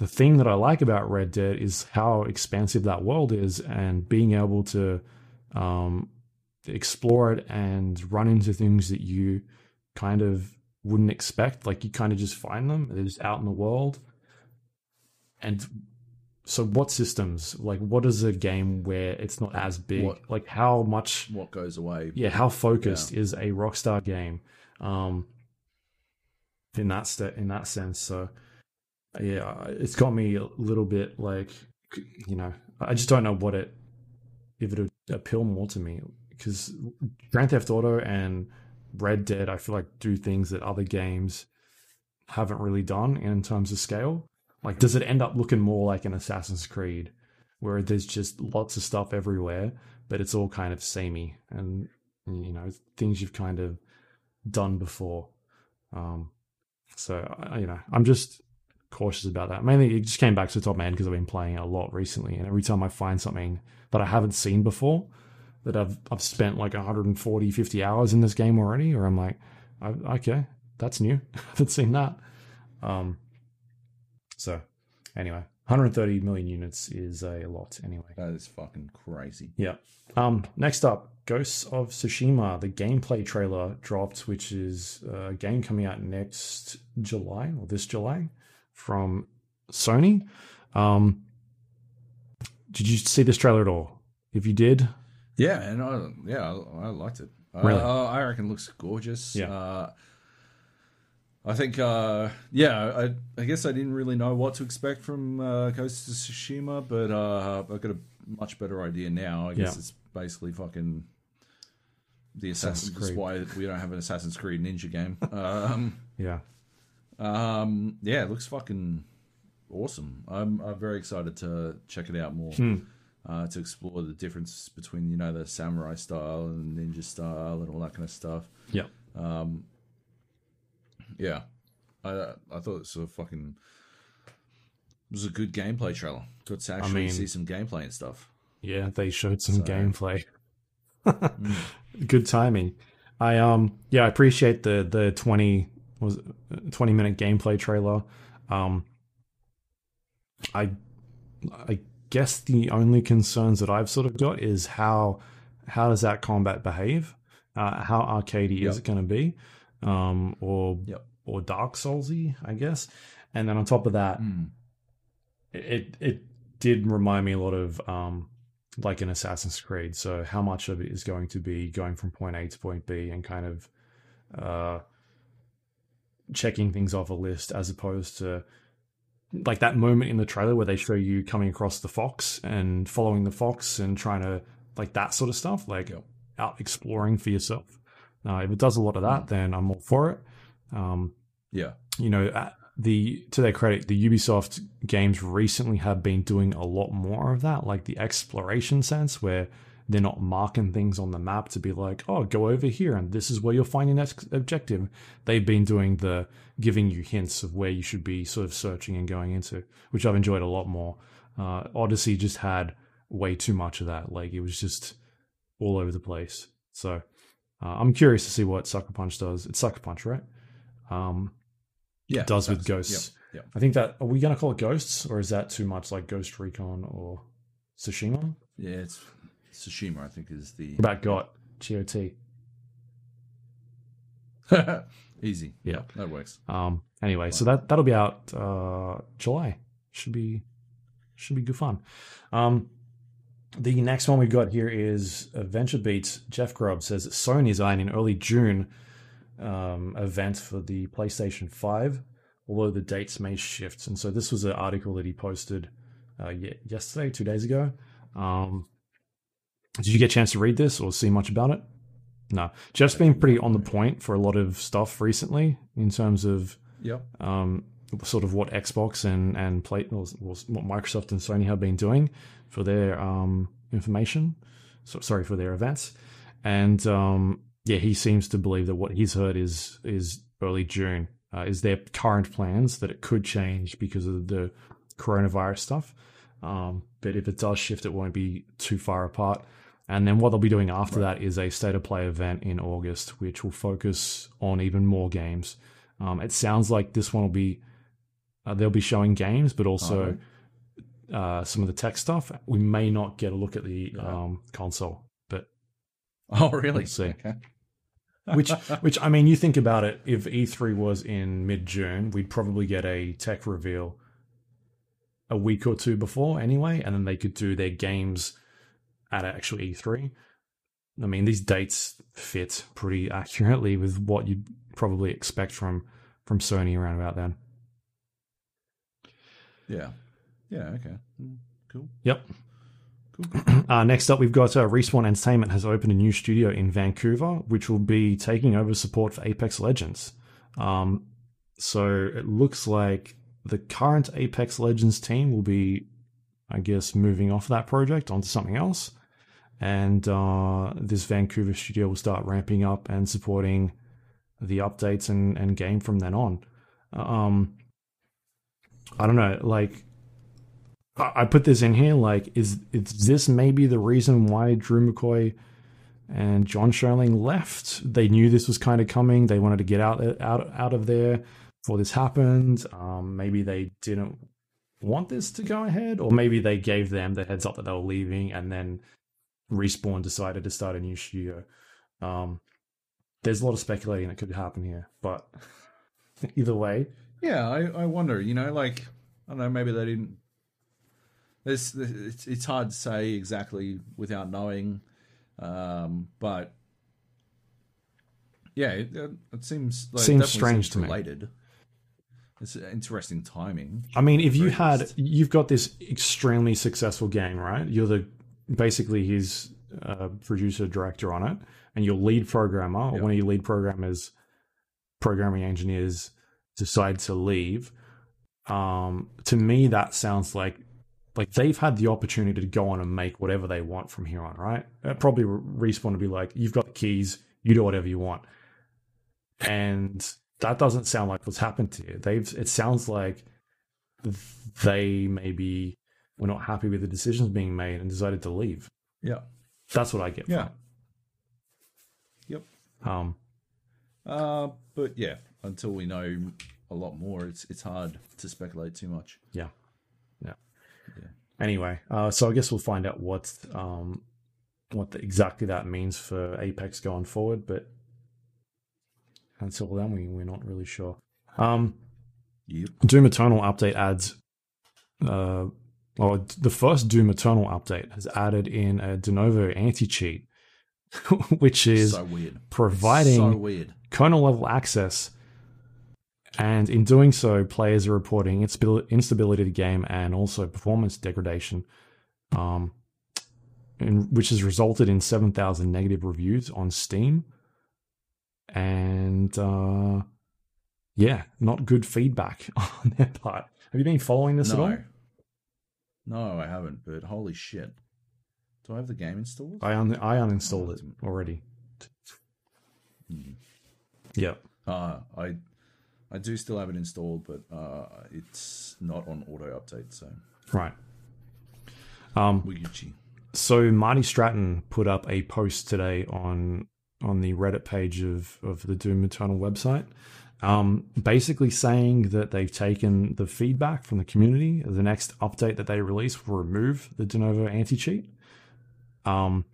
the thing that I like about Red Dead is how expansive that world is, and being able to um, explore it and run into things that you kind of wouldn't expect. Like you kind of just find them; they're just out in the world. And so, what systems? Like, what is a game where it's not as big? What- Like, how much? What goes away? Yeah, how focused is a Rockstar game? Um, in that st- in that sense. So, yeah, it's got me a little bit like, you know, I just don't know what it if it would appeal more to me because Grand Theft Auto and Red Dead, I feel like do things that other games haven't really done in terms of scale. Like, does it end up looking more like an Assassin's Creed, where there's just lots of stuff everywhere, but it's all kind of samey and you know things you've kind of done before. Um, so you know, I'm just cautious about that. Mainly, it just came back to the top man because I've been playing it a lot recently, and every time I find something that I haven't seen before, that I've I've spent like 140, 50 hours in this game already, or I'm like, I, okay, that's new. (laughs) I haven't seen that. Um, so anyway, 130 million units is a lot anyway. That is fucking crazy. Yeah. Um, next up, Ghosts of Tsushima. The gameplay trailer dropped, which is a game coming out next July or this July from Sony. Um, did you see this trailer at all? If you did, Yeah, and I, yeah, I, I liked it. Really? Uh, I reckon it looks gorgeous. Yeah. Uh, I think, uh, yeah, I, I guess I didn't really know what to expect from uh, Ghost of Tsushima, but uh, I've got a much better idea now. I guess Yeah. it's basically fucking the Assassin's Assassin's Creed. Creed. Why we don't have an Assassin's Creed Ninja game. (laughs) um, yeah, um, yeah, it looks fucking awesome. I'm, I'm very excited to check it out more. Hmm. Uh, to explore the difference between you know the samurai style and ninja style and all that kind of stuff. yeah, Um, yeah, I I thought it was a fucking it was a good gameplay trailer. Got to actually mean- see some gameplay and stuff. yeah. They showed some So- gameplay. Mm. (laughs) Good timing. I um yeah, I appreciate the the 20 was it 20 minute gameplay trailer. Um I I guess the only concerns that I've sort of got is how how does that combat behave? Uh, how arcadey is it going to be? Um or Yep. or Dark Soulsy, I guess. And then on top of that, Mm. it it did remind me a lot of um like an Assassin's Creed. So how much of it is going to be going from point A to point B and kind of uh checking things off a list as opposed to like that moment in the trailer where they show you coming across the fox and following the fox and trying to like that sort of stuff, like out exploring for yourself. Uh, if it does a lot of that, then I'm all for it. Um, Yeah, you know, uh, the to their credit, the Ubisoft games recently have been doing a lot more of that, like the exploration sense, where they're not marking things on the map to be like, oh, go over here and this is where you'll find your next objective. They've been doing the giving you hints of where you should be sort of searching and going into, which I've enjoyed a lot more. Uh, Odyssey just had way too much of that. Like it was just all over the place. So uh, I'm curious to see what Sucker Punch does. It's Sucker Punch, right? Um, yeah, does with ghosts. Yep, I think that are we going to call it ghosts or is that too much like Ghost Recon or Tsushima? yeah. It's Tsushima, I think, is the What about GOT? GOT. (laughs) easy. Yeah. that works. Um. Anyway, so that that'll be out uh July. Should be should be good fun. Um. The next one we've got here is Adventure Beats. Jeff Grubb says that Sony is eyeing in early June um, event for the PlayStation 5, although the dates may shift. And so this was an article that he posted uh, yesterday, two days ago. Um, did you get a chance to read this or see much about it? No. Jeff's been pretty on the point for a lot of stuff recently in terms of Yep. um, sort of what Xbox and and play, or, or what Microsoft and Sony have been doing for their um, information. So, sorry for their events, and um, yeah, he seems to believe that what he's heard is is early June uh, is their current plans that it could change because of the coronavirus stuff. Um, but if it does shift, it won't be too far apart. And then what they'll be doing after that is a state of play event in August, which will focus on even more games. Um, it sounds like this one will be uh, they'll be showing games, but also uh, some of the tech stuff. We may not get a look at the Yeah. um, console, but (laughs) Oh, really? Let's see. Okay. (laughs) which which I mean, you think about it. If E3 was in mid June, we'd probably get a tech reveal a week or two before anyway, and then they could do their games at actual E3. I mean, these dates fit pretty accurately with what you'd probably expect from from Sony around about then. Yeah. Yeah. Okay. Mm, Cool. Yep. Cool. cool. (clears throat) Uh, next up, we've got uh, Respawn Entertainment has opened a new studio in Vancouver, which will be taking over support for Apex Legends. Um, so it looks like the current Apex Legends team will be, I guess, moving off that project onto something else. And uh, this Vancouver studio will start ramping up and supporting the updates and, and game from then on. Um, I don't know, like I put this in here. Like, is is this maybe the reason why Drew McCoy and Jon Shiring left? They knew this was kind of coming. They wanted to get out out out of there before this happened. Um, maybe they didn't want this to go ahead, or maybe they gave them the heads up that they were leaving, and then Respawn decided to start a new studio. Um, there's a lot of speculating that could happen here, but (laughs) either way, Yeah, I, I wonder. You know, like I don't know. Maybe they didn't. There's, it's it's hard to say exactly without knowing, um, but yeah, it, it seems like Seems strange seems to me. related. It's interesting timing. I mean, if you Very had, least. you've got this extremely successful game, right? You're the basically he's uh, producer director on it, and your lead programmer, or one of your lead programmers, programming engineers, decide to leave. Um, to me, that sounds like like they've had the opportunity to go on and make whatever they want from here on, right? Probably respawn to be like, you've got the keys, you do whatever you want, and that doesn't sound like what's happened to you. They've. It sounds like they maybe were not happy with the decisions being made and decided to leave. Yeah, That's what I get. yeah, yep. Um. Uh, but yeah, until we know a lot more, it's it's hard to speculate too much. Yeah. Yeah. Anyway, uh, so I guess we'll find out what um what the, exactly that means for Apex going forward, but until then, we we're not really sure. Um. Yep. Doom Eternal update adds, uh, well, the first Doom Eternal update has added in a Denuvo anti cheat, (laughs) which is so weird. providing so kernel level access. And in doing so, players are reporting instability of the game and also performance degradation, um, in, which has resulted in 7,000 negative reviews on Steam. And uh, yeah, not good feedback (laughs) on their part. Have you been following this at all? No, I haven't. But holy shit, do I have the game installed? I, un- I uninstalled it already. Hmm. Yeah. Uh, I I do still have it installed, but uh, it's not on auto update. So Right. Um, Wiguchi. so Marty Stratton put up a post today on on the Reddit page of of the Doom Eternal website, um, basically saying that they've taken the feedback from the community. The next update that they release will remove the Denuvo anti cheat. Um,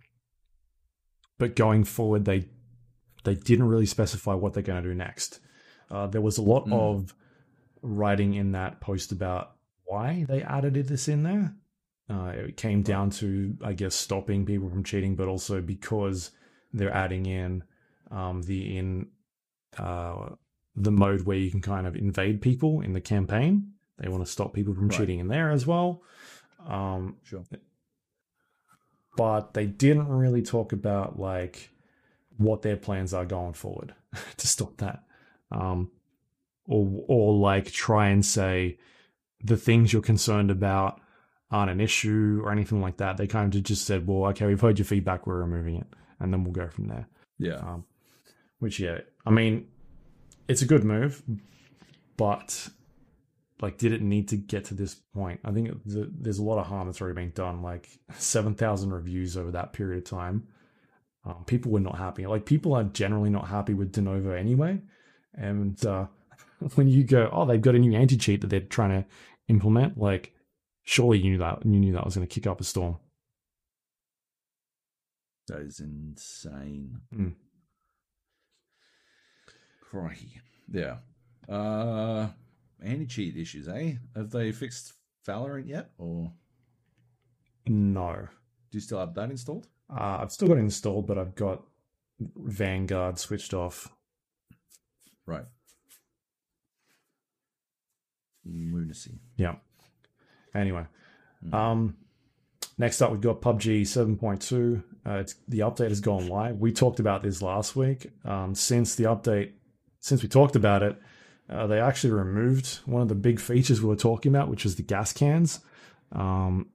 but going forward, they they didn't really specify what they're going to do next. Uh, there was a lot Mm. of writing in that post about why they added this in there. Uh, it came down to, I guess, stopping people from cheating, but also because they're adding in um, the in uh, the mode where you can kind of invade people in the campaign. They want to stop people from Right. cheating in there as well. Um, Sure. but they didn't really talk about like what their plans are going forward (laughs) to stop that um or or like try and say the things you're concerned about aren't an issue or anything like that they kind of just said well okay we've heard your feedback we're removing it and then we'll go from there Yeah. um which yeah i mean it's a good move but like did it need to get to this point? I think th- there's a lot of harm that's already been done like 7000 reviews over that period of time. Um, people were not happy. Like people are generally not happy with Denuvo anyway. And uh, (laughs) when you go oh they've got a new anti-cheat that they're trying to implement like surely you knew that you knew that was going to kick up a storm. That is insane. Mm. Crikey. Yeah. Uh anti-cheat issues, eh? Have they fixed Valorant yet? Or no do you still have that installed? uh, i've still got it installed but i've got vanguard switched off Right. Lunacy. Yeah. Anyway, Hmm. um, next up we've got PUBG 7.2. Uh, it's, the update has gone live. We talked about this last week. Um, since the update, since we talked about it, uh, they actually removed one of the big features we were talking about, which is the gas cans. Um,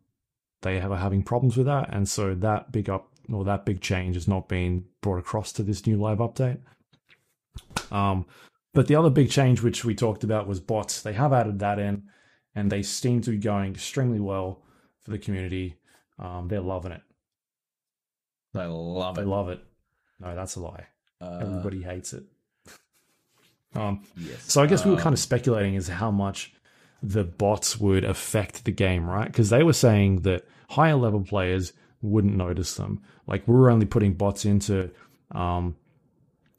they are having problems with that, and so that big up or that big change has not been brought across to this new live update. Um, but the other big change, which we talked about, was bots. They have added that in, and they seem to be going extremely well for the community. Um, they're loving it. They love They it. love it. No, that's a lie. Uh, Everybody hates it. Um, Yes. so I guess we were Um, kind of speculating as how much the bots would affect the game, right? Because they were saying that higher level players wouldn't notice them. Like we were only putting bots into um,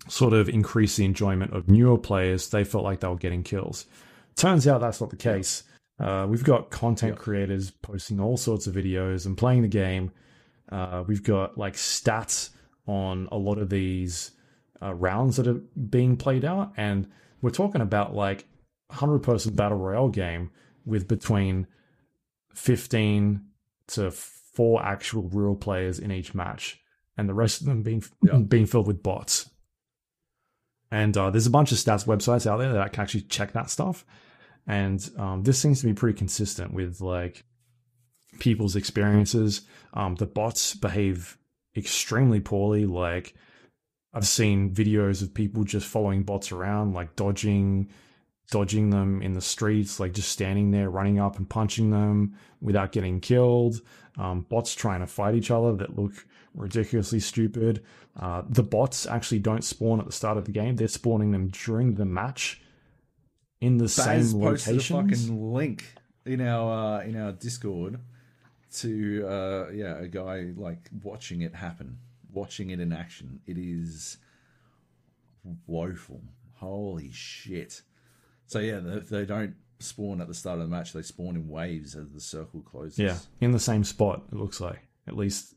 sort of increase the enjoyment of newer players. They felt like they were getting kills. Turns out that's not the case. Uh, we've got content Yeah. creators posting all sorts of videos and playing the game. Uh, we've got like stats on a lot of these uh, rounds that are being played out, and we're talking about like 100 person battle royale game with between 15 to four actual real players in each match, and the rest of them being Yeah. being filled with bots. And uh, there's a bunch of stats websites out there that can actually check that stuff, and um, this seems to be pretty consistent with like people's experiences. Um, the bots behave extremely poorly. Like I've seen videos of people just following bots around, like dodging, dodging them in the streets, like just standing there, running up and punching them without getting killed. Um, bots trying to fight each other that look ridiculously stupid. Uh, the bots actually don't spawn at the start of the game; they're spawning them during the match in the Baz same a fucking link in our uh, in our Discord to uh, yeah a guy like watching it happen, watching it in action. It is woeful. Holy shit! So yeah, they, they don't spawn at the start of the match. They spawn in waves as the circle closes. Yeah, in the same spot. It looks like at least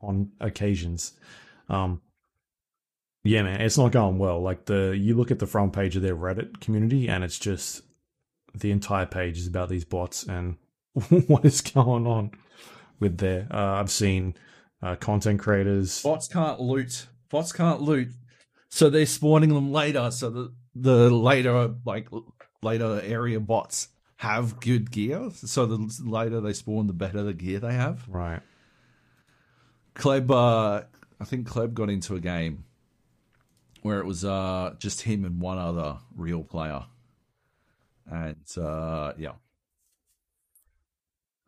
on occasions. Um, yeah, man, it's not going well. Like the you look at the front page of their Reddit community, and it's just the entire page is about these bots and (laughs) what is going on with their. Uh, I've seen uh, content creators. bots can't loot. Bots can't loot, so they're spawning them later. So the the later like later area bots have good gear. So the later they spawn, the better the gear they have. Right. Kleb, uh, I think Kleb got into a game where it was uh, just him and one other real player, and uh, yeah,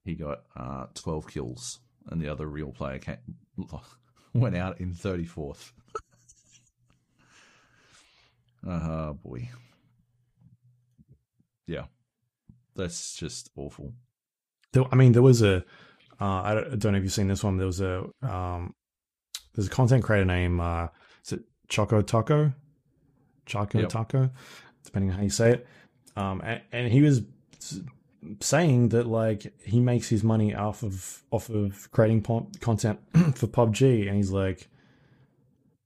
he got uh, twelve kills, and the other real player came, (laughs) went out in thirty fourth. uh (laughs) boy, yeah, that's just awful. I mean, there was a. Uh, I don't, know if you've seen this one. There was a. Um, there's a content creator named. Uh, is it Choco Taco? Choco Yep. Taco, depending on how you say it. Um, and, and he was saying that like he makes his money off of off of creating po- content (clears throat) for PUBG, and he's like,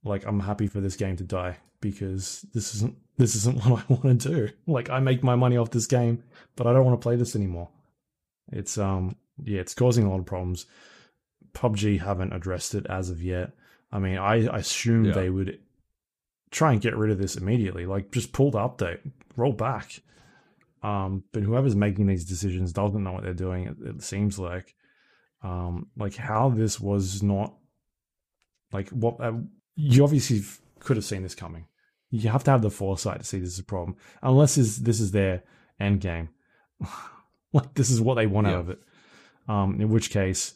like I'm happy for this game to die. because this isn't this isn't (laughs) what I want to do. Like I make my money off this game, but I don't want to play this anymore. It's um yeah, it's causing a lot of problems. PUBG haven't addressed it as of yet. I mean, I, I assume Yeah. they would try and get rid of this immediately. Like just pull the update, roll back. Um, but whoever's making these decisions doesn't know what they're doing. It, it seems like, um, like how this was not like what uh, you obviously f- could have seen this coming. You have to have the foresight to see this is a problem, unless this this is their end game. (laughs) like this is what they want Yeah. out of it. Um, in which case,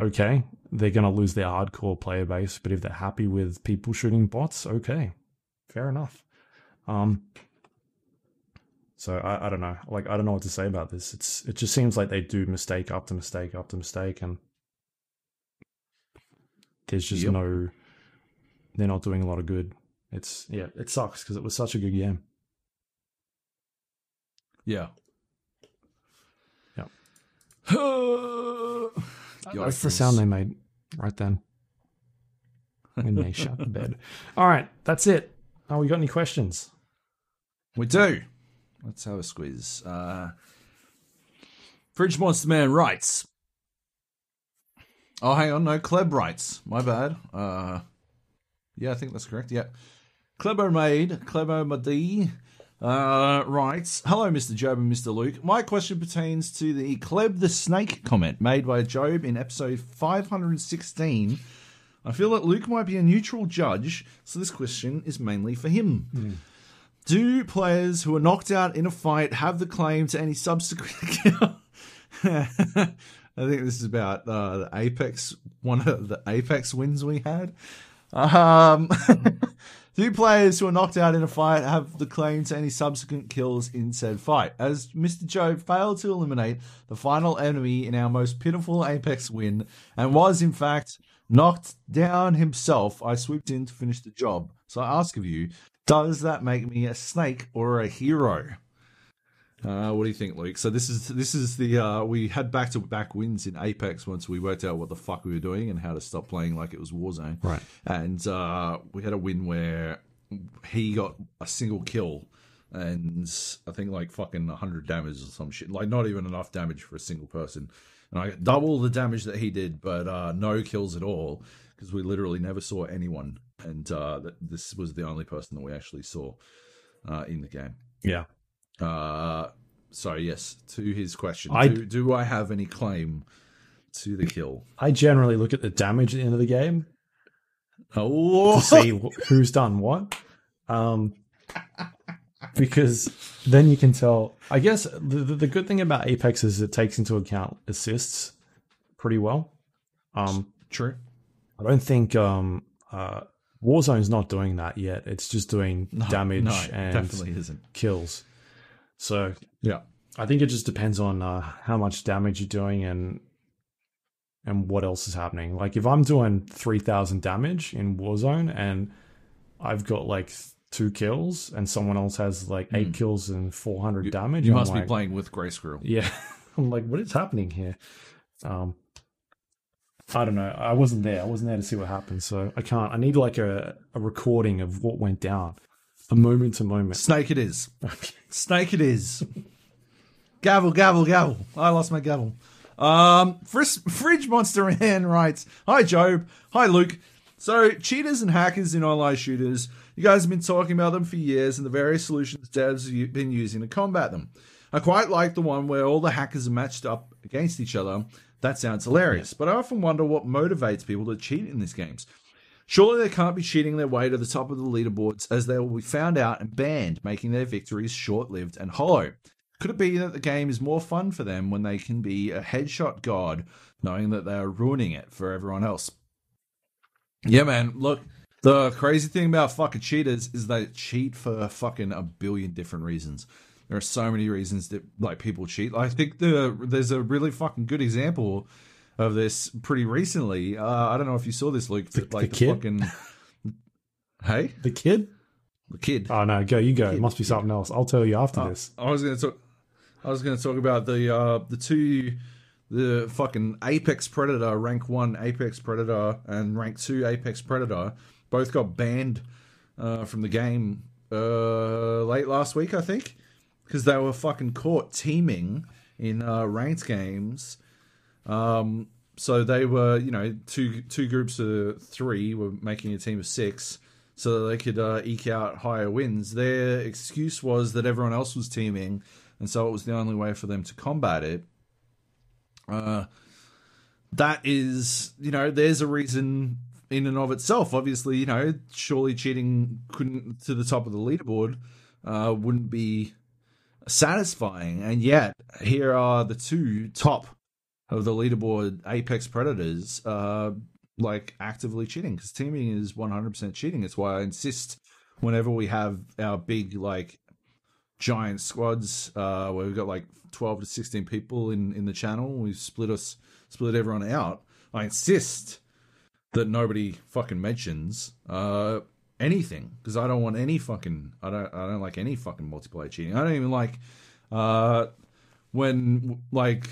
okay, they're going to lose their hardcore player base. But if they're happy with people shooting bots, okay, fair enough. Um, so I, I don't know. Like I don't know what to say about this. It's it just seems like they do mistake after mistake after mistake, and there's just Yep. no. They're not doing a lot of good. It's yeah, it sucks because it was such a good game. Yeah. Yeah. (sighs) That's the sound they made right then when they shut the bed. (laughs) All right, that's it. Oh, we got any questions? We do. Let's have a squeeze. Uh, Fridge Monster Man writes. Oh, hang on. No, Kleb writes. My bad. Uh, yeah, I think that's correct. Yeah. Klebo made, Klebo Madi, uh, writes Hello, Mr. Joab and Mr. Luke. My question pertains to the Kleb the Snake comment made by Joab in episode 516. I feel that Luke might be a neutral judge, so this question is mainly for him. Do players who are knocked out in a fight have the claim to any subsequent? (laughs) I think this is about uh, the Apex, one of the Apex wins we had. Um, (laughs) do players who are knocked out in a fight have the claim to any subsequent kills in said fight? As Mr. Joe failed to eliminate the final enemy in our most pitiful Apex win and was, in fact, knocked down himself, I swooped in to finish the job. So I ask of you, does that make me a snake or a hero? Uh, what do you think, Luke? So this is this is the uh, we had back to back wins in Apex once we worked out what the fuck we were doing and how to stop playing like it was Warzone. Right. And uh, we had a win where he got a single kill and I think like fucking hundred damage or some shit. Like not even enough damage for a single person. And I got double the damage that he did, but uh, no kills at all because we literally never saw anyone. And uh, this was the only person that we actually saw uh, in the game. Yeah. Uh, so yes, to his question, I- do, do I have any claim to the kill? I generally look at the damage at the end of the game Oh, to see who's done what. Um, because then you can tell. I guess the, the, the good thing about Apex is it takes into account assists pretty well. Um, true. I don't think um, uh, Warzone's not doing that yet. It's just doing damage no, and definitely isn't. kills. So Yeah, I think it just depends on uh, how much damage you're doing and and what else is happening. Like if I'm doing three thousand damage in Warzone and I've got like two kills and someone else has like eight kills and four hundred damage, you I'm must be playing with Grey Squirrel. Yeah, (laughs) I'm like, what is happening here? Um, I don't know. I wasn't there. I wasn't there to see what happened, so I can't. I need like a, a recording of what went down, a moment to moment. Snake it is. Snake it is. gavel, gavel, gavel. I lost my gavel. Um, Fris- Fridge Monster (laughs) Man writes, Hi, Joab. Hi, Luke. So, cheaters and hackers in online shooters, you guys have been talking about them for years and the various solutions devs have been using to combat them. I quite like the one where all the hackers are matched up against each other. That sounds hilarious, but I often wonder what motivates people to cheat in these games. Surely they can't be cheating their way to the top of the leaderboards as they will be found out and banned, making their victories short lived and hollow. Could it be that the game is more fun for them when they can be a headshot god, knowing that they are ruining it for everyone else? Yeah, man. Look, the crazy thing about fucking cheaters is they cheat for fucking a billion different reasons. There are so many reasons that like people cheat. I think the there's a really fucking good example of this pretty recently. Uh, I don't know if you saw this, Luke. But The- like the kid? fucking (laughs) hey, The kid? the kid. Oh no, go you go. It must be something else. I'll tell you after this. I was gonna talk. I was gonna talk about the uh, the two, the fucking Apex Predator rank one Apex Predator and rank two Apex Predator both got banned uh, from the game uh, late last week, I think, because they were fucking caught teaming in uh, ranked games. Um, so they were, you know, two two groups of three were making a team of six, so that they could uh, eke out higher wins. Their excuse was that everyone else was teaming, and so it was the only way for them to combat it. Uh, that is, you know, there's a reason in and of itself. Obviously, you know, surely cheating couldn't to the top of the leaderboard uh, wouldn't be satisfying, and yet here are the two top of the leaderboard apex predators uh, like actively cheating because teaming is 100% cheating. It's why i insist whenever we have our big like giant squads uh, where we've got like 12 to 16 people in in the channel we split us split everyone out i insist that nobody fucking mentions uh, anything because i don't want any fucking i don't i don't like any fucking multiplayer cheating i don't even like uh when like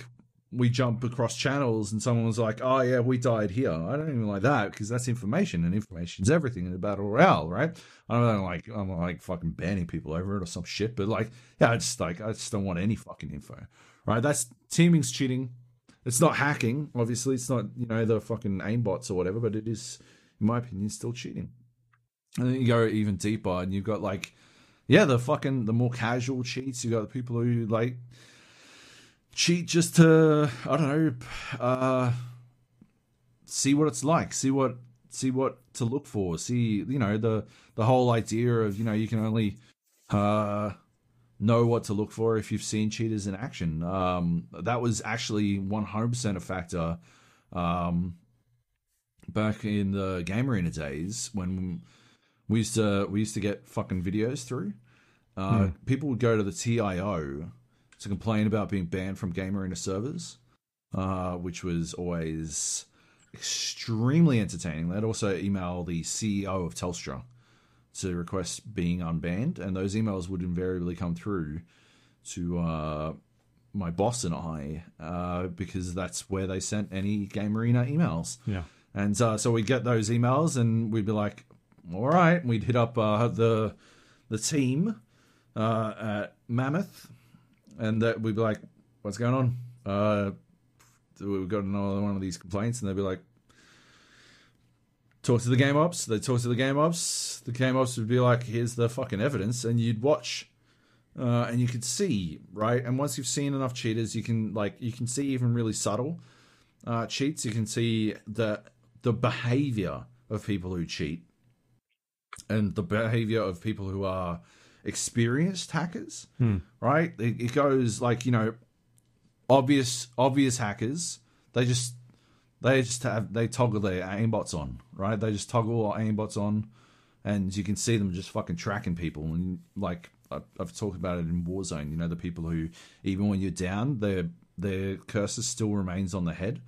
we jump across channels and someone was like, "Oh yeah, we died here." I don't even like that because that's information, and information's everything in a battle royale, right? I don't like I'm not like fucking banning people over it or some shit, but like, yeah, I just like I just don't want any fucking info, right? That's teaming's cheating. It's not hacking, obviously. It's not you know the fucking aimbots or whatever, but it is, in my opinion, still cheating. And then you go even deeper, and you've got like, yeah, the fucking the more casual cheats. You got the people who like cheat just to I don't know, uh, see what it's like, see what see what to look for, see you know the the whole idea of you know you can only uh, know what to look for if you've seen cheaters in action. Um, that was actually one hundred percent a factor. Um, back in the game arena days when we used to we used to get fucking videos through. Uh, People would go to the TIO to complain about being banned from Game Arena servers, uh, which was always extremely entertaining. They'd also email the CEO of Telstra to request being unbanned, and those emails would invariably come through to uh, my boss and I uh, because that's where they sent any Game Arena emails. Yeah. And uh, so we'd get those emails, and we'd be like, "All right." We'd hit up uh, the the team uh, at Mammoth, and that we'd be like, "What's going on?" Uh, we've got another one of these complaints, and they'd be like, "Talk to the game ops." They talk to the game ops. The game ops would be like, "Here's the fucking evidence," and you'd watch. Uh, and you could see right, and once you've seen enough cheaters, you can like you can see even really subtle uh, cheats. You can see the the behavior of people who cheat, and the behavior of people who are experienced hackers. Right? It, it goes like you know, obvious obvious hackers. They just they just have they toggle their aimbots on. Right? They just toggle our aimbots on, and you can see them just fucking tracking people. And like I've, I've talked about it in Warzone. You know, the people who even when you're down, their their cursor still remains on the head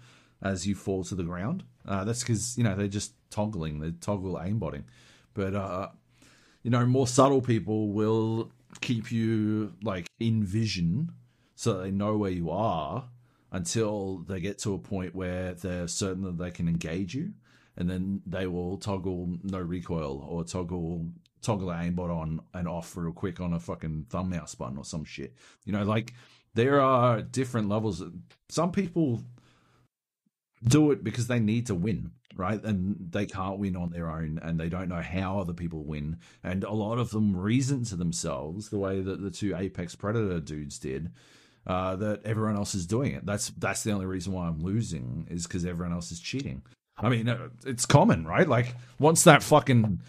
as you fall to the ground. Uh, that's because you know they're just toggling, they toggle aimbotting. But uh, you know, more subtle people will keep you like in vision so they know where you are until they get to a point where they're certain that they can engage you, and then they will toggle no recoil or toggle toggle aimbot on and off real quick on a fucking thumb mouse button or some shit. You know, like there are different levels. Some people do it because they need to win, right? And they can't win on their own and they don't know how other people win. And a lot of them reason to themselves the way that the two Apex Predator dudes did. Uh, that everyone else is doing it. That's that's the only reason why I'm losing is because everyone else is cheating. I mean, uh, it's common, right? Like once that fucking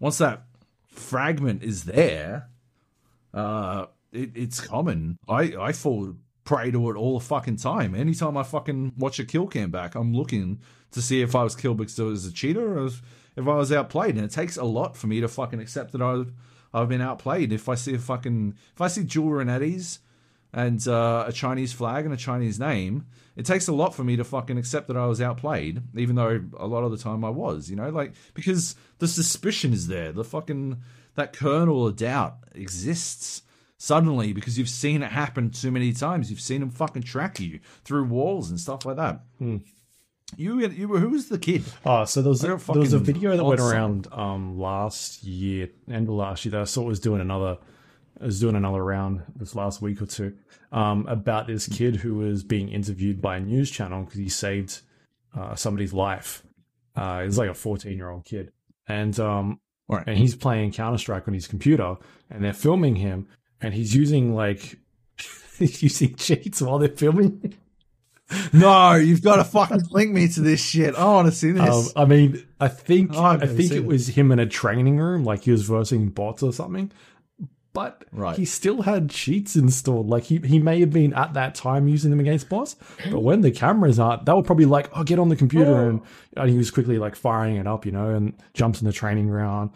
once that fragment is there, uh, it, it's common. I I fall prey to it all the fucking time. Anytime I fucking watch a kill cam back, I'm looking to see if I was killed because I was a cheater or if I was outplayed. And it takes a lot for me to fucking accept that I've I've been outplayed. If I see a fucking if I see dual Renettis and uh, a Chinese flag and a Chinese name, it takes a lot for me to fucking accept that I was outplayed, even though a lot of the time I was, you know, like because the suspicion is there, the fucking that kernel of doubt exists suddenly because you've seen it happen too many times. You've seen them fucking track you through walls and stuff like that. You, you who was the kid? Oh, so there was I a, got there was a video that went around um last year, end of last year that I saw was doing another was doing another round this last week or two um about this kid who was being interviewed by a news channel because he saved uh, somebody's life. Uh, he's like a fourteen year old kid, and um Right. and he's playing Counter Strike on his computer, and they're filming him, and he's using like (laughs) he's using cheats while they're filming. No, you've got to fucking link me to this shit. I want to see this. Um, I mean, I think Oh, I think it was him in a training room, like he was versing bots or something. But Right. he still had cheats installed. Like he, he may have been at that time using them against bots, but when the cameras aren't, they were probably like, "Oh, get on the computer," and, and he was quickly like firing it up, you know, and jumps in the training ground,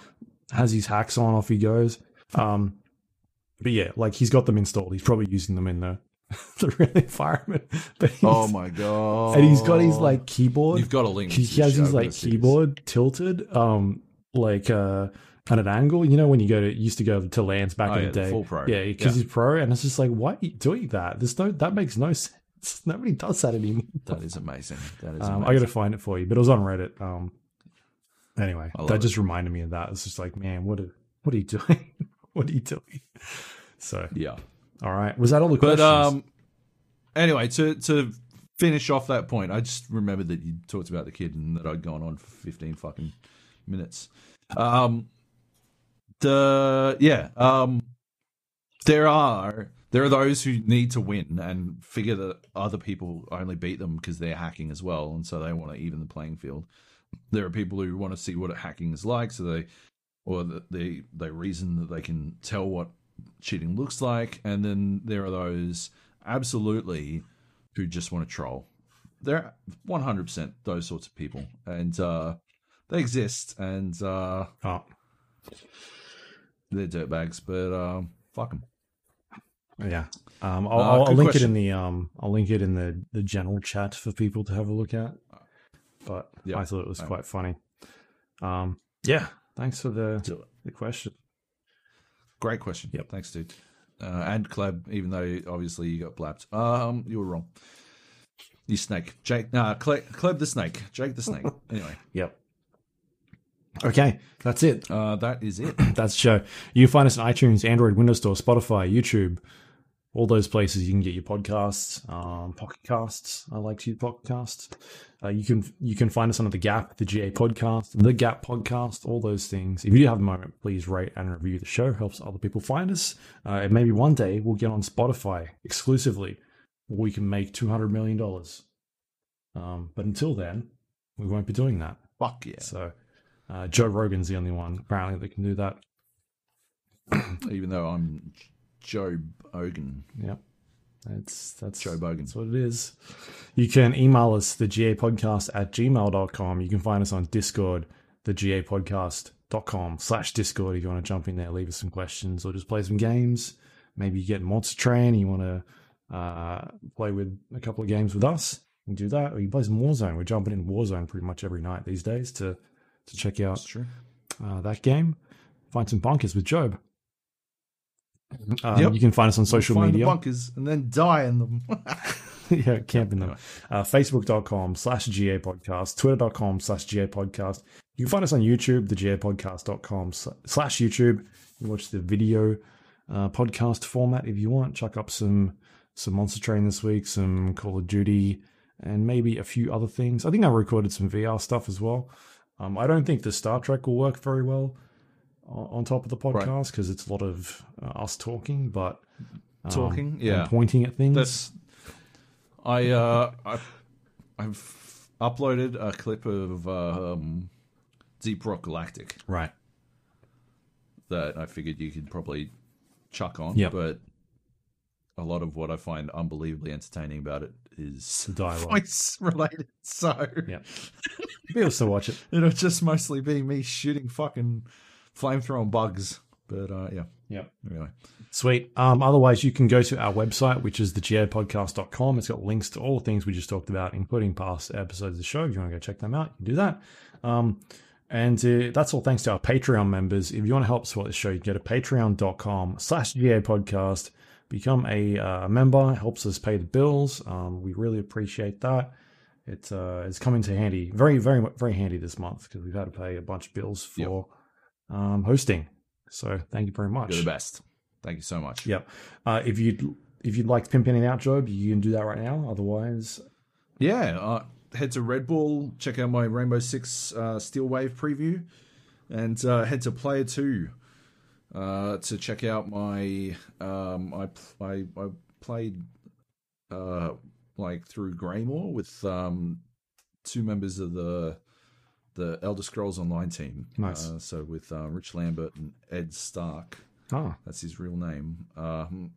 has his hacks on, off he goes. Um, but yeah, like he's got them installed. He's probably using them in the (laughs) the real environment. But oh my god! and he's got his like keyboard You've got a link. he, to he has his like keyboard tilted um like uh at an angle you know when you go to used to go to LANs back Oh, in yeah, the day full pro. yeah because Yeah. he's pro and it's just like why are you doing that there's no that makes no (laughs) sense nobody does that anymore That is amazing. That is um, amazing. i gotta find it for you but it was on reddit um anyway that it. just reminded me of that it's just like man what are what are you (laughs) doing what are you doing so yeah. All right was that all the But questions um, anyway, to to finish off that point, I just remembered that you talked about the kid and that I'd gone on for fifteen fucking minutes. Um, the yeah, um, there are there are those who need to win and figure that other people only beat them because they're hacking as well, and so they want to even the playing field. There are people who want to see what hacking is like, so they or the, they they reason that they can tell what cheating looks like, and then there are those absolutely who just want to troll. They're one hundred percent those sorts of people, and uh, they exist, and uh, oh they're dirtbags. But um, fuck them. Yeah. Um, I'll, Uh, I'll, I'll link it in the um, I'll link it in the the general chat for people to have a look at. But Yeah. I thought it was quite funny. Um, yeah. Thanks for the the question. Great question. Yep. Thanks, dude. Uh, and Kleb, even though obviously you got blapped. Um, you were wrong. You snake, Jake. Nah, Cle- Kleb the snake, Jake the snake. (laughs) anyway, Yep. Okay, that's it. uh, that is it. (clears throat) That's the show. You can find us on iTunes, Android, Windows Store, Spotify, YouTube, all those places you can get your podcasts, um, Pocket Casts. I like to use Pocket Casts. Uh, you can you can find us on the Gap, the GA Podcast, the Gap Podcast, all those things. If you do have a moment, please rate and review the show. Helps other people find us. Uh, and maybe one day we'll get on Spotify exclusively, where we can make two hundred million dollars. Um, but until then, we won't be doing that. Fuck yeah. So uh, Joe Rogan's the only one apparently that can do that. Even though I'm Joe Bogan. Yep. That's that's Joe Bogan. That's what it is. You can email us the GA podcast at gmail.com. You can find us on Discord, the GA podcast.com slash Discord if you want to jump in there, leave us some questions or just play some games. Maybe you get Monster Train and you want to uh, play with a couple of games with us. You can do that. Or you play some Warzone. We're jumping in Warzone pretty much every night these days to to check out uh, that game. Find some bunkers with Joab. Um, Yep. You can find us on social media. the bunkers and then die in them. (laughs) (laughs) yeah, camping them. Uh, Facebook.com slash GA podcast, Twitter.com slash GA podcast. You can find us on YouTube, the GA podcast.com slash YouTube. You watch the video uh, podcast format if you want. Chuck up some some Monster Train this week, some Call of Duty, and maybe a few other things. I think I recorded some VR stuff as well. Um, I don't think the Star Trek will work very well on, top of the podcast because it's a lot of uh, us talking, but um, Talking, and yeah. pointing at things. That's. I uh, I, I've uploaded a clip of um, Deep Rock Galactic right. that I figured you could probably chuck on. Yep. But a lot of what I find unbelievably entertaining about it is The dialogue. voice related. So Yeah. Be able to watch it. (laughs) it'll just mostly be me shooting fucking flamethrowing bugs. But uh, yeah, Yep. anyway. Sweet. Um, otherwise, you can go to our website, which is thegapodcast.com. It's got links to all the things we just talked about, including past episodes of the show. If you want to go check them out, you can do that. Um, and uh, that's all thanks to our Patreon members. If you want to help support the show, you can go to patreon.com slash GA podcast. Become a uh, member. Helps us pay the bills. Um, we really appreciate that. it uh, it's coming to handy, very very very handy this month because we've had to pay a bunch of bills for um, hosting. So thank you very much. You're the best. Thank you so much. Yep. Uh, if you'd if you'd like to pimp anything out, Joab, you can do that right now. Otherwise, Yeah, uh, head to Red Bull, check out my Rainbow Six uh, Steel Wave preview, and uh, head to Player Two uh, to check out my. Um, I, I I played uh, like through Greymoor with um, two members of the the Elder Scrolls Online team. Nice. Uh, so with uh, Rich Lambert and Ed Stark. oh, That's his real name. Um,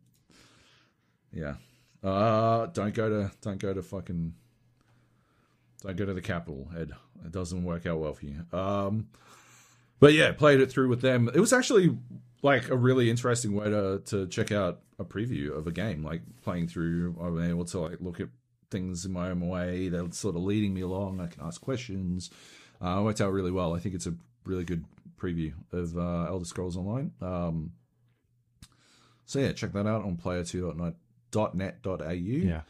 yeah. Uh, don't go to don't go to fucking don't go to the capital, Ed. It doesn't work out well for you. Um, but yeah, played it through with them. It was actually like a really interesting way to to check out a preview of a game. Like playing through, I was able to like look at things in my own way. They're sort of leading me along. I can ask questions. Uh, it worked out really well. I think it's a really good preview of uh, Elder Scrolls Online. Um, so yeah, check that out on player2.net.au. yeah.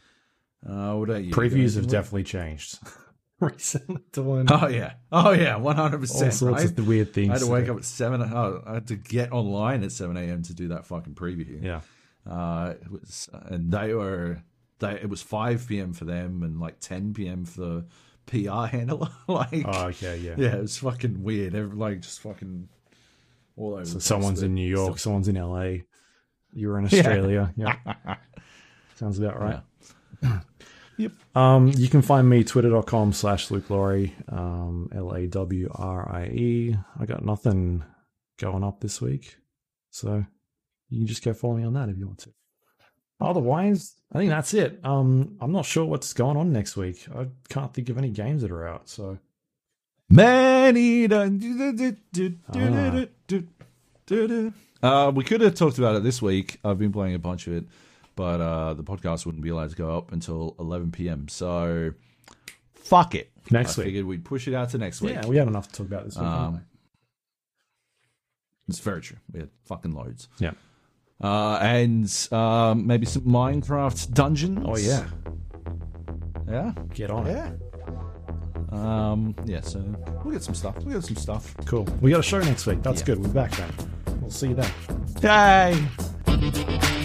Uh, what about you? Previews have definitely changed (laughs) recently. (laughs) Oh yeah, oh yeah, one hundred all percent. sorts of the weird things. I had to wake up at seven. Oh, I had to get online at seven a.m. to do that fucking preview. Yeah. Uh, it was, and they were, they it was five p.m. for them and like ten p.m. for the PR handler. (laughs) like, Oh, okay. Yeah. yeah, it was fucking weird. Every, like just fucking all over. So someone's in New York, still- someone's in LA. You're in (laughs) Australia. Yeah. (laughs) Sounds about right. (clears throat) Yep. Um, you can find me twitter.com slash Luke Lawrie, um, L A W R I E. I got nothing going up this week. So you can just go follow me on that if you want to. Otherwise, I think that's it. Um, I'm not sure what's going on next week. I can't think of any games that are out. So Many. Uh, we could have talked about it this week. I've been playing a bunch of it, but uh, the podcast wouldn't be allowed to go up until 11 p.m. So, fuck it. next I week. figured we'd push it out to next week. Yeah, we had enough to talk about this week. Um. It's very true. We had fucking loads. Yeah. Uh, and um, maybe some Minecraft dungeons. Oh yeah, Yeah. get on it. Yeah. Um, yeah, so we'll get some stuff. We'll get some stuff. Cool. We got a show next week. That's Yeah. good. We're back then. We'll see you then. Yay!